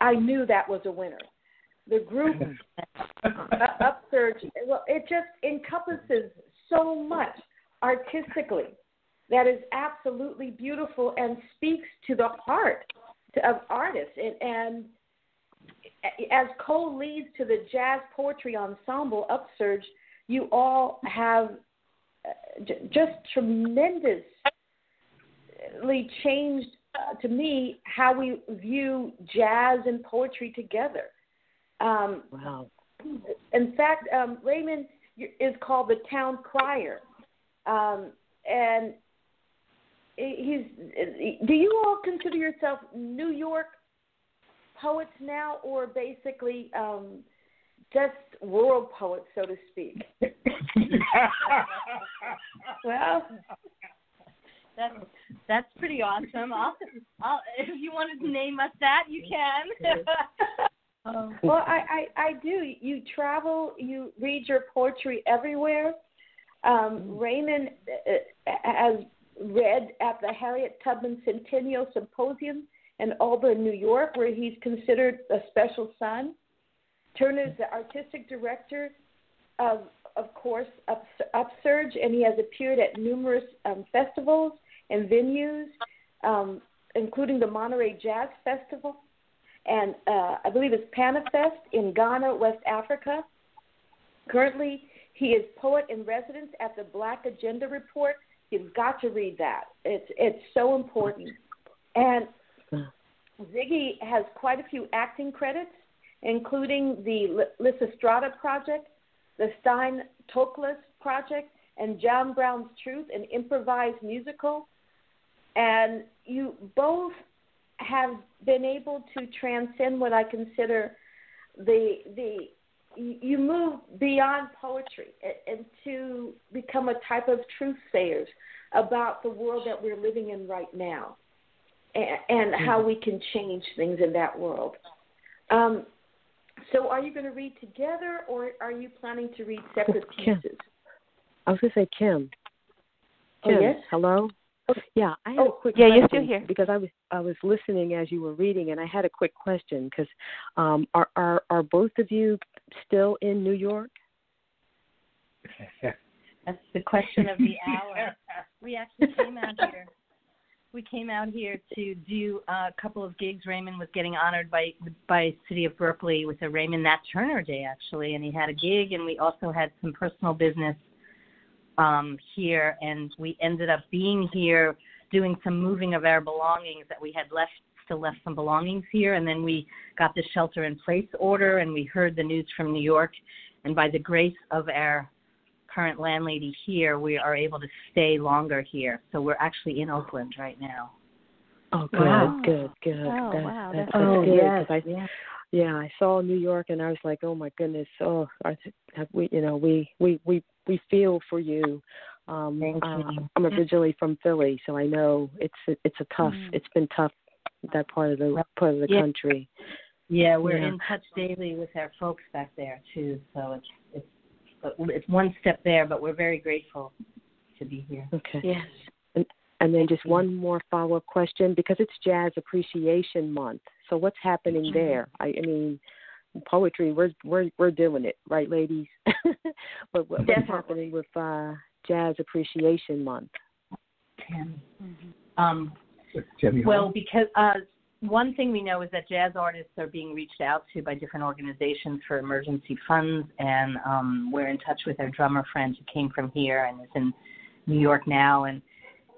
I knew that was a winner. The group uh, Upsurge, well, it just encompasses so much artistically that is absolutely beautiful and speaks to the heart to, of artists. And, and as Cole leads to the jazz poetry ensemble Upsurge, you all have uh, just tremendously changed uh, to me how we view jazz and poetry together. Um, wow. In fact, um, Raymond is called the town crier, um, and he's. Do you all consider yourself New York poets now, or basically um, just world poets, so to speak? well, that's that's pretty awesome. I'll, I'll, if you wanted to name us that, you can. Um, well, I, I, I do. You travel, you read your poetry everywhere. Um, Raymond uh, has read at the Harriet Tubman Centennial Symposium in Auburn, New York, where he's considered a special son. Turner is the artistic director of, of course, Upsurge, and he has appeared at numerous um, festivals and venues, um, including the Monterey Jazz Festival and uh, I believe it's Panafest in Ghana, West Africa. Currently, he is poet in residence at the Black Agenda Report. You've got to read that. It's it's so important. And Ziggy has quite a few acting credits, including the Lysistrata Project, the Stein Toklas Project, and John Brown's Truth, an improvised musical. And you both have been able to transcend what I consider the the you move beyond poetry and to become a type of truth sayers about the world that we're living in right now and, and how we can change things in that world. Um, so, are you going to read together, or are you planning to read separate Kim. pieces? I was going to say Kim. Oh, yes? hello. Yeah, I had Oh, a quick yeah, question you're still here. because I was I was listening as you were reading, and I had a quick question because um, are are are both of you still in New York? That's the question of the hour. We actually came out here. We came out here to do a couple of gigs. Raymond was getting honored by by City of Berkeley with a Raymond Nat Turner Day actually, and he had a gig, and we also had some personal business um, here, and we ended up being here doing some moving of our belongings that we had left still left some belongings here and then we got the shelter in place order and we heard the news from New York and by the grace of our current landlady here we are able to stay longer here so we're actually in Oakland right now Oh, good, Wow. good, good. Oh, that's, wow, that's, that's that's good. good Yes, 'cause I, yeah, I saw New York and I was like, oh my goodness, oh, I, have we, you know, we we we we feel for you. Um, Thank uh, you. I'm originally from Philly, so I know it's it's a tough. Mm. It's been tough that part of the part of the Yeah. country. yeah we're Yeah. in touch daily with our folks back there too so it's it's it's one step there but we're very grateful to be here Okay. Yes. And and then just one more follow up question because it's Jazz Appreciation Month. So what's happening Mhm. there? I, I mean, poetry, we're we're we're doing it, right, ladies? but what, what's happening with uh, Jazz Appreciation Month? Mm-hmm. Um, well, because uh, one thing we know is that jazz artists are being reached out to by different organizations for emergency funds, and um, we're in touch with our drummer friend who came from here and is in New York now, and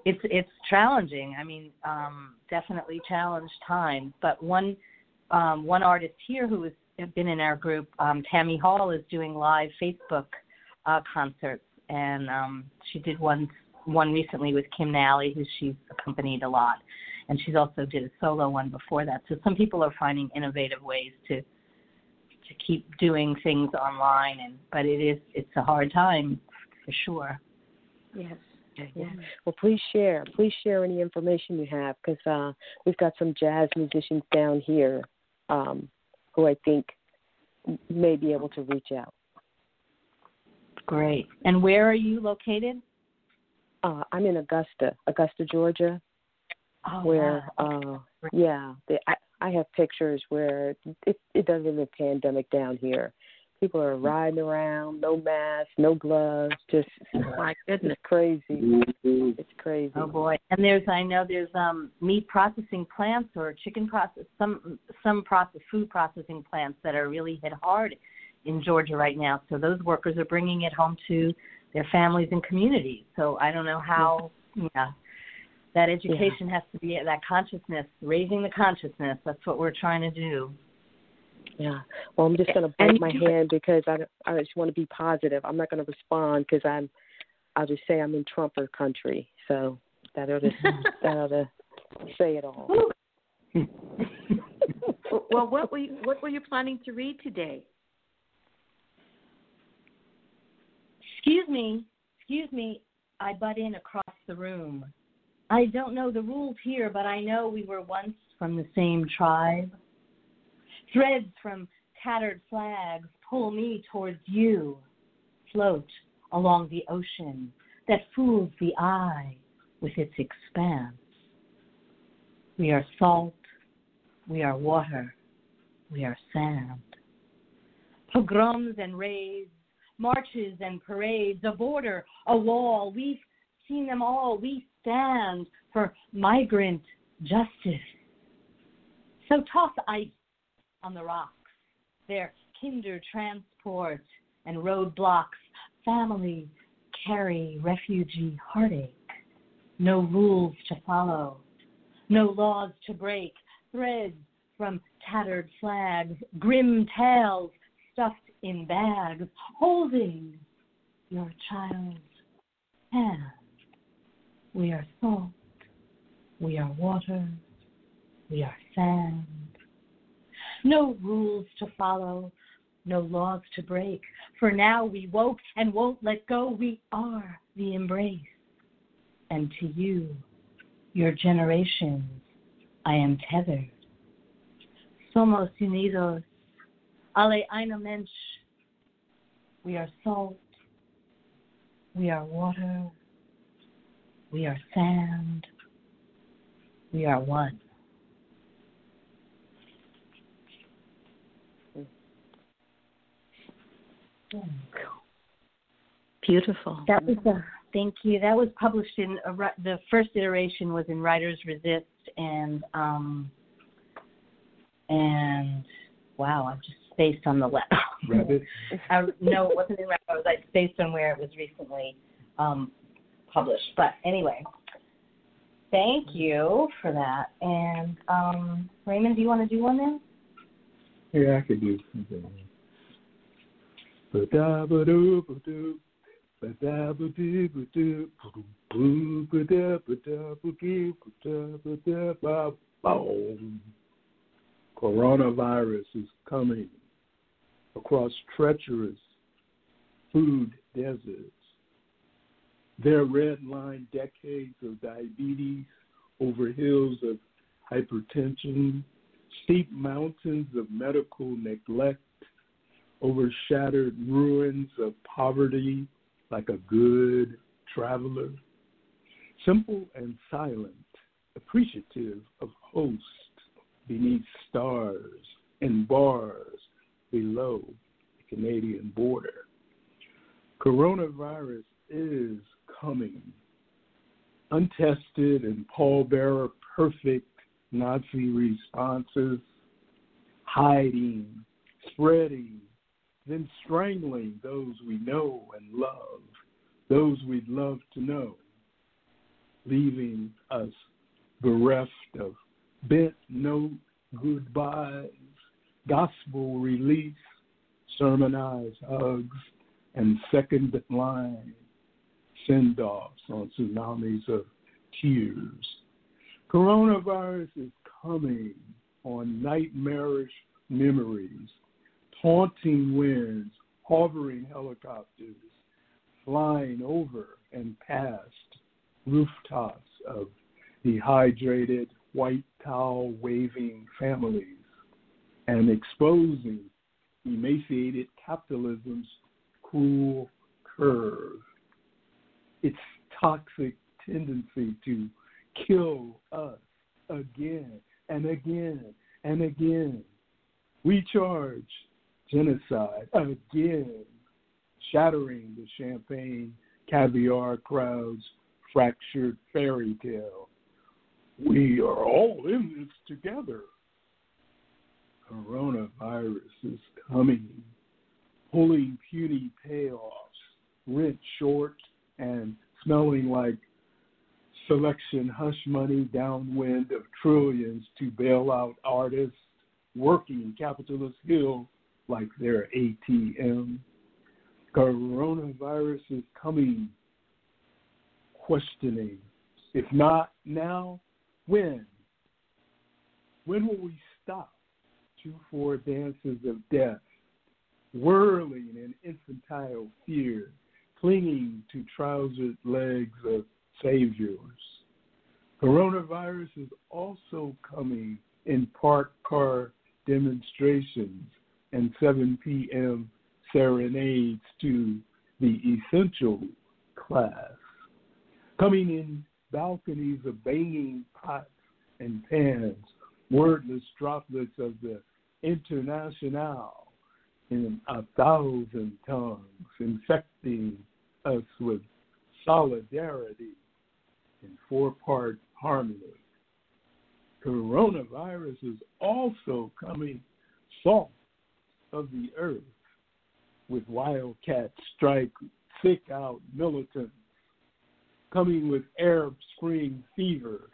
it's it's challenging. I mean, um, definitely challenged time. But one um, one artist here who has been in our group, um, Tammy Hall, is doing live Facebook uh, concerts, and um, she did one one recently with Kim Nalley, who she's accompanied a lot and she's also did a solo one before that. So some people are finding innovative ways to to keep doing things online, and but it is it's a hard time for sure. Yes. Yeah. Well, please share. Please share any information you have because uh, we've got some jazz musicians down here um, who I think may be able to reach out. Great. And where are you located? Uh, I'm in Augusta, Augusta, Georgia oh, where wow. uh yeah the, I, I have pictures where it it doesn't even pandemic down here. People are riding around no mask no gloves just my goodness. it's crazy. It's crazy. Oh boy. And there's i know there's um meat processing plants or chicken process some some process food processing plants that are really hit hard in georgia right now. So those workers are bringing it home to their families and communities so i don't know how yeah that education yeah. has to be that consciousness, raising the consciousness. That's what we're trying to do. Yeah. Well, I'm just going to bite my hand because I, I just want to be positive. I'm not going to respond because I'm. I'll just say I'm in Trumper country. So that ought to that ought to say it all. well, what were you, what were you planning to read today? Excuse me. Excuse me. I butt in across the room. I don't know the rules here, but I know we were once from the same tribe. Threads from tattered flags pull me towards you, float along the ocean that fools the eye with its expanse. We are salt, we are water, we are sand. Pogroms and raids, marches and parades, a border, a wall, we've seen them all. We stand for migrant justice. So toss ice on the rocks, their kinder transport and roadblocks. Family carry refugee heartache. No rules to follow, no laws to break. Threads from tattered flags, grim tales stuffed in bags, holding your child's hand. We are salt. We are water. We are sand. No rules to follow, no laws to break. For now we woke and won't let go. We are the embrace. And to you, your generations, I am tethered. Somos unidos. Ale eine Mensch. We are salt. We are water. We are sand. We are one. Beautiful. That was a thank you. That was published in a, the first iteration was in Writers Resist and um and wow, I'm just spaced on the left. Rabbit. uh, no, it wasn't in Rabbit. I was like spaced on where it was recently um, published. But anyway, thank you for that. And um, Raymond, do you want to do one then? Yeah, I could do something. Coronavirus is coming across treacherous food deserts their red line decades of diabetes over hills of hypertension, steep mountains of medical neglect, over shattered ruins of poverty like a good traveler. Simple and silent, appreciative of hosts beneath stars and bars below the Canadian border. Coronavirus is coming. Untested and pallbearer perfect Nazi responses, hiding, spreading, then strangling those we know and love, those we'd love to know, leaving us bereft of bent note goodbyes, gospel release, sermonized hugs, and second line send offs on tsunamis of tears. Coronavirus is coming on nightmarish memories, taunting winds, hovering helicopters, flying over and past rooftops of dehydrated, white towel waving families, and exposing emaciated capitalism's cruel curve, its toxic tendency to kill us again and again and again. We charge genocide again, shattering the champagne caviar crowd's fractured fairy tale. We are all in this together. Coronavirus is coming, pulling puny payoffs, rent short, and smelling like selection hush money downwind of trillions to bail out artists working capitalist hill like their ATM. Coronavirus is coming, questioning, if not now, when? When will we stop two four dances of death, whirling in infantile fear, clinging to trousered legs of saviors? Coronavirus is also coming in park car demonstrations and 7 p.m. serenades to the essential class, coming in balconies of banging pots and pans, wordless droplets of the international in a thousand tongues, infecting us with solidarity in four part harmony. Coronavirus is also coming salt of the earth with wildcat strike thick out militants coming with Arab Spring fever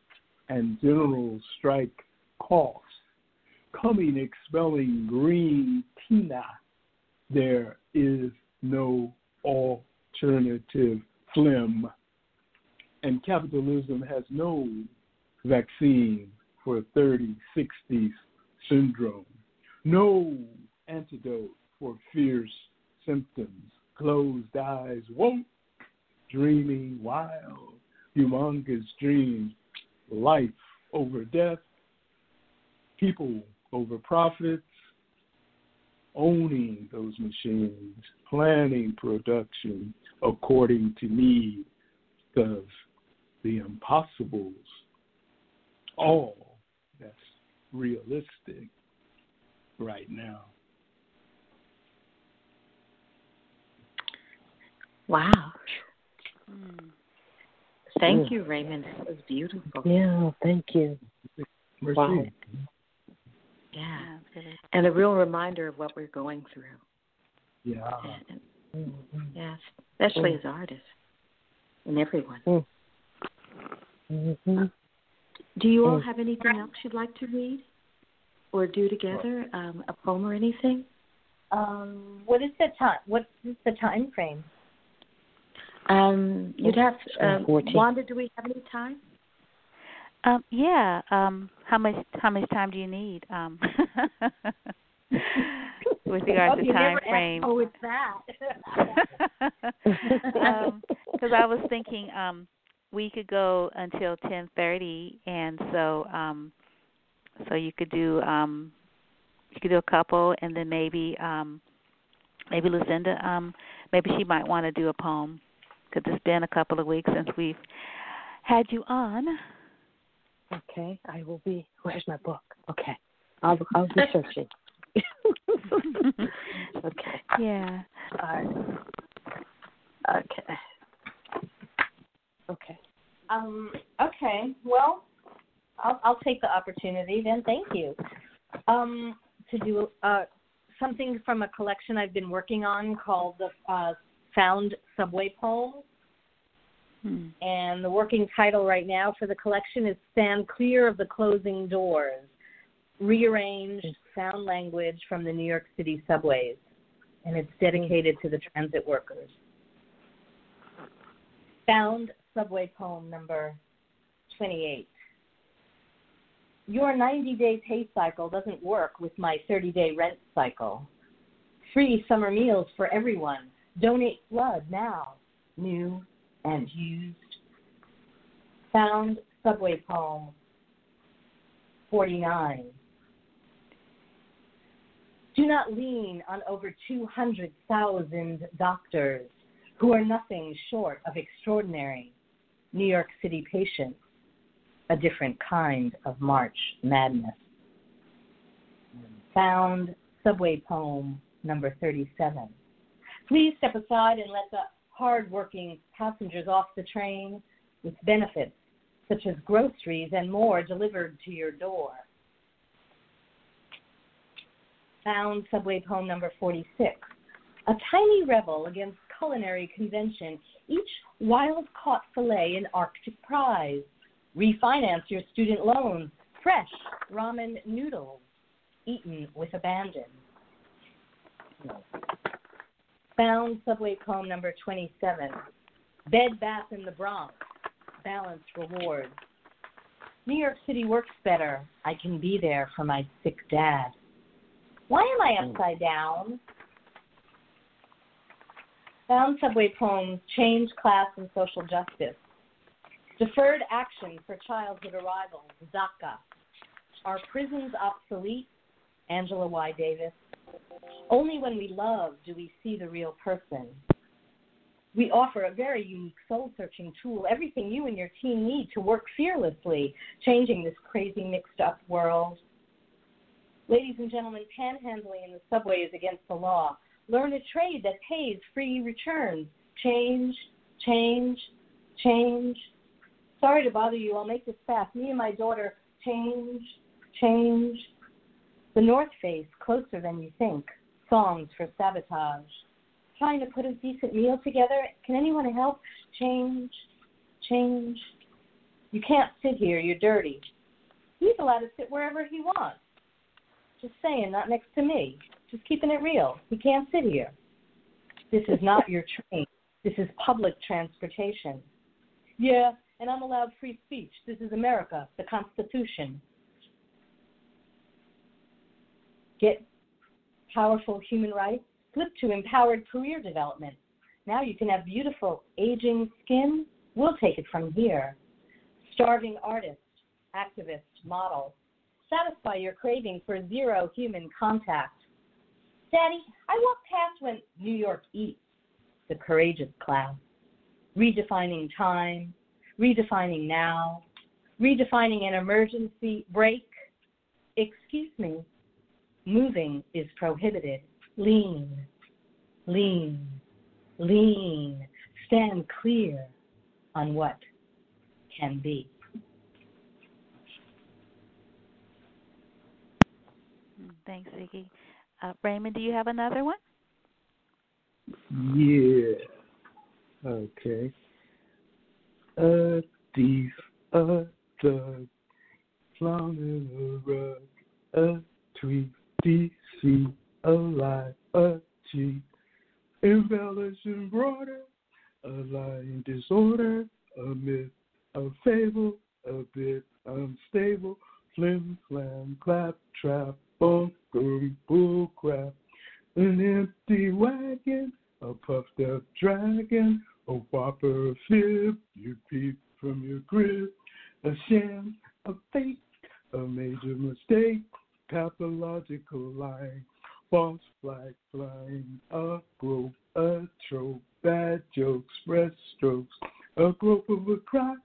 and general strike coughs, coming expelling green tina. There is no alternative phlegm. And capitalism has no vaccine for 3060 syndrome, no antidote for fierce symptoms, closed eyes, woke, dreaming wild, humongous dreams, life over death, people over profits, owning those machines, planning production according to need, because the impossibles, all that's realistic right now. Wow. Hmm. Thank you, Raymond. That was beautiful. Yeah, thank you. Merci. Wow. Yeah. And a real reminder of what we're going through. Yeah. And, yes, especially Mm. as artists and everyone. Mm-hmm. Do you all Mm. have anything else you'd like to read or do together? Um, a poem or anything? Um, what is the time? What is the time frame? Um, you'd have um, Wanda. Do we have any time? Um, yeah. Um, how much how much time do you need? Um, with regards oh, to time frame. Oh, it's that. because I was thinking um we could go until ten thirty, and so um so you could do um you could do a couple, and then maybe um maybe Lucinda um maybe she might want to do a poem because it's been a couple of weeks since we've had you on. Okay, I will be. Where's my book? Okay, I'll I'll be searching. Okay. Yeah. All right. Okay. Okay. Um. Okay. Well, I'll I'll take the opportunity then. Thank you. Um. To do uh something from a collection I've been working on called the uh, Found Subway Poems. Hmm. And the working title right now for the collection is Stand Clear of the Closing Doors Rearranged Sound Language from the New York City Subways. And it's dedicated to the transit workers. Found Subway Poem number 28. Your 90 day pay cycle doesn't work with my 30 day rent cycle. Free summer meals for everyone. Donate blood now, new and used. Found Subway Poem 49. Do not lean on over 200,000 doctors who are nothing short of extraordinary New York City patients, a different kind of March madness. Found Subway Poem number 37. Please step aside and let the hard-working passengers off the train with benefits such as groceries and more delivered to your door. Found Subway Poem number 46. A tiny rebel against culinary convention, each wild caught fillet an Arctic prize. Refinance your student loans, fresh ramen noodles, eaten with abandon. Found Subway Poem number 27. Bed Bath in the Bronx, balance reward. New York City works better. I can be there for my sick dad. Why am I hmm. upside down? Found Subway Poems Change, Class, and Social Justice. Deferred Action for Childhood Arrivals, DACA. Are prisons obsolete? Angela Y. Davis. Only when we love do we see the real person. We offer a very unique soul searching tool, everything you and your team need to work fearlessly, changing this crazy mixed up world. Ladies and gentlemen, panhandling in the subway is against the law. Learn a trade that pays free returns. Change, change, change. Sorry to bother you, I'll make this fast. Me and my daughter, change, change. The North Face, closer than you think. Songs for sabotage. Trying to put a decent meal together. Can anyone help? Change, change. You can't sit here, you're dirty. He's allowed to sit wherever he wants. Just saying, not next to me. Just keeping it real. He can't sit here. This is not your train. This is public transportation. Yeah, and I'm allowed free speech. This is America, the Constitution. Get powerful human rights, flip to empowered career development. Now you can have beautiful aging skin. We'll take it from here. Starving artist, activist, model, satisfy your craving for zero human contact. Daddy, I walk past when New York eats, the courageous class, redefining time, redefining now, redefining an emergency break. Excuse me, moving is prohibited. Lean, lean, lean. Stand clear on what can be. Thanks, Vicky. Uh, Raymond, do you have another one? Yeah. Okay. A thief, a thug, flung in a rug, a tweet, DC, a lie, a cheat, embellishing broader, a lying disorder, a myth, a fable, a bit unstable, flim flam, clap trap, bunkum bull crap, an empty wagon, a puffed up dragon, a whopper fib, you peep from your crib, a sham, a fake, a major mistake, pathological lying, false flag flying, a grope, a trope, bad jokes, breast strokes, a grope of a crotch,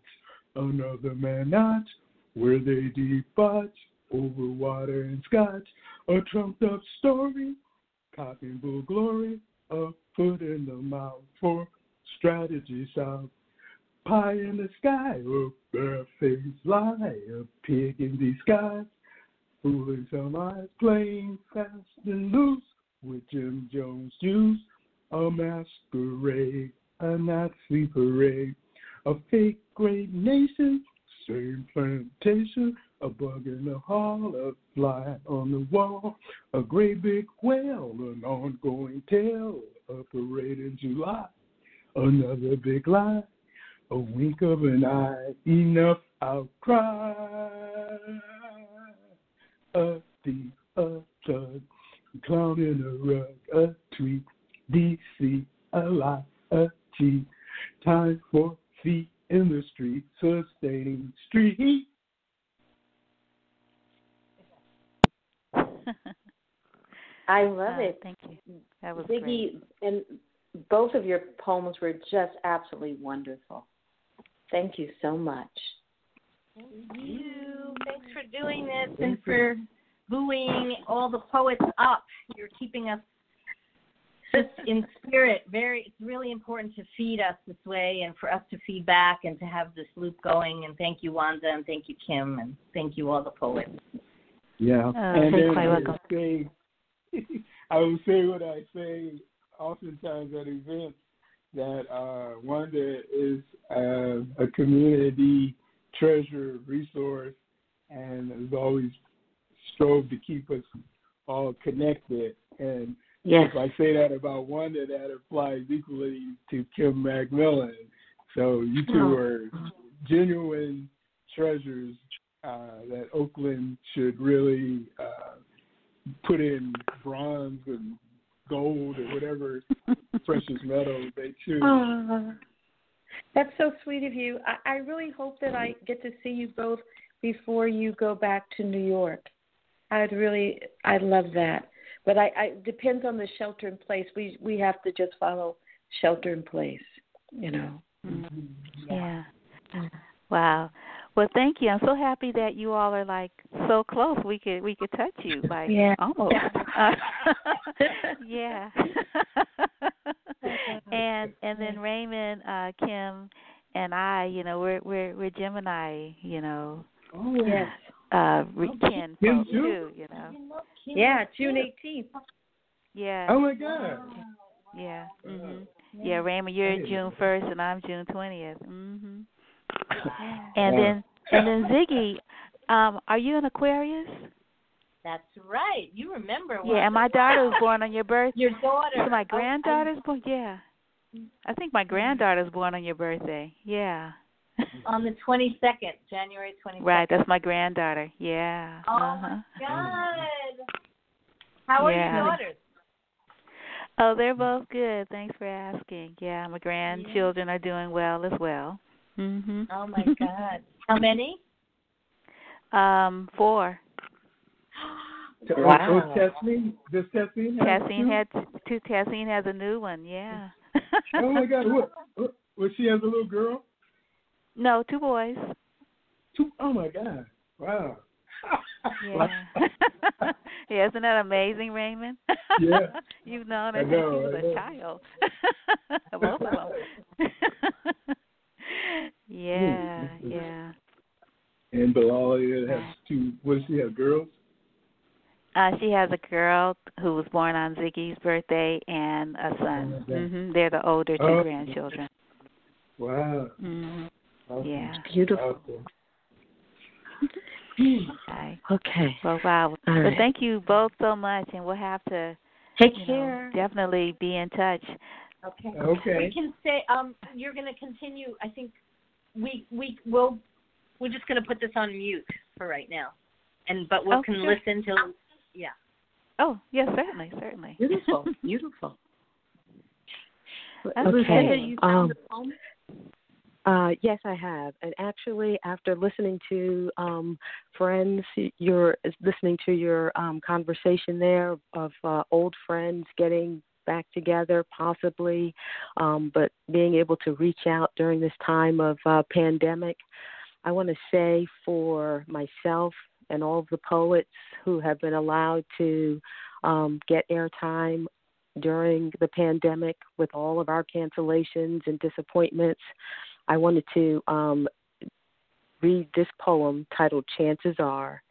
another man notch, where they debauch over water and scotch, a trumped up story, Cotton bull glory, a foot in the mouth for strategy south. Pie in the sky, a barefaced lie, a pig in disguise. Fooling some eyes, playing fast and loose with Jim Jones juice. A masquerade, a Nazi parade, a fake great nation, same plantation, a bug in the hall, a fly on the wall, a great big whale, an ongoing tale, a parade in July, another big lie, a wink of an eye, enough outcry. A thief, a thug, a clown in a rug, a tweet, DC, a lie, a cheat. Time for feet in the street, sustaining street. I love Oh, it. Thank you. That was Ziggy, great. and both of your poems were just absolutely wonderful. Thank you so much. Thank you. Thanks for doing this and for booing all the poets up. You're keeping us just in spirit. Very, it's really important to feed us this way and for us to feed back and to have this loop going. And thank you, Wanda, and thank you, Kim, and thank you all the poets. Yeah. Oh, and then I welcome. would say, I would say what I say oftentimes at events that uh, Wanda is uh, a community treasure resource and has always strove to keep us all connected. And Yes. if I say that about Wanda, that applies equally to Kim McMillon. So you two Oh. are genuine treasures uh, that Oakland should really uh, put in bronze and gold or whatever precious metal they choose. Aw. That's so sweet of you. I, I really hope that I get to see you both before you go back to New York. I'd really, I'd love that. But I, I depends on the shelter in place. We we have to just follow shelter in place, you know. Yeah. Wow. Well, thank you. I'm so happy that you all are like so close. We could we could touch you like Yeah. almost. Uh, yeah. and and then Raymond, uh, Kim, and I, you know, we're we're we're Gemini, you know. Oh yes. Uh, we can Kim too? too, you know. Yeah, June eighteenth. Yeah. Oh my God. Yeah. Mhm. Yeah, Raymond, you're June first, and I'm June twentieth. Mhm. And Wow. then and then Ziggy, um, are you an Aquarius? That's right. You remember. Yeah, and my daughter was born on your birthday. Your daughter. So my Oh, I- granddaughter's born. Yeah. I think my granddaughter's born on your birthday. Yeah. on the 22nd, January 22nd. Right, that's my granddaughter. Yeah. Oh uh-huh. my God. How are Yeah. your daughters? Oh, they're both good. Thanks for asking. Yeah, my grandchildren are doing well as well. Mhm. Oh my God. How many? Um, four. Wow. oh, Kathleen, does Kathleen have Cassine two? had two. Cassine has a new one. Yeah. Oh my God! What? what? What? She has a little girl. No, two boys. Two. Oh my God! Wow. Yeah. yeah, isn't that amazing, Raymond? Yeah. You've known her I since she was a child. Both of them. yeah, Hmm. yeah. And Bilal has two. What does she have? Girls. Uh, she has a girl who was born on Ziggy's birthday and a son. Oh, okay. hmm They're the older two Oh. grandchildren. Wow. hmm Awesome. Yeah. Beautiful. Awesome. Okay. Okay. Well, wow. All Well, right. thank you both so much, and we'll have to Take you know, definitely be in touch. Okay. Okay. We can say um you're going to continue. I think we we will we're just going to put this on mute for right now. And but we Oh, can listen till yeah. Oh, yes, certainly, certainly. Beautiful. Beautiful. Okay. Um, found the poem? Uh, yes, I have. And actually, after listening to um, friends, your listening to your um, conversation there of uh, old friends getting back together, possibly, um, but being able to reach out during this time of uh, pandemic, I want to say for myself and all of the poets who have been allowed to um, get airtime during the pandemic with all of our cancellations and disappointments. I wanted to um, read this poem titled Chances Are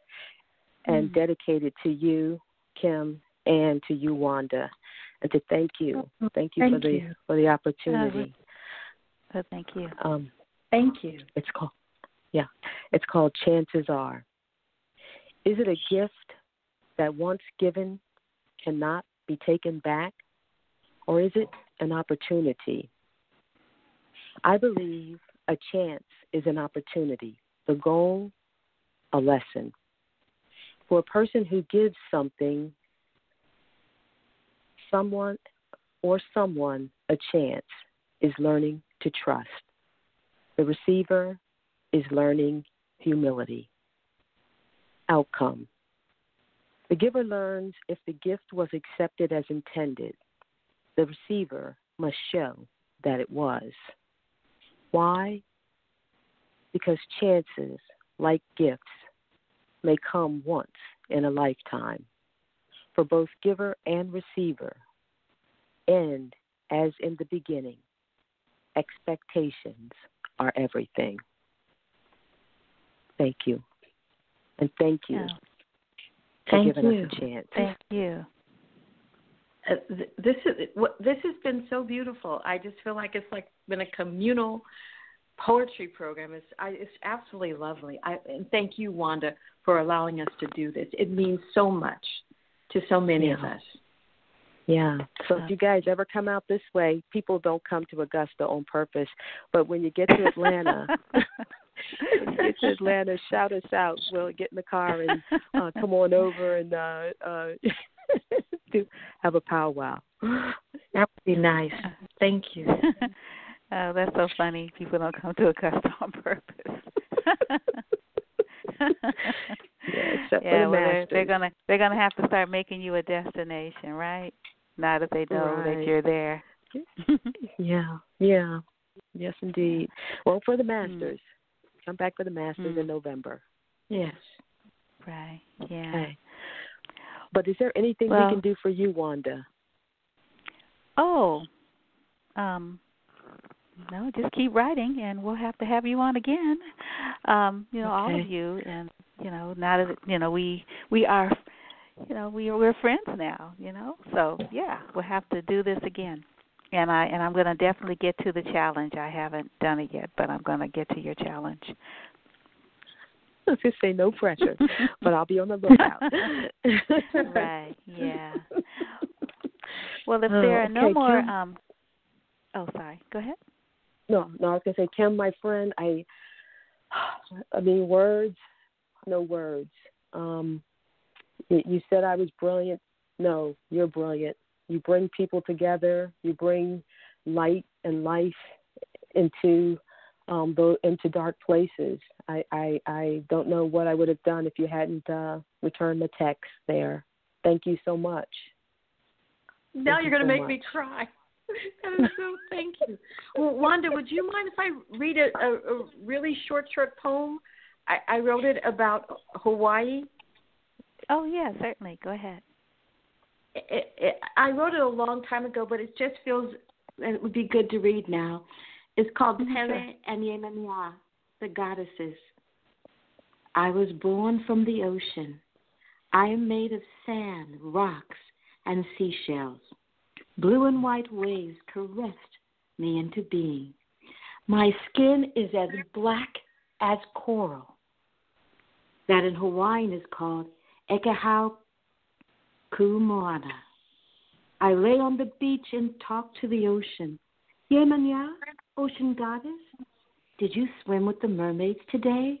and mm. dedicate it to you, Kim, and to you, Wanda, and to thank you. Oh, thank you thank for the you. for the opportunity. Oh, thank you. Um, thank you. It's called yeah. It's called Chances Are. Is it a gift that once given cannot be taken back? Or is it an opportunity? I believe a chance is an opportunity, the goal, a lesson. For a person who gives something, someone or someone a chance is learning to trust. The receiver is learning humility. Outcome The giver learns if the gift was accepted as intended. The receiver must show that it was. Why? Because chances, like gifts, may come once in a lifetime for both giver and receiver. And as in the beginning, expectations are everything. Thank you. And thank you yeah. for giving you. us a chance. Thank you. Uh, th- this is what this has been so beautiful. I just feel like it's like been a communal poetry program. It's I, it's absolutely lovely. I and thank you, Wanda, for allowing us to do this. It means so much to so many yeah. of us. Yeah. So if you guys ever come out this way, people don't come to Augusta on purpose. But when you get to Atlanta, when you get to Atlanta, shout us out. We'll get in the car and uh, come on over and uh, uh, do have a powwow. That would be nice. Thank you. oh, that's so funny. People don't come to a Augusta on purpose. yeah, yeah well, they're, they're gonna they're gonna have to start making you a destination, right? Now that they know right. that you're there. yeah, yeah, yes, indeed. Well, for the Masters, mm. Come back for the Masters mm. in November. Yes. Right. Yeah. Okay. But is there anything well, we can do for you, Wanda? Oh, um, no, just keep writing, and we'll have to have you on again. Um, you know, okay. all of you, and you know, now that you know we we are, you know, we we're friends now. You know, so yeah, we'll have to do this again. And I and I'm going to definitely get to the challenge. I haven't done it yet, but I'm going to get to your challenge. I was just say no pressure, but I'll be on the lookout. right. Yeah. Well, if there are no okay, more, Kim. um, oh, sorry. Go ahead. No, no, I was gonna say, Kim, my friend, I, I mean, words, no words. Um, you said I was brilliant. No, you're brilliant. You bring people together. You bring light and life into um the, into dark places. I, I I don't know what I would have done if you hadn't uh returned the text there. Thank you so much. Now Thank you're going to so make much. me cry. That is so. Thank you. Well, Wanda, would you mind if I read a, a, a really short, short poem? I, I wrote it about Hawaii. Oh yeah, certainly. Go ahead. It, it, I wrote it a long time ago, but it just feels it would be good to read now. It's called Mhm, Pele sure. and Yemanya, the goddesses. I was born from the ocean. I am made of sand, rocks, and seashells. Blue and white waves caressed me into being. My skin is as black as coral. That in Hawaiian is called Ekahau Kumoana. I lay on the beach and talk to the ocean. Yemanya, ocean goddess, did you swim with the mermaids today?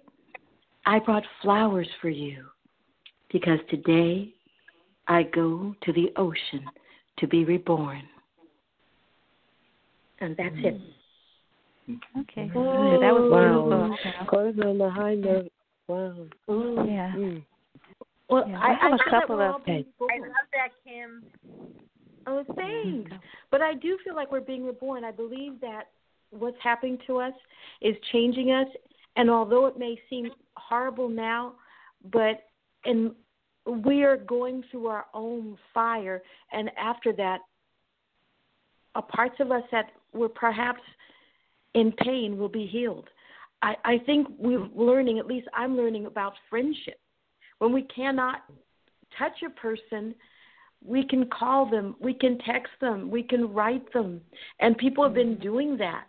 I brought flowers for you because today I go to the ocean to be reborn. And that's it. Okay. Oh, that was wow. beautiful. Closing on the high note. Wow. Yeah. Mm. Well, Yeah, I, I have a that couple we're of- all being I love that, Kim. Oh, thanks. But I do feel like we're being reborn. I believe that what's happening to us is changing us. And although it may seem horrible now, but in we are going through our own fire, and after that, a parts of us that were perhaps in pain will be healed. I, I think we're learning, at least I'm learning about friendship. When we cannot touch a person, we can call them, we can text them, we can write them. And people have been doing that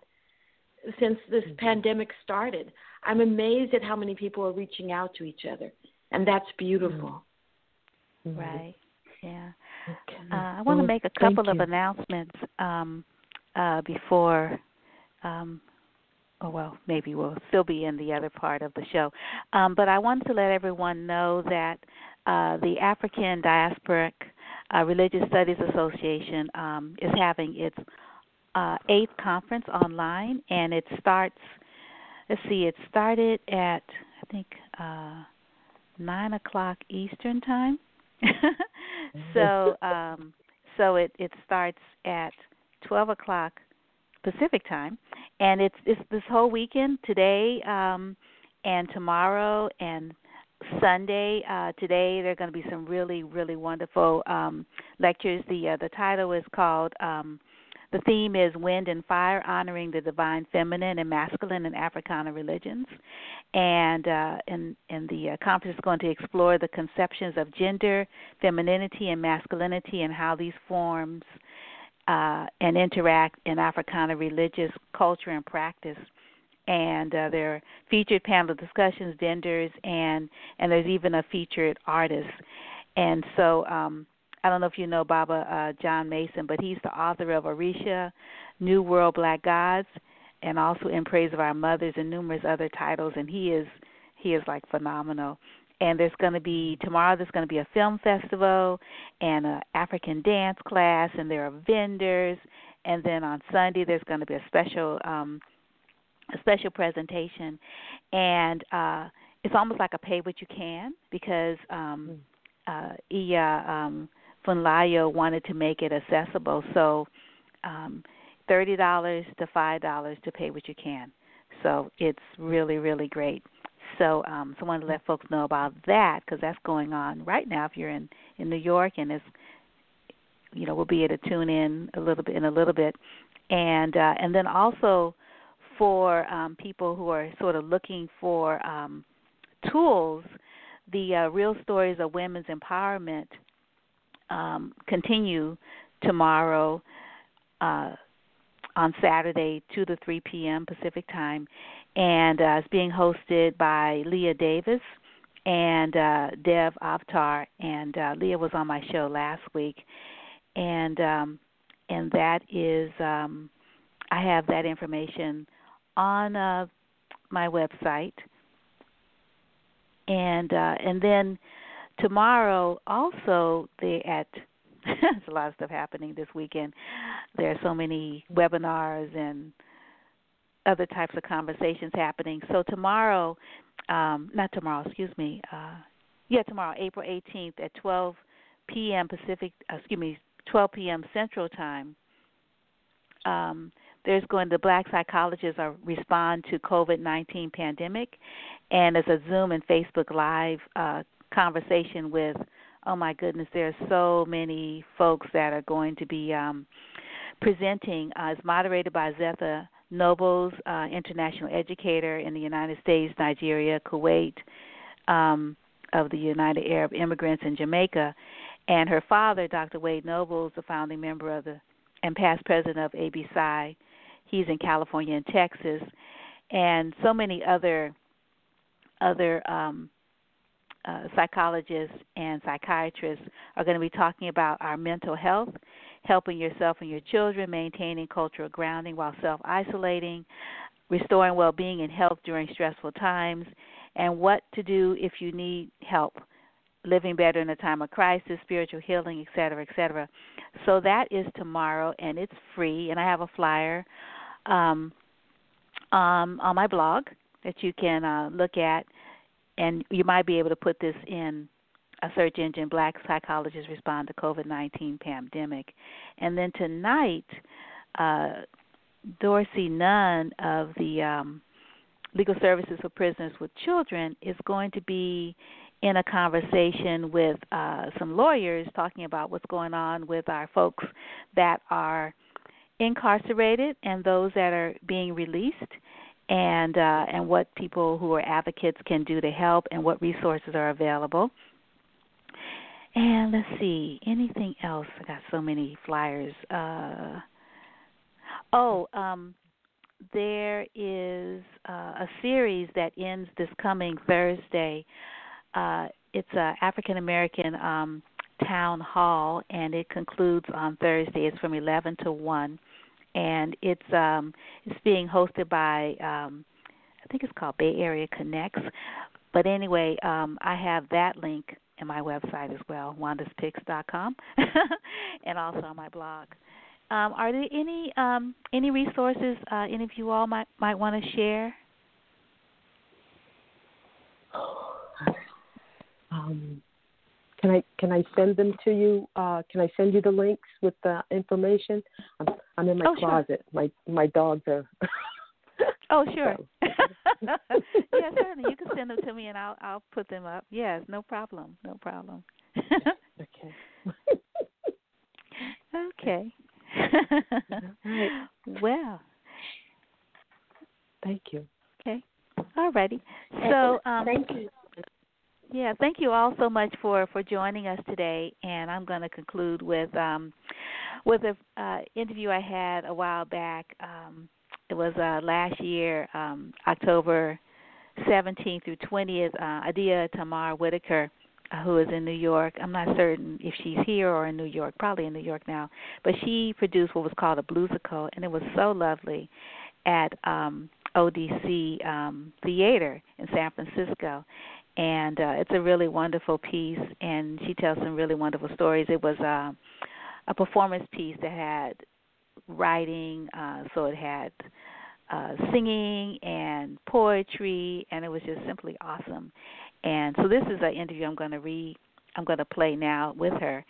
since this mm-hmm. pandemic started. I'm amazed at how many people are reaching out to each other, and that's beautiful. Mm-hmm. Right. Yeah. Okay. Uh, I want to make a couple of announcements um, uh, before. Um, oh well, maybe we'll still be in the other part of the show, um, but I wanted to let everyone know that uh, the African Diasporic uh, Religious Studies Association um, is having its uh, eighth conference online, and it starts. Let's see, it started at I think uh, nine o'clock Eastern time. so um, so it it starts at twelve o'clock Pacific time, and it's it's this whole weekend today um, and tomorrow and Sunday. Uh, today there are going to be some really really wonderful um, lectures. The uh, the title is called. Um, the theme is Wind and Fire, honoring the divine feminine and masculine in Africana religions. And uh, and, and the uh, conference is going to explore the conceptions of gender, femininity, and masculinity and how these forms uh, and interact in Africana religious culture and practice and uh, there are featured panel discussions, dinners, and and there's even a featured artist. And so um, I don't know if you know Baba uh, John Mason, but he's the author of Orisha, New World Black Gods, and also In Praise of Our Mothers and numerous other titles. And he is he is like phenomenal. And there's going to be tomorrow. There's going to be a film festival and an African dance class, and there are vendors. And then on Sunday there's going to be a special um, a special presentation, and uh, it's almost like a pay what you can because um, hmm. uh, Iya um, Funlayo wanted to make it accessible. So um, thirty dollars to five dollars to pay what you can. So it's really really great. So um, so I wanted to let folks know about that because that's going on right now. If you're in in New York and it's you know we'll be able to tune in a little bit in a little bit, and uh, and then also for um, people who are sort of looking for um, tools, the uh, Real Stories of Women's Empowerment um, continue tomorrow uh, on Saturday, 2 to 3 p.m. Pacific Time. And uh, it's being hosted by Leah Davis and uh, Dev Avtar. And uh, Leah was on my show last week. And um, and that is, um, I have that information on uh, my website, and uh, and then tomorrow also they at there's a lot of stuff happening this weekend. There are so many webinars and other types of conversations happening. So tomorrow, um, not tomorrow, excuse me. Uh, yeah, tomorrow, April 18th at 12 p.m. Pacific, uh, excuse me, 12 p.m. Central Time. Um, there's going to the black psychologists are respond to COVID-19 pandemic, and it's a Zoom and Facebook Live uh, conversation with. Oh my goodness, there are so many folks that are going to be um, presenting. Uh, it's moderated by Zetha Nobles, uh, international educator in the United States, Nigeria, Kuwait, um, of the United Arab Emirates in Jamaica, and her father, Dr. Wade Nobles, the founding member of the and past president of ABPsi, He's in California and Texas, and so many other other um, uh, psychologists and psychiatrists are going to be talking about our mental health, helping yourself and your children, maintaining cultural grounding while self isolating, restoring well being and health during stressful times, and what to do if you need help living better in a time of crisis, spiritual healing, et cetera, et cetera. So that is tomorrow, and it's free. And I have a flyer um, um, on my blog that you can uh, look at, and you might be able to put this in a search engine Black Psychologists Respond to COVID 19 Pandemic. And then tonight, uh, Dorsey Nunn of the um, Legal Services for Prisoners with Children is going to be in a conversation with uh, some lawyers talking about what's going on with our folks that are incarcerated and those that are being released and uh, and what people who are advocates can do to help and what resources are available. And let's see, anything else? I got so many flyers. Uh, oh, um, there is uh, a series that ends this coming Thursday. Uh, it's a African American um, town hall, and it concludes on Thursday. It's from 11 to 1 and it's um it's being hosted by um I think it's called Bay Area Connects. But anyway, um I have that link in my website as well, wandaspicks.com, and also on my blog. Um, are there any um, any resources uh, any of you all might might want to share? Um, can I can I send them to you? Uh, can I send you the links with the information? I'm I'm in my oh, closet. Sure. My my dogs are. oh sure. yeah, certainly. You can send them to me, and I'll I'll put them up. Yes, no problem. No problem. okay. okay. right. Well. Thank you. Okay. All righty. So um, thank you. Yeah, thank you all so much for for joining us today. And I'm going to conclude with um, with a uh, interview I had a while back. Um, it was uh, last year, um, October 17th through 20th. Uh, Adia Tamar Whitaker, uh, who is in New York. I'm not certain if she's here or in New York. Probably in New York now. But she produced what was called a bluesical, and it was so lovely at um, ODC um, Theater in San Francisco and uh, it's a really wonderful piece and she tells some really wonderful stories it was uh, a performance piece that had writing uh, so it had uh, singing and poetry and it was just simply awesome. And so this is an interview i'm going to read i'm going to play now with her.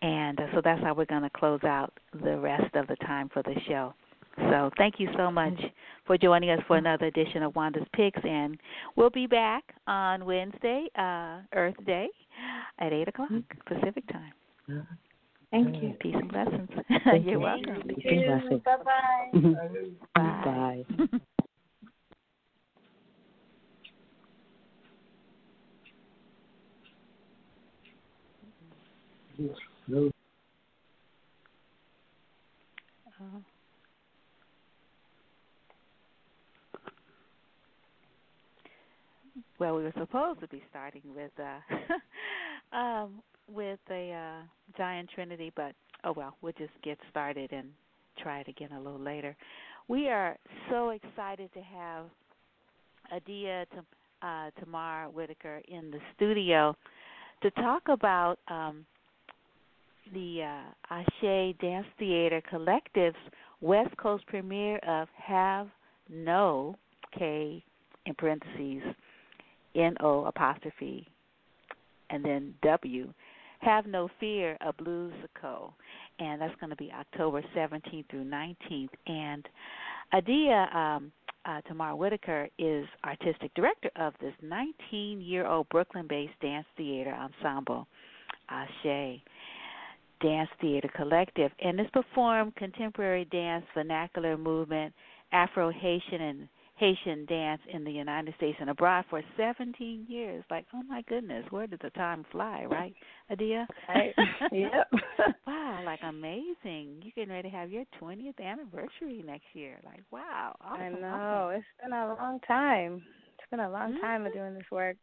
And uh, so that's how we're going to close out the rest of the time for the show. So thank you so much for joining us for another edition of Wanda's Picks, and we'll be back on Wednesday, uh, Earth Day, at eight o'clock Pacific time. Thank you. Peace and blessings. Thank You're you. welcome. Peace and blessings. Bye-bye. Bye. No. Uh, well, we were supposed to be starting with uh, um, with a uh, giant trinity, but oh well, we'll just get started and try it again a little later. We are so excited to have Adia uh, Tamar Whitaker in the studio to talk about um, the uh, Ashe Dance Theater Collective's West Coast premiere of Have No K in parentheses N O apostrophe and then W. Have No Fear, a bluesical, and that's going to be October 17th through 19th. And Adia um, uh, Tamar Whitaker is artistic director of this 19-year-old Brooklyn-based dance theater ensemble, Ashe Dance Theater Collective, and it's performed contemporary dance, vernacular movement, Afro Haitian, and Haitian dance in the United States and abroad for 17 years. Like, oh my goodness, where did the time fly, right, Adia? Right. yep. wow, like amazing. You're getting ready to have your 20th anniversary next year. Like, wow. Awesome, I know. awesome. It's been a long time. It's been a long mm-hmm. time of doing this work.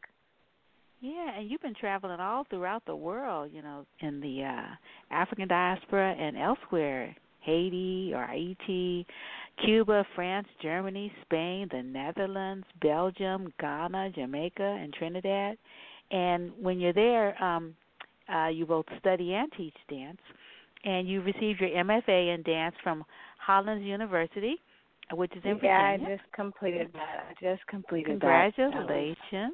Yeah, and you've been traveling all throughout the world, you know, in the uh African diaspora and elsewhere, Haiti or Haiti, Cuba, France, Germany, Spain, the Netherlands, Belgium, Ghana, Jamaica, and Trinidad. And when you're there, um, uh, you both study and teach dance. And you received your MFA in dance from Hollins University, which is in yeah, Virginia. I just completed that. I just completed Congratulations. that.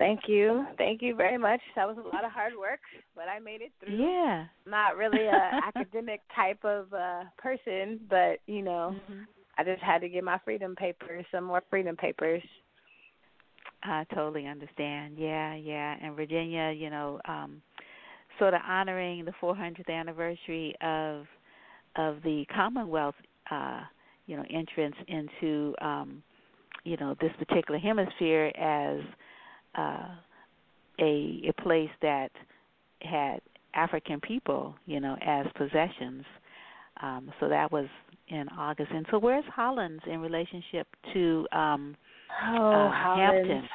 Thank you. Thank you very much. That was a lot of hard work, but I made it through. Yeah. Not really a academic type of uh person, but you know, mm-hmm. I just had to get my freedom papers, some more freedom papers. I totally understand. Yeah, yeah. And Virginia, you know, um sort of honoring the 400th anniversary of of the Commonwealth uh you know entrance into um you know this particular hemisphere as uh a a place that had African people, you know, as possessions. Um, so that was in August. And so where's Hollins in relationship to um oh, uh, Hampton?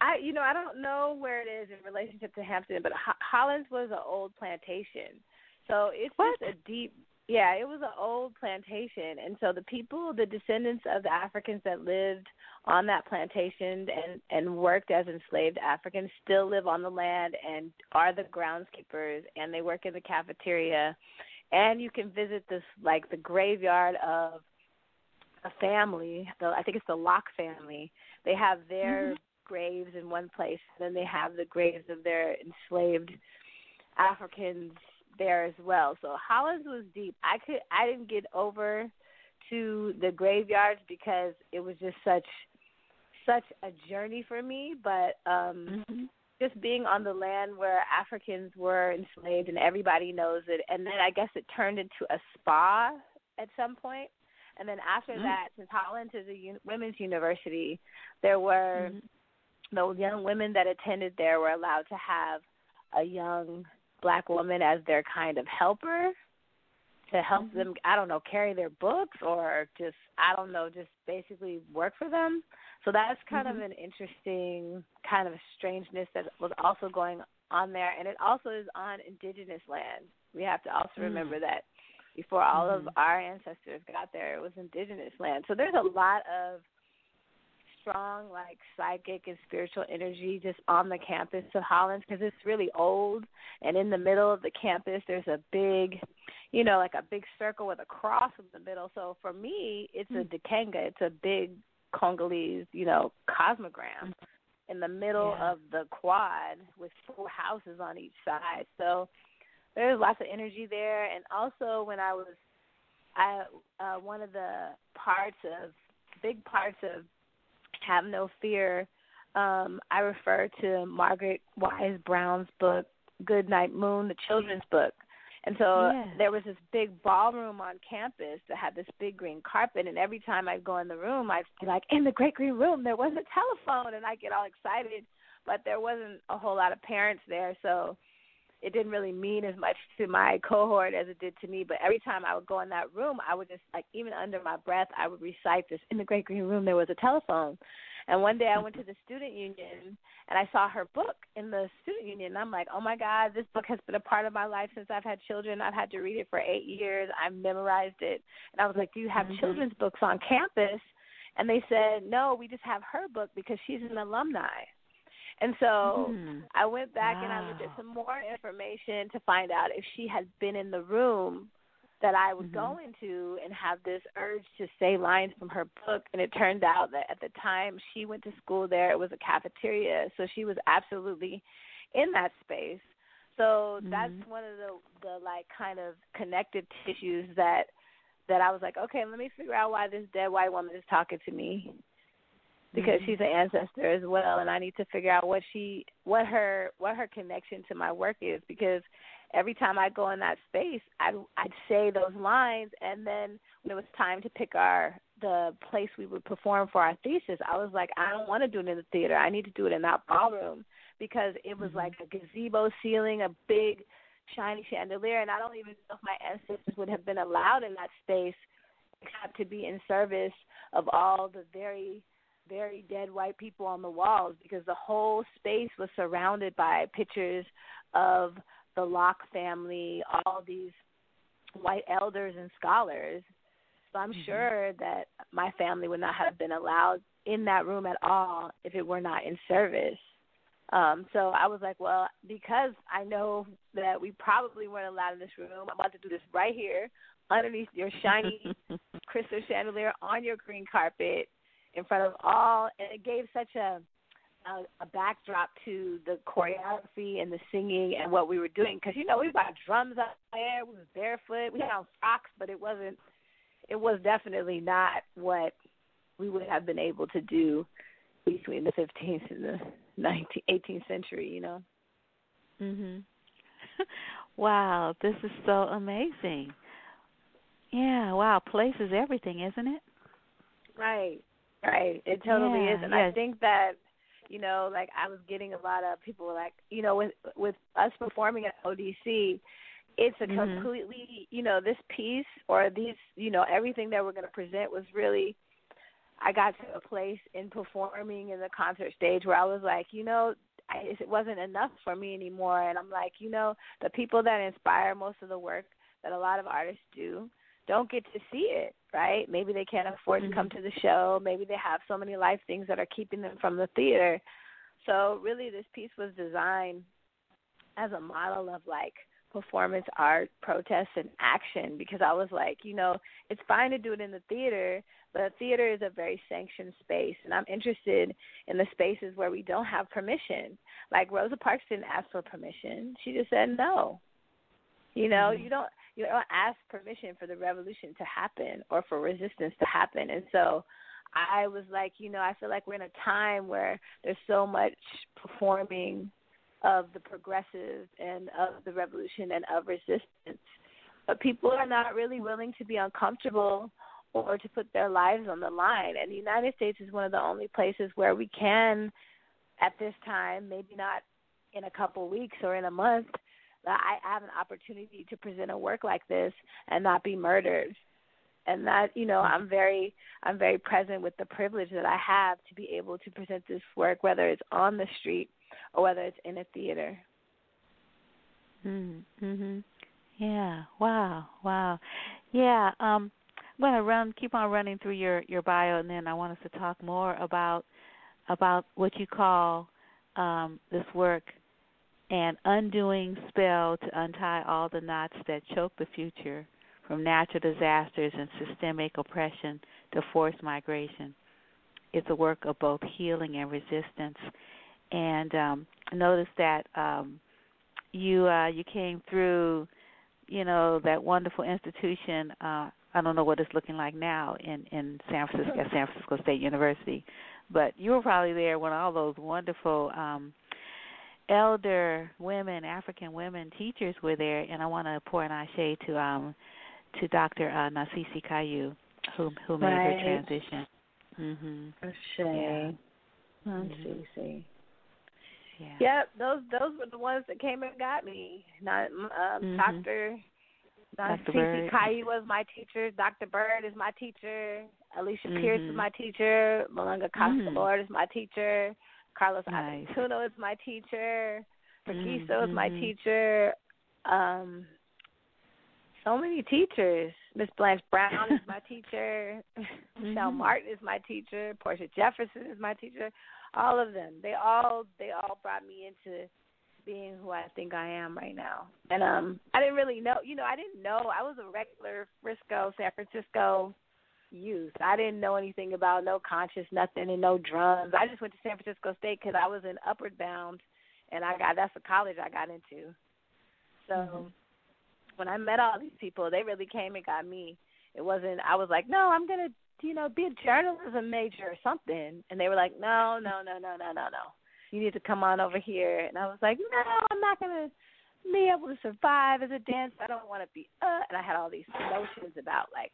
I, you know, I don't know where it is in relationship to Hampton, but Ho- Hollins was an old plantation, so it's what? just a deep. Yeah, it was an old plantation, and so the people, the descendants of the Africans that lived on that plantation and and worked as enslaved Africans, still live on the land and are the groundskeepers, and they work in the cafeteria, and you can visit this like the graveyard of a family. The, I think it's the Locke family. They have their Mm-hmm. graves in one place, and then they have the graves of their enslaved Africans there as well. So Hollins was deep. I could I didn't get over to the graveyards because it was just such such a journey for me, but um Mm-hmm. just being on the land where Africans were enslaved and everybody knows it and then I guess it turned into a spa at some point. And then after Mm. that, since Hollins is a un- women's university, there were the young women that attended there were allowed to have a young black woman as their kind of helper to help Mm-hmm. them I don't know carry their books or just I don't know just basically work for them. So that's kind Mm-hmm. of an interesting kind of strangeness that was also going on there and it also is on indigenous land. We have to also Mm. remember that before all Mhm. of our ancestors got there it was indigenous land. So there's a lot of strong like psychic and spiritual energy just on the campus of Hollins because it's really old and in the middle of the campus there's a big you know like a big circle with a cross in the middle so for me it's a dikenga it's a big Congolese you know cosmogram in the middle Yeah. of the quad with four houses on each side so there's lots of energy there and also when I was I uh one of the parts of big parts of have no fear. Um, I refer to Margaret Wise Brown's book, Good Night Moon, the children's book. And so Yes. there was this big ballroom on campus that had this big green carpet, and every time I'd go in the room, I'd be like, "In the great green room, there was a telephone," and I'd get all excited, but there wasn't a whole lot of parents there, so it didn't really mean as much to my cohort as it did to me. But every time I would go in that room, I would just like even under my breath, I would recite this. In the great green room, there was a telephone. And one day I went to the student union and I saw her book in the student union. And I'm like, oh my God, this book has been a part of my life since I've had children. I've had to read it for eight years. I've memorized it. And I was like, do you have Mhm. children's books on campus? And they said, no, we just have her book because she's an alumni. And so Mm. I went back and I looked at some more information to find out if she had been in the room that I would Mhm. go into and have this urge to say lines from her book. And it turned out that at the time she went to school there, it was a cafeteria, so she was absolutely in that space. So that's Mhm. one of the the like kind of connective tissues that that I was like, okay, let me figure out why this dead white woman is talking to me because Mhm. she's an ancestor as well and I need to figure out what she what her what her connection to my work is because every time I go in that space I'd I'd say those lines and then when it was time to pick our the place we would perform for our thesis I was like I don't want to do it in the theater. I need to do it in that ballroom because it was mm-hmm. like a gazebo ceiling a big shiny chandelier and I don't even know if my ancestors would have been allowed in that space except to be in service of all the very very dead white people on the walls because the whole space was surrounded by pictures of the Locke family, all these white elders and scholars. So I'm sure that my family would not have been allowed in that room at all if it were not in service. Um, so I was like, well, because I know that we probably weren't allowed in this room, I'm about to do this right here underneath your shiny crystal chandelier on your green carpet in front of all, and it gave such a a, a backdrop to the choreography and the singing and what we were doing because you know we got drums up there, we was barefoot, we had on socks, but it wasn't. It was definitely not what we would have been able to do between the 15th and the 19th, 18th century. You know. Mhm. wow, this is so amazing. Yeah, wow, place is everything, isn't it? Right. Right. It totally yeah, is. And yes. I think that, you know, like I was getting a lot of people were like, you know, with with us performing at ODC, it's a Mhm. completely, you know, this piece or these, you know, everything that we're going to present was really I got to a place in performing in the concert stage where I was like, you know, I, it wasn't enough for me anymore and I'm like, you know, the people that inspire most of the work that a lot of artists do don't get to see it, right? Maybe they can't afford to come to the show. Maybe they have so many life things that are keeping them from the theater. So really, this piece was designed as a model of like performance art, protest, and action because I was like, you know, it's fine to do it in the theater, but a theater is a very sanctioned space, and I'm interested in the spaces where we don't have permission. Like Rosa Parks didn't ask for permission; she just said no. You know, Mhm. you don't you don't ask permission for the revolution to happen or for resistance to happen, and so I was like, you know, I feel like we're in a time where there's so much performing of the progressive and of the revolution and of resistance. But people are not really willing to be uncomfortable or to put their lives on the line. And the United States is one of the only places where we can, at this time, maybe not in a couple weeks or in a month, I have an opportunity to present a work like this and not be murdered. And that, you know, I'm very I'm very present with the privilege that I have to be able to present this work whether it's on the street or whether it's in a theater. Mhm. Yeah. Wow. Wow. Yeah. Um, I'm going to run, keep on running through your your bio, and then I want us to talk more about about what you call um, this work an undoing spell to untie all the knots that choke the future, from natural disasters and systemic oppression to forced migration. It's a work of both healing and resistance. And um, I noticed that um, you uh, you came through, you know, that wonderful institution. Uh, I don't know what it's looking like now in in San Francisco, San Francisco State University, but you were probably there when all those wonderful um, elder women, African women teachers were there. And I want to pour an ashe to um to Dr. Uh, Nasisi Kayu, who who made Right. her transition. Mhm. Ashe. Mhm. Yeah. Yep, those those were the ones that came and got me. Not um Mhm. Dr. Dr. Cece was my teacher. Dr. Bird is my teacher. Alicia Pierce is Mhm. my teacher. Malunga Costa Mhm. Lord is my teacher. Carlos Nice. Aventuno is my teacher. Mhm, is my mhm. teacher. Um, so many teachers. Miss Blanche Brown is my teacher. Michelle Mhm. Martin is my teacher. Portia Jefferson is my teacher. All of them. They all they all brought me into being who I think I am right now. And um I didn't really know you know, I didn't know I was a regular Frisco, San Francisco youth. I didn't know anything about no conscious nothing and no drums. I just went to San Francisco State because I was in Upward Bound, and I got that's the college I got into. So Mhm. when I met all these people, they really came and got me. It wasn't. I was like, no, I'm gonna you know be a journalism major or something, and they were like, no, no, no, no, no, no, no. You need to come on over here, and I was like, no, I'm not gonna be able to survive as a dancer. I don't want to be. Uh, and I had all these notions about like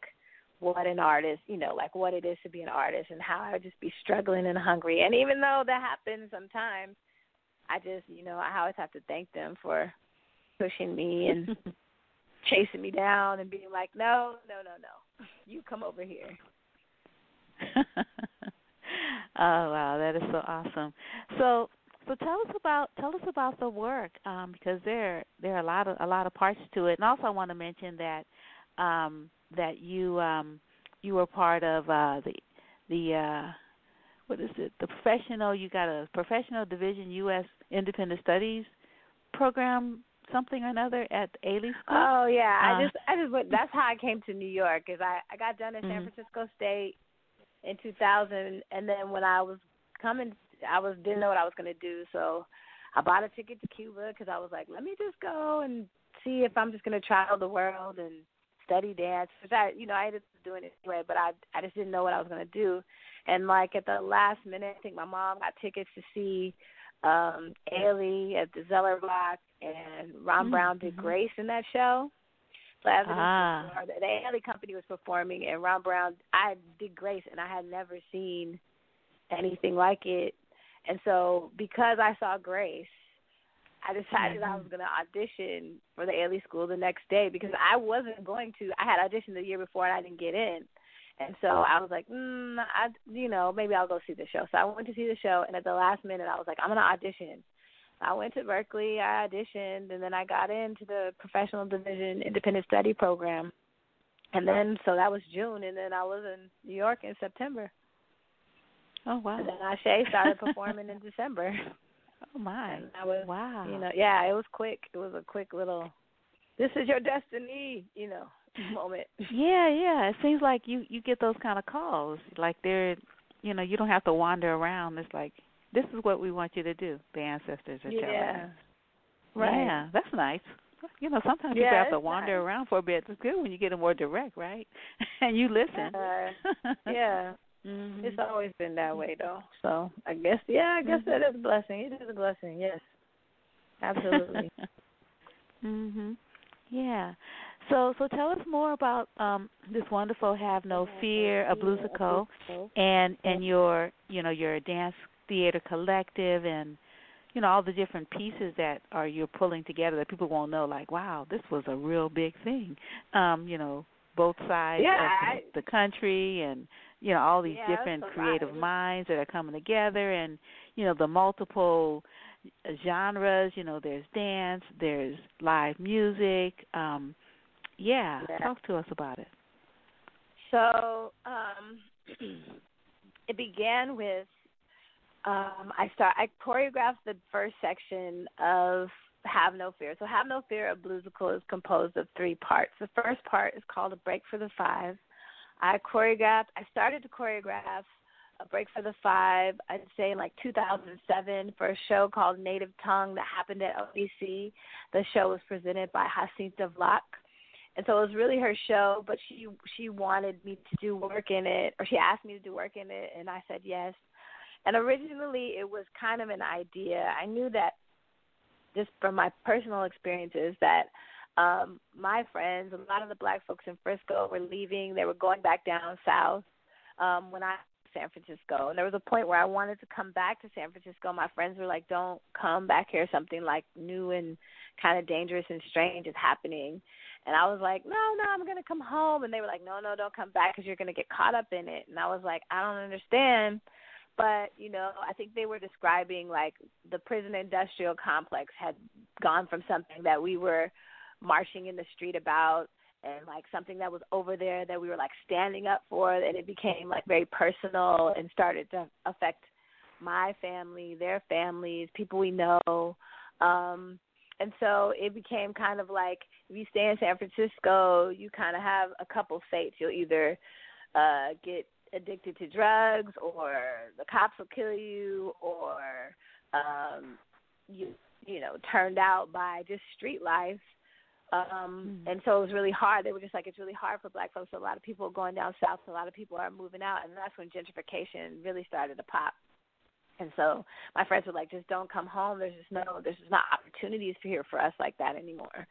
what an artist, you know, like what it is to be an artist and how I would just be struggling and hungry. And even though that happens sometimes, I just, you know, I always have to thank them for pushing me and chasing me down and being like, no, no, no, no, you come over here. oh wow, that is so awesome. So so tell us about tell us about the work um, because there there are a lot of a lot of parts to it, and also I want to mention that um, that you um, you were part of uh, the the uh, what is it the professional you got a professional division U.S. Independent Studies program something or another at Ailey School. Oh yeah, I Uh, just I just went. That's how I came to New York. Is I I got done in San Mhm. Francisco State in 2000, and then when I was coming, I was didn't know what I was gonna do, so I bought a ticket to Cuba because I was like, let me just go and see if I'm just gonna travel the world and study dance, which I, you know, I ended up doing it anyway, but I, I just didn't know what I was gonna do. And like at the last minute, I think my mom got tickets to see um Ailey at the Zellerbach, and Ron mm-hmm. Brown did Grace in that show. So after ah. the, the Ailey company was performing, and Ron Brown, I did Grace, and I had never seen anything like it. And so because I saw Grace, I decided mm-hmm. I was going to audition for the Ailey School the next day because I wasn't going to. I had auditioned the year before and I didn't get in. And so I was like, mm, I, you know, maybe I'll go see the show. So I went to see the show, and at the last minute, I was like, I'm gonna audition. I went to Berkeley, I auditioned, and then I got into the professional division independent study program. And then, so that was June, and then I was in New York in September. Oh wow! And then Ashe started performing in December. Oh my! And I was, wow. You know, yeah, it was quick. It was a quick little. This is your destiny, you know, moment. Yeah, yeah. It seems like you you get those kind of calls. Like they're, you know, you don't have to wander around. It's like this is what we want you to do. The ancestors are yeah. telling us. Right. Yeah, that's nice. You know, sometimes yeah, people have to nice. wander around for a bit. It's good when you get them more direct, right? and you listen. Uh, yeah. Mm-hmm. It's always been that way though. So I guess yeah, I guess mm-hmm. that is a blessing. It is a blessing, yes. Absolutely. mhm. Yeah. So so tell us more about um this wonderful Have No Fear, a bluesical and and your you know, your dance theater collective and you know, all the different pieces that are you're pulling together that people won't know like, wow, this was a real big thing. Um, you know, both sides yeah, of I, the country and you know all these yeah, different creative minds that are coming together and you know the multiple genres you know there's dance there's live music um yeah, yeah. talk to us about it so um it began with um i start i choreographed the first section of have No Fear. So Have No Fear, a bluesical, is composed of three parts. The first part is called A Break for the Five. I choreographed, I started to choreograph A Break for the Five, I'd say in like 2007 for a show called Native Tongue that happened at ODC. The show was presented by Jacinta Vlach. And so it was really her show, but she she wanted me to do work in it, or she asked me to do work in it, and I said yes. And originally, it was kind of an idea. I knew that just from my personal experiences that um my friends, a lot of the black folks in Frisco were leaving. They were going back down south um when I San Francisco. And there was a point where I wanted to come back to San Francisco. My friends were like, "Don't come back here. Something like new and kind of dangerous and strange is happening." And I was like, "No, no, I'm going to come home." And they were like, "No, no, don't come back cuz you're going to get caught up in it." And I was like, "I don't understand." But you know i think they were describing like the prison industrial complex had gone from something that we were marching in the street about and like something that was over there that we were like standing up for and it became like very personal and started to affect my family their families people we know. Um and so it became kind of like if you stay in san francisco you kind of have a couple fates you'll either uh get addicted to drugs or the cops will kill you or um you you know turned out by just street life. Um mm-hmm. and so it was really hard. They were just like it's really hard for black folks. So a lot of people are going down south. A lot of people are moving out. And that's when gentrification really started to pop. And so my friends were like just don't come home. There's just no there's just not opportunities here for us like that anymore.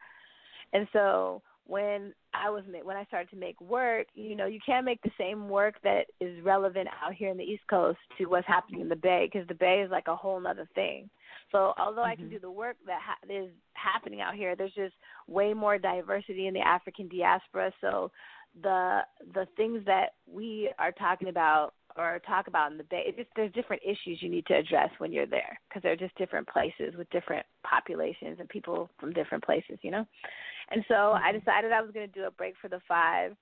And so when I was when I started to make work, you know, you can't make the same work that is relevant out here in the East Coast to what's happening in the Bay because the Bay is like a whole other thing. So although mm-hmm. I can Mm-hmm. do the work that ha- is happening out here, there's just way more diversity in the African diaspora. So the the things that we are talking about or talk about in the Bay, it just there's different issues you need to address when you're there because they're just different places with different populations and people from different places, you know. And so Mm-hmm. I decided I was going to do a break for the five,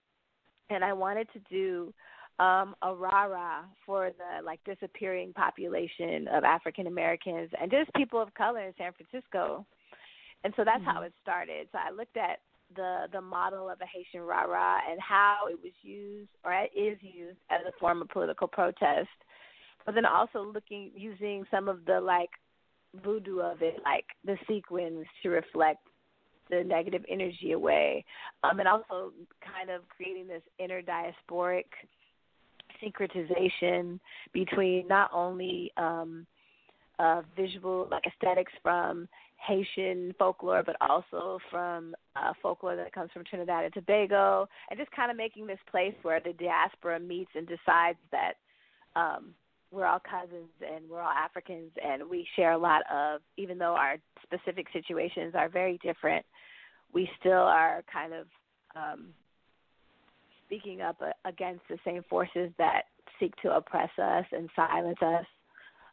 and I wanted to do um, a rah rah for the like disappearing population of African Americans and just people of color in San Francisco. And so that's Mm-hmm. how it started. So I looked at the the model of a Haitian rah rah and how it was used or is used as a form of political protest, but then also looking using some of the like voodoo of it, like the sequins to reflect the negative energy away, um, and also kind of creating this inner diasporic syncretization between not only um, uh, visual like aesthetics from Haitian folklore, but also from uh, folklore that comes from Trinidad and Tobago, and just kind of making this place where the diaspora meets and decides that um, we're all cousins and we're all Africans and we share a lot of, even though our specific situations are very different, we still are kind of um, speaking up against the same forces that seek to oppress us and silence us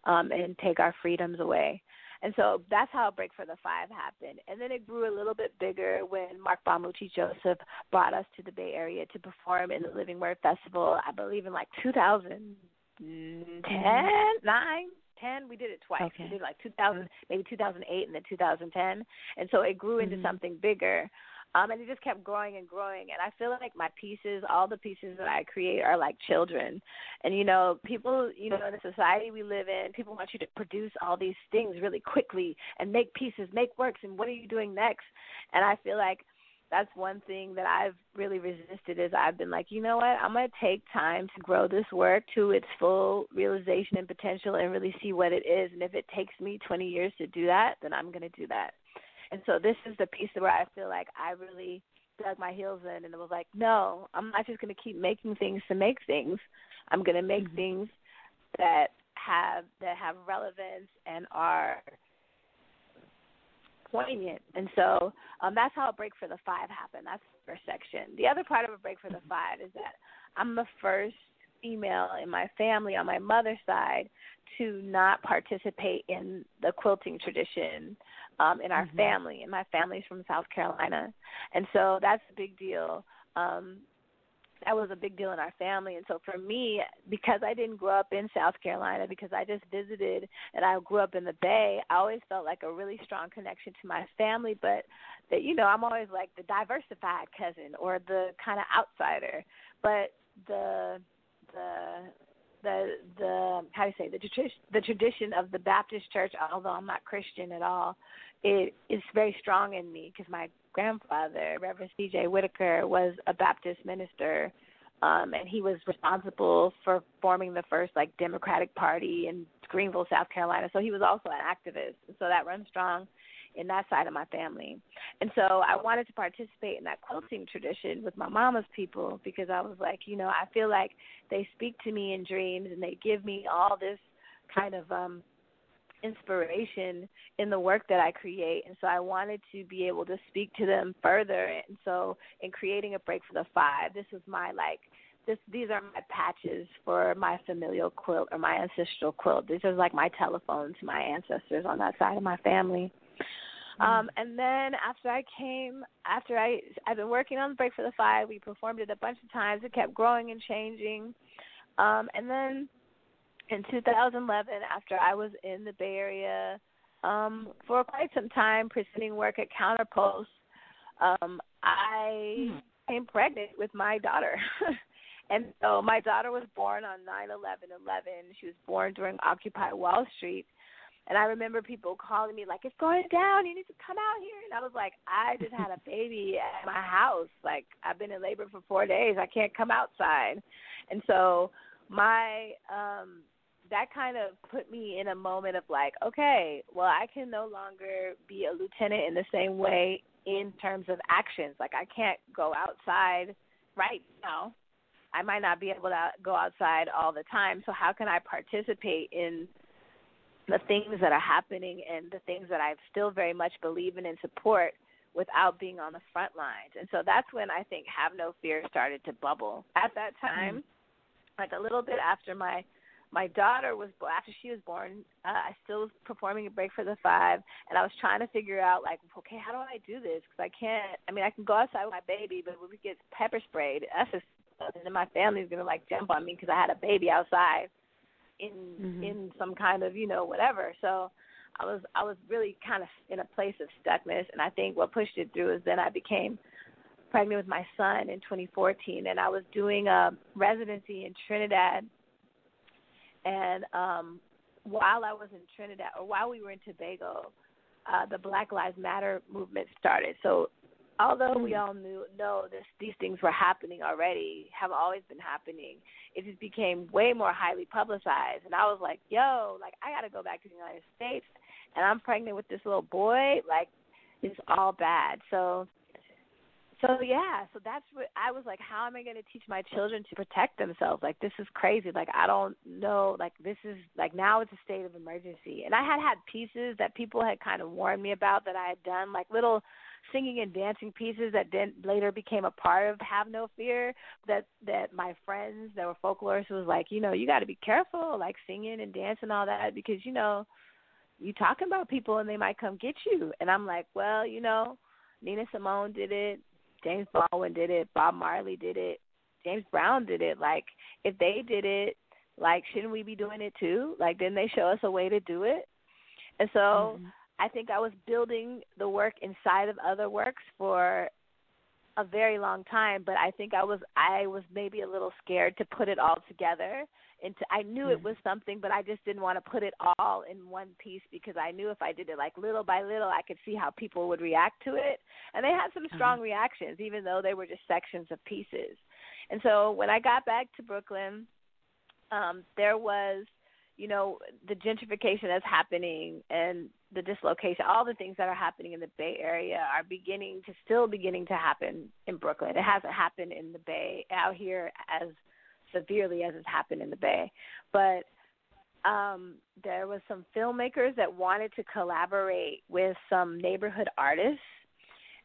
um, and take our freedoms away. And so that's how Break for the Five happened. And then it grew a little bit bigger when Marc Bamuthi Joseph brought us to the Bay Area to perform in the Living Word Festival, I believe in like 2000 10, 9, 10. We did it twice. Okay. We did like 2000, maybe 2008 and then 2010. And so it grew into mm-hmm. something bigger. Um, and it just kept growing and growing. And I feel like my pieces, all the pieces that I create are like children. And, you know, people, you know, in the society we live in, people want you to produce all these things really quickly and make pieces, make works. And what are you doing next? And I feel like that's one thing that I've really resisted is I've been like, you know what, I'm gonna take time to grow this work to its full realization and potential and really see what it is. And if it takes me 20 years to do that, then I'm gonna do that. And so this is the piece where I feel like I really dug my heels in and it was like, no, I'm not just gonna keep making things to make things. I'm gonna make mm-hmm. things that have that have relevance and are poignant. And so um, that's how a break for the five happened. That's the first section. The other part of a break for the five is that I'm the first female in my family on my mother's side to not participate in the quilting tradition um, in our mm-hmm. family. And my family's from South Carolina, and so that's a big deal. Um, that was a big deal in our family. And so for me, because I didn't grow up in South Carolina, because I just visited and I grew up in the Bay, I always felt like a really strong connection to my family. But that you know, I'm always like the diversified cousin or the kind of outsider. But the the the the how do you say the tradition the tradition of the Baptist church, although I'm not Christian at all, it is very strong in me because my grandfather, Reverend C.J. Whitaker, was a Baptist minister, um, and he was responsible for forming the first like Democratic Party in Greenville, South Carolina. So he was also an activist, so that runs strong in that side of my family. And so I wanted to participate in that quilting tradition with my mama's people because I was like, you know, I feel like they speak to me in dreams and they give me all this kind of um inspiration in the work that I create. And so I wanted to be able to speak to them further. And so in creating a break for the five, this was my like this these are my patches for my familial quilt or my ancestral quilt. This is like my telephone to my ancestors on that side of my family. Mm-hmm. Um, and then after I came, after I I've been working on the break for the five. We performed it a bunch of times. It kept growing and changing. Um, and then in 2011, after I was in the Bay Area um, for quite some time, presenting work at CounterPulse, um, I mm. became pregnant with my daughter. and so my daughter was born on 9 11 11. She was born during Occupy Wall Street. And I remember people calling me like, "It's going down. You need to come out here." And I was like, "I just had a baby at my house. Like I've been in labor for four days. I can't come outside." And so my um that kind of put me in a moment of like, okay, well, I can no longer be a lieutenant in the same way in terms of actions. Like I can't go outside right now. I might not be able to go outside all the time. So how can I participate in the things that are happening and the things that I still very much believe in and support without being on the front lines. And so that's when I think Have No Fear started to bubble. At that time, mm-hmm. like a little bit after my my daughter was after she was born uh, i still was performing a break for the five and i was trying to figure out like okay how do i do this because i can't i mean i can go outside with my baby but when we get pepper sprayed that's just and then my family's gonna like jump on me because i had a baby outside in mm-hmm. in some kind of you know whatever so i was i was really kind of in a place of stuckness and i think what pushed it through is then i became pregnant with my son in 2014 and i was doing a residency in trinidad and um, while I was in Trinidad, or while we were in Tobago, uh, the Black Lives Matter movement started. So although we Mm. all knew know this these things were happening already, have always been happening, it just became way more highly publicized. And I was like, yo, like I got to go back to the United States, and I'm pregnant with this little boy. Like it's all bad. So so yeah, so that's what I was like. How am I going to teach my children to protect themselves? Like this is crazy. Like I don't know. Like this is like now it's a state of emergency. And I had had pieces that people had kind of warned me about that I had done, like little singing and dancing pieces that then later became a part of Have No Fear. That that my friends that were folklorists was like, you know, you got to be careful, like singing and dancing all that because you know you talking about people and they might come get you. And I'm like, well, you know, Nina Simone did it. James Baldwin did it. Bob Marley did it. James Brown did it. Like, if they did it, like, shouldn't we be doing it too? Like, didn't they show us a way to do it? And so Mm-hmm. I think I was building the work inside of other works for a very long time, but I think I was I was maybe a little scared to put it all together. Into I knew it was something, but I just didn't want to put it all in one piece because I knew if I did it like little by little, I could see how people would react to it, and they had some strong reactions, even though they were just sections of pieces. And so when I got back to Brooklyn, um, there was, you know, the gentrification that's happening and the dislocation, all the things that are happening in the Bay Area are beginning to still beginning to happen in Brooklyn. It hasn't happened in the Bay out here as severely as it's happened in the Bay, but um, there was some filmmakers that wanted to collaborate with some neighborhood artists,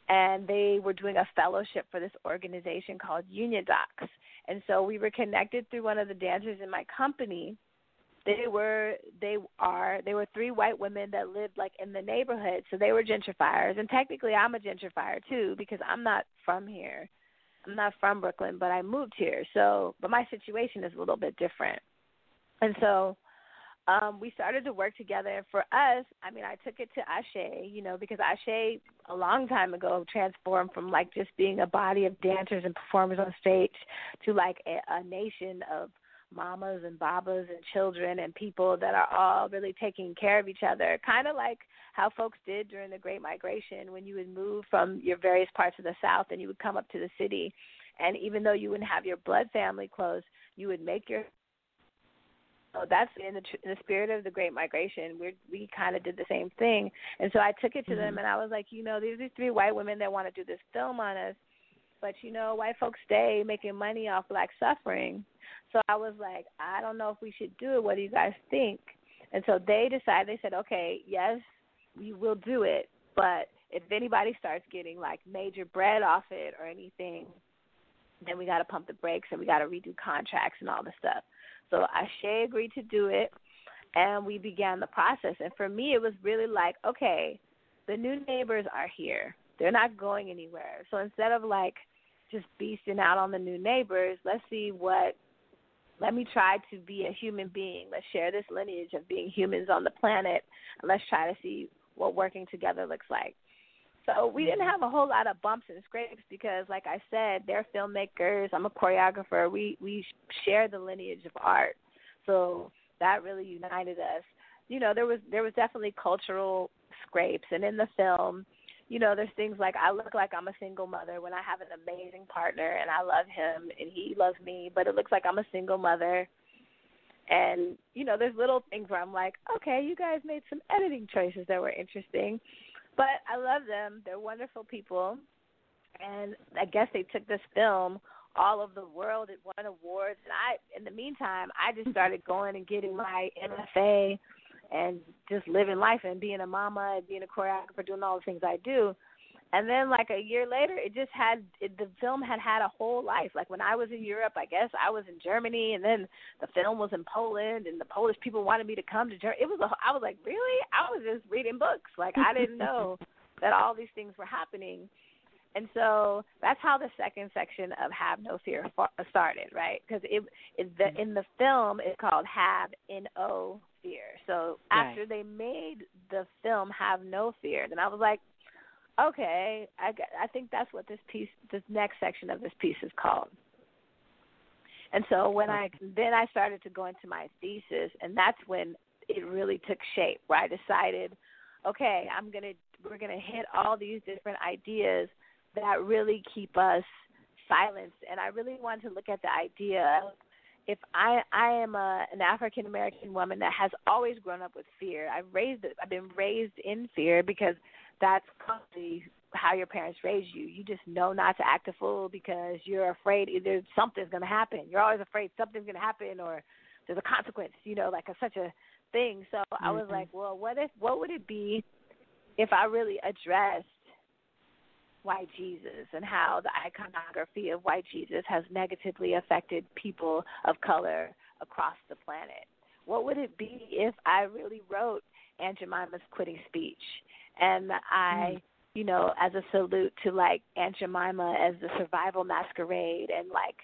and they were doing a fellowship for this organization called Union Docs. And so we were connected through one of the dancers in my company they were they are they were three white women that lived like in the neighborhood. So they were gentrifiers. And technically i'm a gentrifier too because i'm not from here. I'm not from brooklyn but i moved here. So but my situation is a little bit different. And so um we started to work together. And for us i mean i took it to ashe you know because ashe a long time ago transformed from like just being a body of dancers and performers on stage to like a, a nation of mamas and babas and children and people that are all really taking care of each other. Kind of like how folks did during the Great Migration when you would move from your various parts of the South and you would come up to the city. And even though you wouldn't have your blood family close, you would make your so that's in the, in the spirit of the Great Migration. We we kind of did the same thing, and so I took it to mm-hmm. them, and I was like, you know, these are three white women that want to do this film on us, but you know, white folks stay making money off black suffering. So I was like, I don't know if we should do it. What do you guys think? And so they decided. They said, okay, yes, we will do it, but if anybody starts getting like major bread off it or anything, then we got to pump the brakes and we got to redo contracts and all the stuff. So Ashe agreed to do it, and we began the process. And for me, it was really like, okay, the new neighbors are here. They're not going anywhere. So instead of like just beasting out on the new neighbors, let's see what let me try to be a human being. Let's share this lineage of being humans on the planet, and let's try to see what working together looks like. So we didn't have a whole lot of bumps and scrapes because, like I said, they're filmmakers. I'm a choreographer. We we share the lineage of art, so that really united us. You know, there was there was definitely cultural scrapes, and in the film, you know, there's things like I look like I'm a single mother when I have an amazing partner and I love him and he loves me, but it looks like I'm a single mother. And, you know, there's little things where I'm like, okay, you guys made some editing choices that were interesting. But I love them. They're wonderful people. And I guess they took this film all over the world. It won awards. And I, in the meantime, I just started going and getting my MFA and just living life and being a mama and being a choreographer, doing all the things I do. And then, like a year later, it just had it, the film had had a whole life. Like when I was in Europe, I guess I was in Germany, and then the film was in Poland, and the Polish people wanted me to come to Germany. It was a, I was like, really? I was just reading books. Like I didn't know that all these things were happening. And so that's how the second section of Have No Fear started, right? Because it, it the, in the film it's called Have N O Fear. So after right. they made the film Have No Fear, then I was like, okay, I I think that's what this piece, this next section of this piece is called. And so when I then I started to go into my thesis, and that's when it really took shape. Where I decided, okay, I'm gonna we're gonna hit all these different ideas that really keep us silenced. And I really wanted to look at the idea if I I am a an African American woman that has always grown up with fear. I've raised I've been raised in fear because that's probably how your parents raised you. You just know not to act a fool because you're afraid either something's going to happen. You're always afraid something's going to happen or there's a consequence, you know, like a, such a thing. So mm-hmm. I was mm-hmm. like, well, what if what would it be if I really addressed white Jesus and how the iconography of white Jesus has negatively affected people of color across the planet? What would it be if I really wrote Aunt Jemima's quitting speech and I, mm. you know, as a salute to like Aunt Jemima as the survival masquerade and like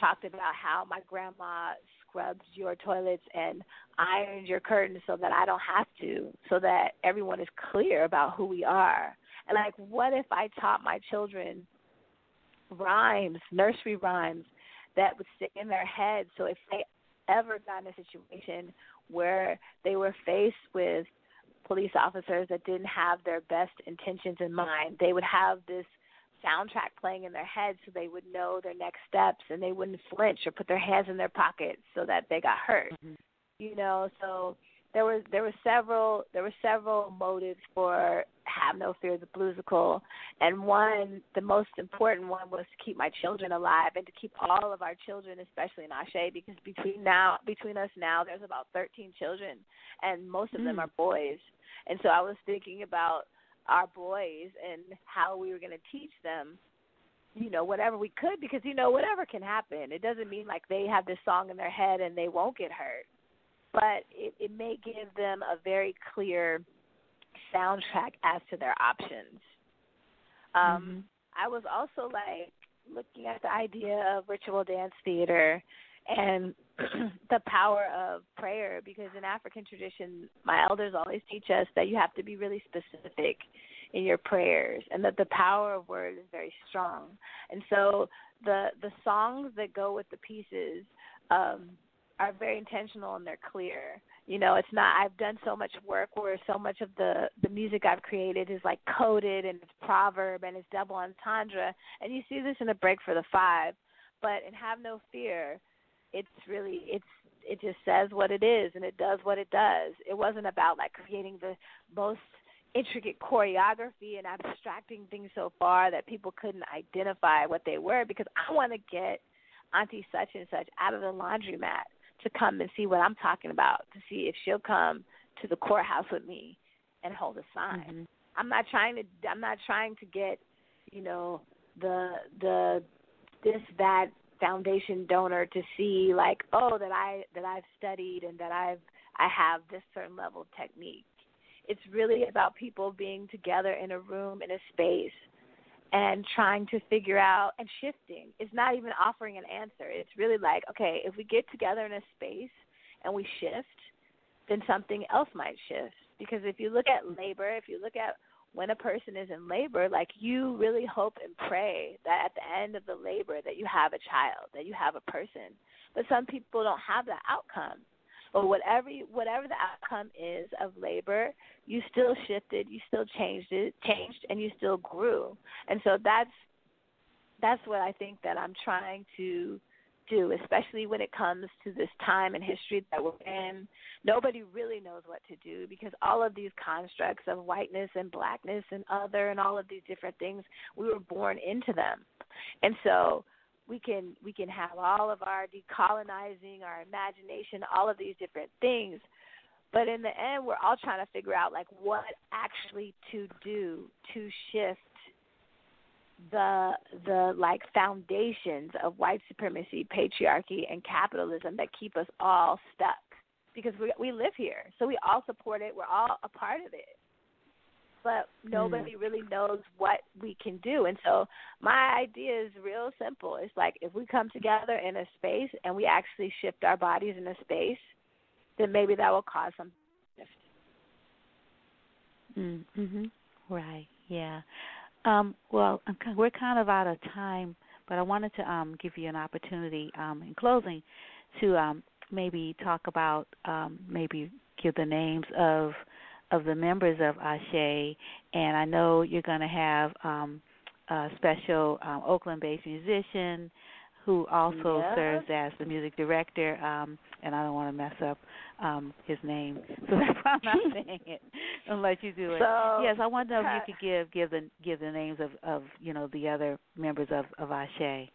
talked about how my grandma scrubs your toilets and irons your curtains so that I don't have to, so that everyone is clear about who we are. And like, what if I taught my children rhymes, nursery rhymes that would stick in their heads so if they ever got in a situation where they were faced with police officers that didn't have their best intentions in mind, they would have this soundtrack playing in their heads so they would know their next steps and they wouldn't flinch or put their hands in their pockets so that they got hurt. Mm-hmm. You know, so there was there were several there were several motives for have no fear the bluesical and one the most important one was to keep my children alive and to keep all of our children especially in Ashe because between now between us now there's about 13 children and most of mm. them are boys. And so I was thinking about our boys and how we were going to teach them you know whatever we could because you know whatever can happen. It doesn't mean like they have this song in their head and they won't get hurt but it, it may give them a very clear soundtrack as to their options um mm-hmm. i was also like looking at the idea of ritual dance theater and the power of prayer because in African tradition, my elders always teach us that you have to be really specific in your prayers and that the power of word is very strong. And so the the songs that go with the pieces um are very intentional and they're clear. You know, it's not I've done so much work where so much of the the music I've created is like coded and it's proverb and it's double entendre and you see this in a break for the five. But in Have No Fear, it's really it's it just says what it is and it does what it does. It wasn't about like creating the most intricate choreography and abstracting things so far that people couldn't identify what they were because I want to get Auntie such and such out of the laundromat to come and see what I'm talking about, to see if she'll come to the courthouse with me and hold a sign. Mm-hmm. I'm not trying to I'm not trying to get, you know, the the this that foundation donor to see like oh that I that I've studied and that I've I have this certain level of technique. It's really about people being together in a room in a space and trying to figure out and shifting. It's not even offering an answer. It's really like, okay, if we get together in a space and we shift, then something else might shift. Because if you look at labor, if you look at when a person is in labor, like you really hope and pray that at the end of the labor that you have a child, that you have a person. But some people don't have that outcome. But whatever whatever the outcome is of labor, you still shifted, you still changed it, changed, and you still grew. And so that's that's what I think that I'm trying to do, especially when it comes to this time in history that we're in. Nobody really knows what to do because all of these constructs of whiteness and blackness and other and all of these different things, we were born into them. And so we can we can have all of our decolonizing, our imagination, all of these different things. But in the end, we're all trying to figure out like what actually to do to shift the the like foundations of white supremacy, patriarchy, and capitalism that keep us all stuck because we we live here, so we all support it. We're all a part of it, but nobody mm. really knows what we can do. And so my idea is real simple. It's like if we come together in a space and we actually shift our bodies in a space, then maybe that will cause some shift. Mm, mhm. Right. Yeah. Um, well, we're kind of out of time, but I wanted to um, give you an opportunity um, in closing to um, maybe talk about um, maybe give the names of of the members of Ashe, and I know you're going to have um, a special um, Oakland-based musician who also yeah. serves as the music director. Um, and I don't want to mess up um, his name, so that's why I'm not saying it unless you do it. So, yes, I want to know if you could give give the give the names of of you know the other members of of Ashe.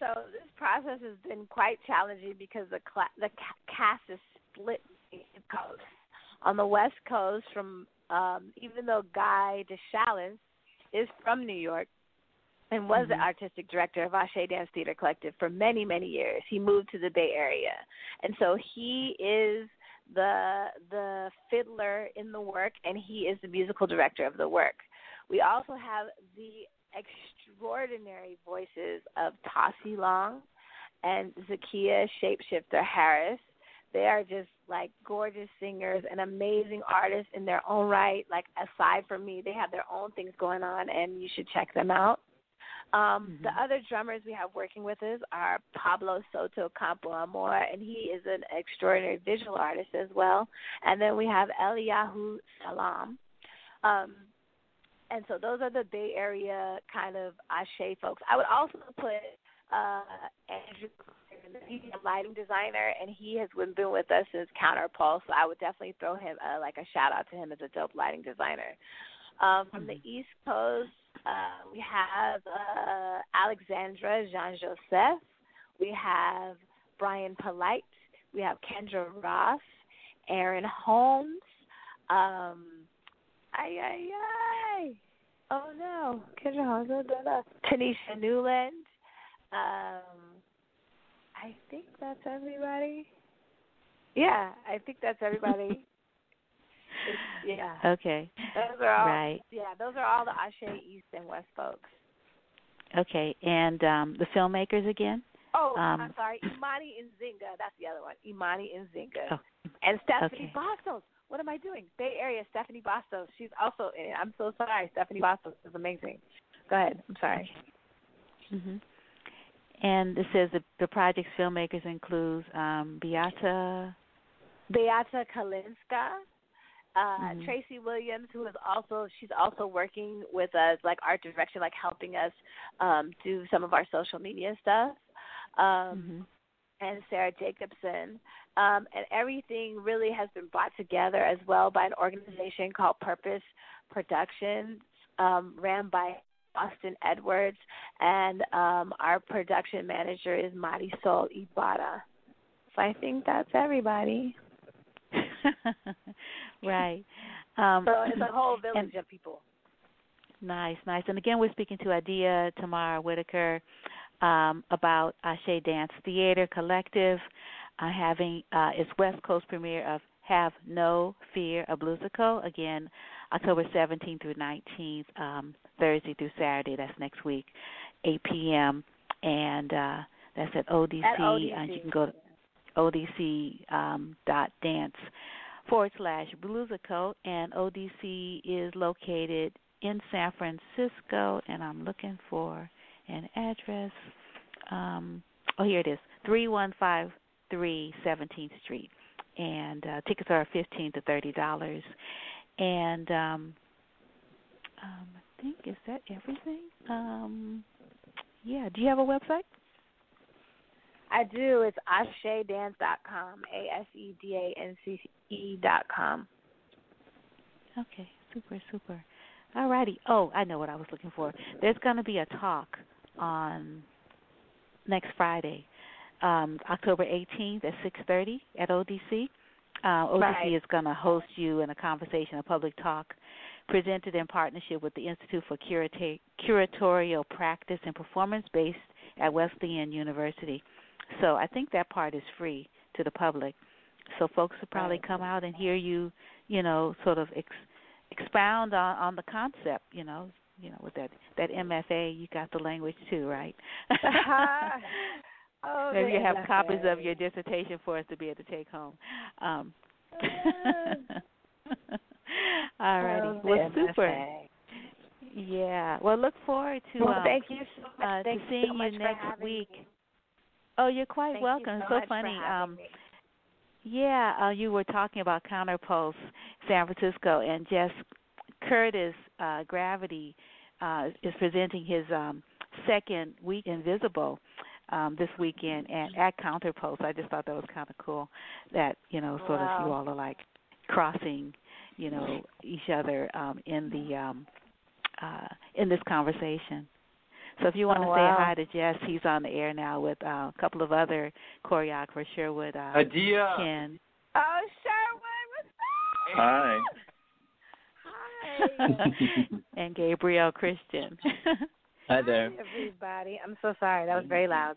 So this process has been quite challenging because the cl- the cast is split coast. On the West Coast, from um, even though Guy DeShalins is from New York and was mm-hmm. the artistic director of Ashe Dance Theater Collective for many many years, he moved to the Bay Area, and so he is the the fiddler in the work, and he is the musical director of the work. We also have the extraordinary voices of Tassie Long and Zakia Shapeshifter Harris. They are just like gorgeous singers and amazing artists in their own right. Like aside from me, they have their own things going on, and you should check them out. Um, mm-hmm. The other drummers we have working with us are Pablo Soto Campo Amor, and he is an extraordinary visual artist as well. And then we have Eliyahu Salam. Um, and so those are the Bay Area kind of Ashe folks. I would also put uh, Andrew, he's a lighting designer, and he has been with us since CounterPulse. So I would definitely throw him uh, like a shout out to him as a dope lighting designer. Um, from the East Coast, uh, we have uh, Alexandra Jean Joseph. We have Brian Polite. We have Kendra Ross, Aaron Holmes. Um, Ay, ay, ay. Oh, no. Kendra Holmes. Tanisha Newland. Um, I think that's everybody. Yeah, I think that's everybody. yeah. Okay. Those are all. Right. Yeah, those are all the Ashe East and West folks. Okay, and um, the filmmakers again? Oh, um, I'm sorry, Imani Nzinga. That's the other one. Imani Nzinga. Oh. And Stephanie Okay. Bastos. What am I doing? Bay Area, Stephanie Bastos. She's also in it. I'm so sorry. Stephanie Bastos is amazing. Go ahead. I'm sorry. hmm And it says the, the project's filmmakers includes um, Beata. Beata Kalinska, uh, Mhm. Tracy Williams, who is also she's also working with us, like art direction, like helping us um, do some of our social media stuff. Um, and Sarah Jacobson. Um, and everything really has been brought together as well by an organization called Purpose Productions, um, ran by Austin Edwards, and um, our production manager is Marisol Ibarra. So I think that's everybody. right. Um, so it's a whole village and- of people. Nice, nice. And again, we're speaking to Adia Tamar Whitaker um, about Ashe Dance Theater Collective uh, having uh, its West Coast premiere of Have No Fear of Bluesical. Again, October 17th through 19th, um, Thursday through Saturday. That's next week, 8 p.m. And uh, that's at ODC. At ODC. And you can go to odc um, dot dance forward slash Bluesical. And ODC is located in San Francisco. And I'm looking for an address. Um, oh, here it is 3153 17th Street. And uh, tickets are 15 to $30. And um, um, I think, is that everything? Um, yeah. Do you have a website? I do. It's ashedance.com, A S E D A N C E dot com. Okay, super, super. All righty. Oh, I know what I was looking for. There's going to be a talk on next Friday, um, October 18th at 6:30 at ODC. Uh, ODC Right. is going to host you in a conversation, a public talk, presented in partnership with the Institute for Curata- Curatorial Practice and Performance, based at Wesleyan University. So I think that part is free to the public. So folks will probably Right. come out and hear you, you know, sort of ex- expound on, on the concept, you know, you know, with that that MFA, you got the language too, right? oh, Maybe you have copies of your dissertation for us to be able to take home. Um, all righty. Oh, well, super. Yeah. Well, look forward to Well, um, thank you so much. uh, thank to you seeing so much you next week. me. Oh, you're quite Thank you welcome. so so much funny. Um, me. Yeah, uh, you were talking about CounterPulse San Francisco, and Jess Curtis uh, Gravity uh, is presenting his um, second week Invisible um, this weekend at, at CounterPulse. I just thought that was kind of cool that you know sort wow. of you all are like crossing you know each other um, in the um, uh, in this conversation. So if you want oh, to wow. say hi to Jess, he's on the air now with uh, a couple of other choreographers, Sherwood, uh, Adia. Ken. Oh, Sherwood, what's up? Hi. Hi. and Gabriel Christian. Hi there. Hi, everybody. I'm so sorry. That was very mm-hmm. loud.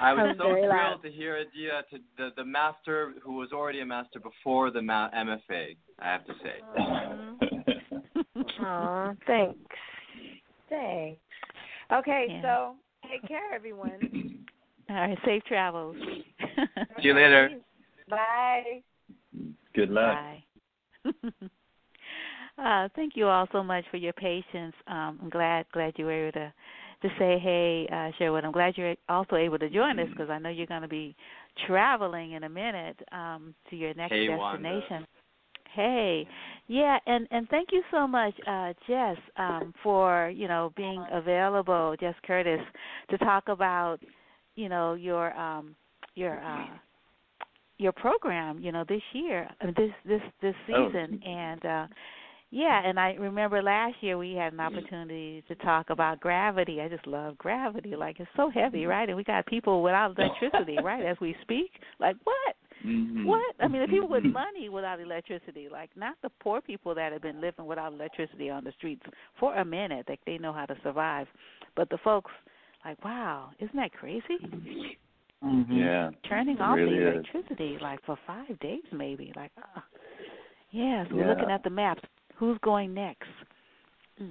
I was I'm so thrilled loud. to hear Adia, to the the master who was already a master before the ma- MFA. I have to say. Aw, thanks. Thanks. Okay, Yeah. so take care, everyone. All right, safe travels. See you later. Bye. Good luck. Bye. uh, thank you all so much for your patience. Um, I'm glad glad you were able to to say hey, uh, Sherwood. I'm glad you're also able to join us because I know you're going to be traveling in a minute um, to your next Hey, Wanda. destination. Hey, yeah, and and thank you so much, uh, Jess, um, for you know being available, Jess Curtis, to talk about you know your um, your uh, your program, you know, this year, this this this Oh. season, and uh, yeah, and I remember last year we had an opportunity to talk about gravity. I just love gravity, like it's so heavy, right? And we got people without electricity, right, as we speak. Like what? Mhm. What? I mean, the people with money without electricity, like not the poor people that have been living without electricity on the streets for a minute, like they know how to survive, but the folks, like, wow, isn't that crazy? Yeah. turning off really the is. electricity like for five days maybe like uh, yeah so we're looking at the maps who's going next Mm.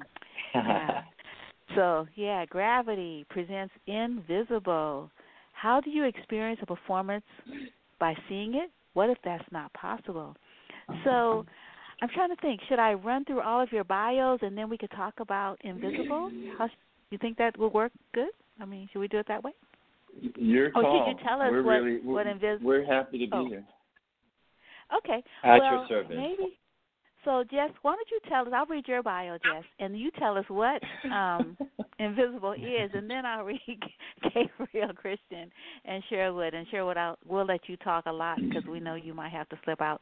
yeah. so yeah gravity presents invisible how do you experience a performance by seeing it what if that's not possible so i'm trying to think should i run through all of your bios and then we could talk about invisible how you think that will work good i mean should we do it that way Your Oh, call. should you tell us we're what- really, what invis- we're happy to be Oh. here. Okay. At well, your service. Maybe. So, Jess, why don't you tell us? I'll read your bio, Jess, and you tell us what um, invisible is, and then I'll read Gabriel Christian and Sherwood. And Sherwood, I'll, we'll let you talk a lot because we know you might have to slip out.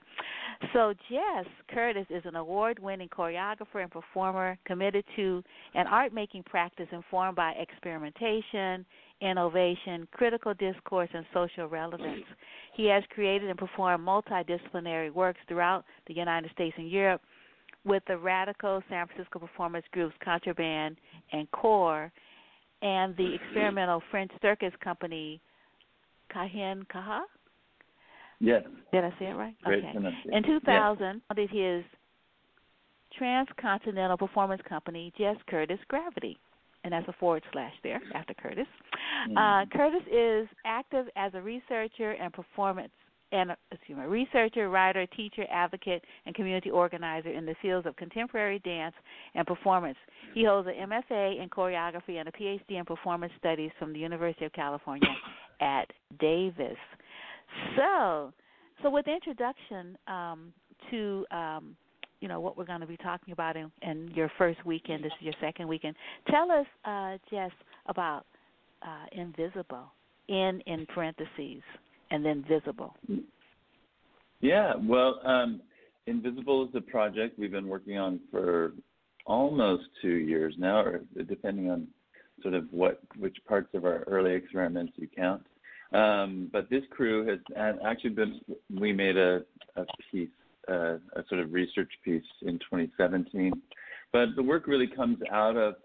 So, Jess Curtis is an award-winning choreographer and performer committed to an art-making practice informed by experimentation, innovation, critical discourse, and social relevance. He has created and performed multidisciplinary works throughout the United States and Europe with the radical San Francisco performance groups Contraband and Core and the experimental French circus company Cahin-Caha. Yes. Did I say it right? Great okay. In 2000, founded his transcontinental performance company, Jess Curtis Gravity. And that's a forward slash there after Curtis. Uh, Curtis is active as a researcher and performance and excuse me, researcher, writer, teacher, advocate, and community organizer in the fields of contemporary dance and performance. He holds an MFA in choreography and a PhD in performance studies from the University of California at Davis. So, so with the introduction um, to um, you know what we're going to be talking about in, in your first weekend. This is your second weekend. Tell us, uh, Jess, about uh, Invisible. In in parentheses and then visible. Yeah, well, um, Invisible is a project we've been working on for almost two years now, or depending on sort of what which parts of our early experiments you count. Um, but this crew has actually been. We made a, a piece, uh, a sort of research piece in 2017. But the work really comes out of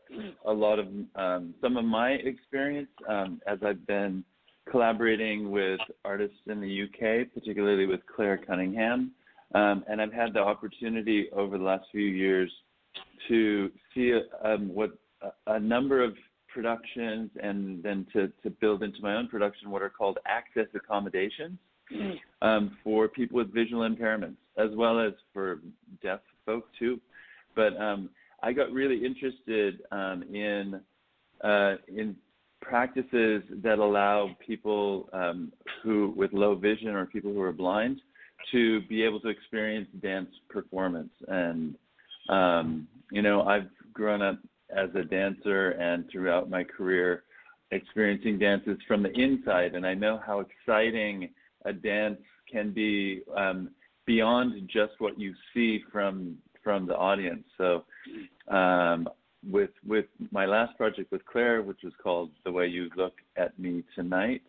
a lot of um, some of my experience um, as I've been collaborating with artists in the UK, particularly with Claire Cunningham. Um, and I've had the opportunity over the last few years to see um, what a, a number of productions and then to, to build into my own production what are called access accommodations um, for people with visual impairments, as well as for deaf folk too. But um, I got really interested um, in uh, in practices that allow people um, who with low vision or people who are blind to be able to experience dance performance. And um, you know, I've grown up as a dancer and throughout my career experiencing dances from the inside, and I know how exciting a dance can be um, beyond just what you see from from the audience. So, um, with with my last project with Claire, which was called "The Way You Look at Me Tonight,"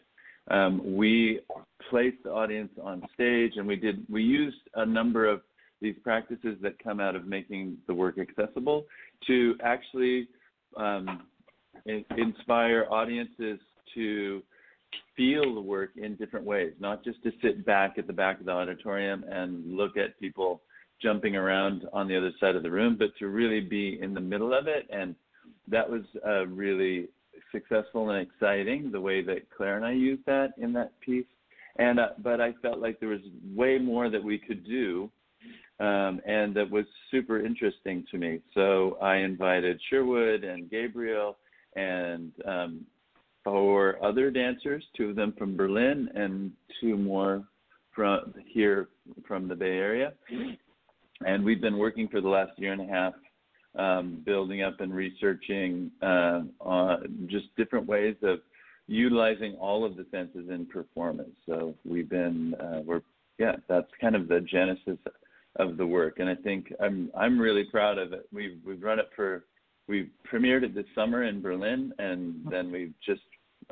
um, we placed the audience on stage, and we did we used a number of these practices that come out of making the work accessible to actually um, inspire audiences to feel the work in different ways, not just to sit back at the back of the auditorium and look at people jumping around on the other side of the room, but to really be in the middle of it. And that was uh, really successful and exciting the way that Claire and I used that in that piece. And uh, but I felt like there was way more that we could do, um, and that was super interesting to me. So I invited Sherwood and Gabriel and um, for other dancers, two of them from Berlin and two more from here from the Bay Area. And we've been working for the last year and a half, um, building up and researching uh, on just different ways of utilizing all of the senses in performance. So we've been, uh, we're, yeah, that's kind of the genesis of the work, and I think I'm I'm really proud of it. We've we've run it for we premiered it this summer in Berlin, and then we've just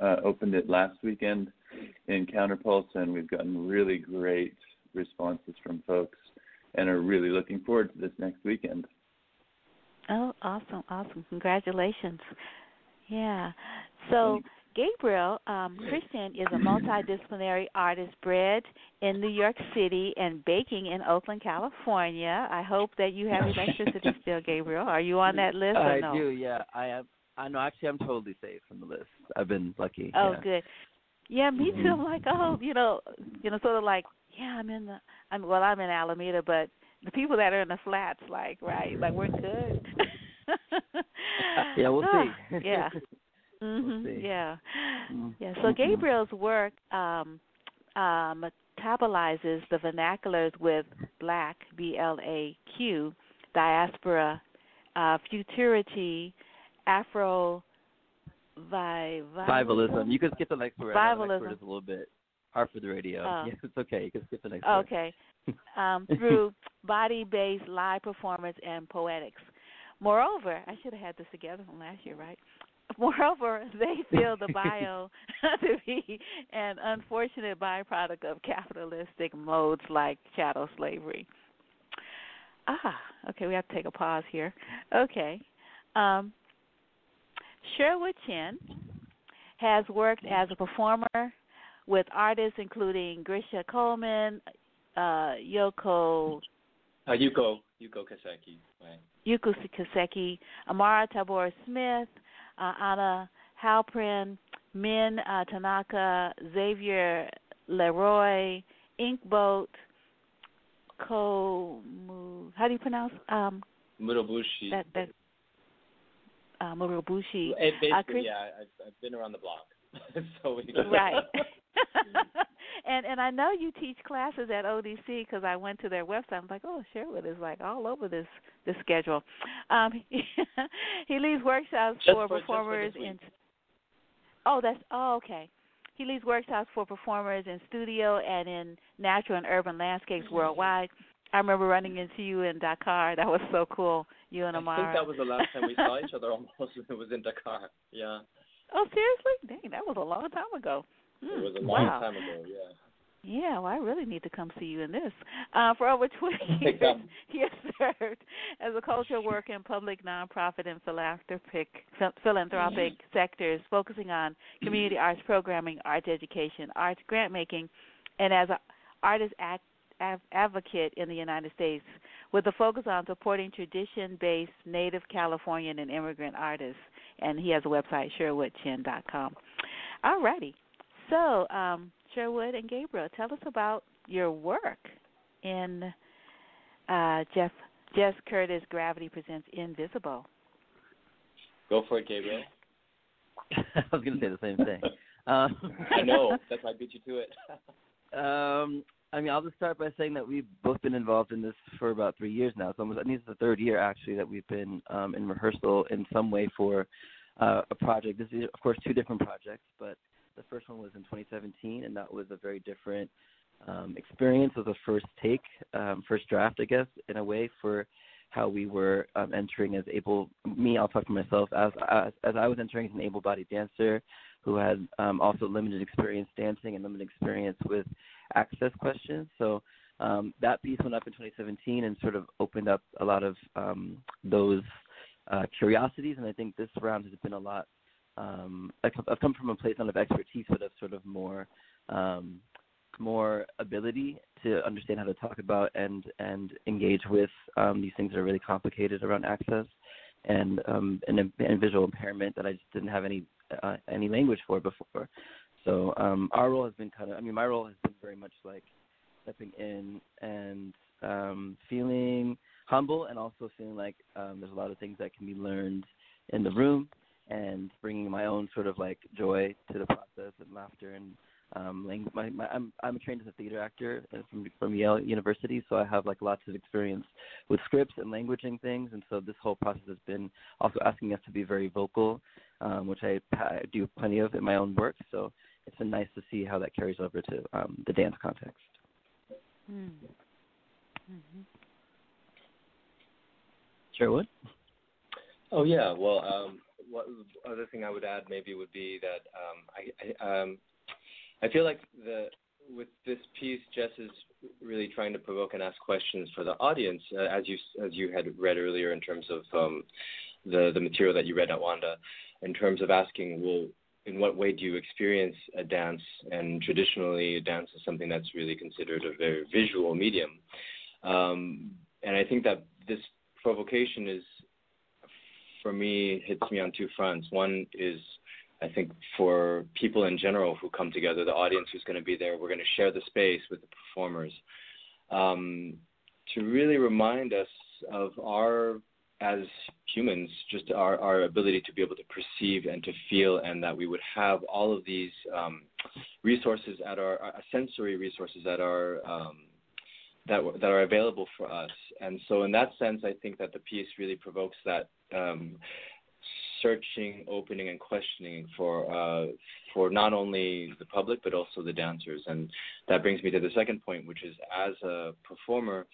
uh, opened it last weekend in CounterPulse, and we've gotten really great responses from folks, and are really looking forward to this next weekend. Oh, awesome, awesome! Congratulations. Yeah. So Gabriel um, Christian is a multidisciplinary artist bred in New York City and baking in Oakland, California. I hope that you have electricity still, Gabriel. Are you on that list I no? do, yeah. I am. I know. Actually, I'm totally safe from the list. I've been lucky. Oh, yeah. good. Yeah, me too. I'm like, oh, you know, you know, sort of like, yeah, I'm in the. I'm well, I'm in Alameda, but the people that are in the flats, like, right, like we're good. yeah, we'll see. yeah. Mm-hmm. We'll yeah. Mm-hmm. Yeah. So Gabriel's work um, uh, metabolizes the vernaculars with Black B L A Q, diaspora, uh, futurity, Afro Vivalism. You can skip the next word. Vivalism. Next word a little bit hard for the radio. Oh. Yeah, it's okay. You can skip the next word. Okay. um, through body-based live performance and poetics. Moreover, I should have had this together from last year, right? Moreover, they feel the bio to be an unfortunate byproduct of capitalistic modes like chattel slavery. Ah, okay, we have to take a pause here. Okay. Um, Sherwood Chin has worked as a performer with artists including Grisha Coleman, uh, Yoko. Uh, Yuko, Yuko Kaseki. Right. Yuko Kaseki, Amara Tabor Smith, uh, Anna Halprin, Min uh, Tanaka, Xavier Leroy, Inkboat, Ko. How do you pronounce? Um, Murobushi. That that. Uh, Murobushi. It basically, uh, Chris, yeah, I've, I've been around the block, so we. Right. and and I know you teach classes at ODC because I went to their website. I'm like, oh, Sherwood is like all over this this schedule. Um, he, he leads workshops just for, for performers in. Oh, that's oh okay. He leads workshops for performers in studio and in natural and urban landscapes worldwide. I remember running into you in Dakar. That was so cool. You and Amara. I think that was the last time we saw each other. Almost it was in Dakar. Yeah. Oh seriously? Dang, that was a long time ago. It was a long wow. time ago. Yeah. Yeah, well, I really need to come see you in this. Uh, for over 20 years, he has served as a cultural worker in public, nonprofit, and philanthropic philanthropic sectors, focusing on community arts programming, arts education, arts grant making, and as an artist act, av- advocate in the United States, with a focus on supporting tradition-based Native Californian and immigrant artists. And he has a website, SherwoodChin.com. All righty. So, um, Sherwood and Gabriel, tell us about your work in uh, Jeff Jess Curtis Gravity presents Invisible. Go for it, Gabriel. I was going to say the same thing. Um, I know. That's why I beat you to it. um, I mean, I'll just start by saying that we've both been involved in this for about three years now. So almost, I think it's the third year actually that we've been um, in rehearsal in some way for uh, a project. This is, of course, two different projects, but the first one was in 2017, and that was a very different um, experience. It was a first take, um, first draft, I guess, in a way for how we were um, entering as able. Me, I'll talk for myself as as, as I was entering as an able-bodied dancer who had um, also limited experience dancing and limited experience with access questions. So um, that piece went up in 2017 and sort of opened up a lot of um, those uh, curiosities. And I think this round has been a lot. Um, I've come from a place not of expertise, but of sort of more um, more ability to understand how to talk about and and engage with um, these things that are really complicated around access and um, and, and visual impairment that I just didn't have any uh, any language for before. So um, our role has been kind of, I mean, my role has been very much like stepping in and um, feeling humble and also feeling like um, there's a lot of things that can be learned in the room and bringing my own sort of like joy to the process and laughter and um language my, my I'm I'm trained as a theater actor from from Yale University so I have like lots of experience with scripts and languaging things and so this whole process has been also asking us to be very vocal um which I, I do plenty of in my own work. So it's been nice to see how that carries over to um, the dance context. Mm. Mm-hmm. Sherwood? Oh yeah. Well, um, what other thing I would add maybe would be that um, I I, um, I feel like the with this piece, Jess is really trying to provoke and ask questions for the audience, uh, as you as you had read earlier in terms of um, the the material that you read at Wanda, in terms of asking, well, in what way do you experience a dance? And traditionally, a dance is something that's really considered a very visual medium. Um, and I think that this provocation is, for me, hits me on two fronts. One is, I think, for people in general who come together, the audience who's going to be there, we're going to share the space with the performers, um, to really remind us of our as humans, just our, our ability to be able to perceive and to feel, and that we would have all of these um, resources at our, our sensory resources that are um, that that are available for us. And so, in that sense, I think that the piece really provokes that um, searching, opening, and questioning for uh, for not only the public but also the dancers. And that brings me to the second point, which is as a performer.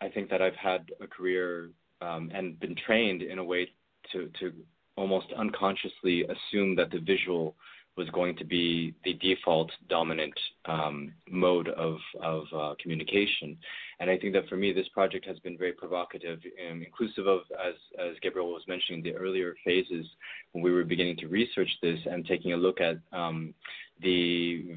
I think that I've had a career um, and been trained in a way to to almost unconsciously assume that the visual was going to be the default dominant um, mode of of uh, communication, and I think that for me this project has been very provocative, and inclusive of as as Gabriel was mentioning the earlier phases when we were beginning to research this and taking a look at um, the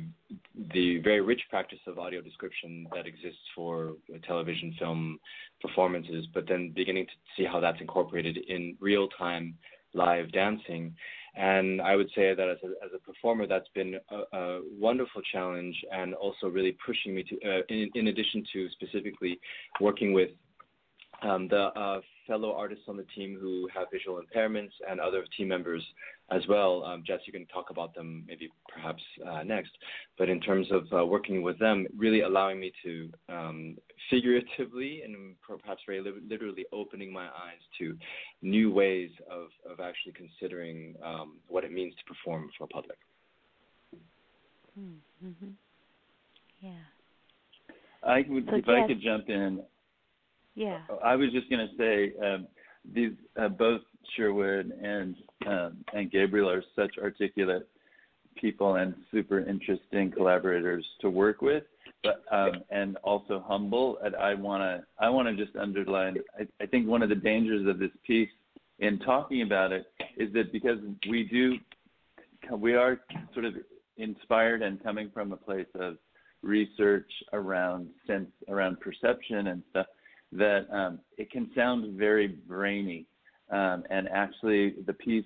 the very rich practice of audio description that exists for television film performances, but then beginning to see how that's incorporated in real time live dancing. And I would say that as a, as a performer, that's been a, a wonderful challenge and also really pushing me to, uh, in, in addition to specifically working with um, the uh, fellow artists on the team who have visual impairments and other team members as well. Um, Jess, you can talk about them maybe perhaps uh, next. But in terms of uh, working with them, really allowing me to um, figuratively and perhaps very li- literally opening my eyes to new ways of, of actually considering um, what it means to perform for a public. Mm-hmm. Yeah. I would, so if Jess, I could jump in. Yeah. I was just going to say um, these uh, both Sherwood and um, and Gabriel are such articulate people and super interesting collaborators to work with, but um, and also humble. And I want to I want to just underline. I, I think one of the dangers of this piece in talking about it is that because we do we are sort of inspired and coming from a place of research around sense around perception and stuff that um, it can sound very brainy um, and actually the piece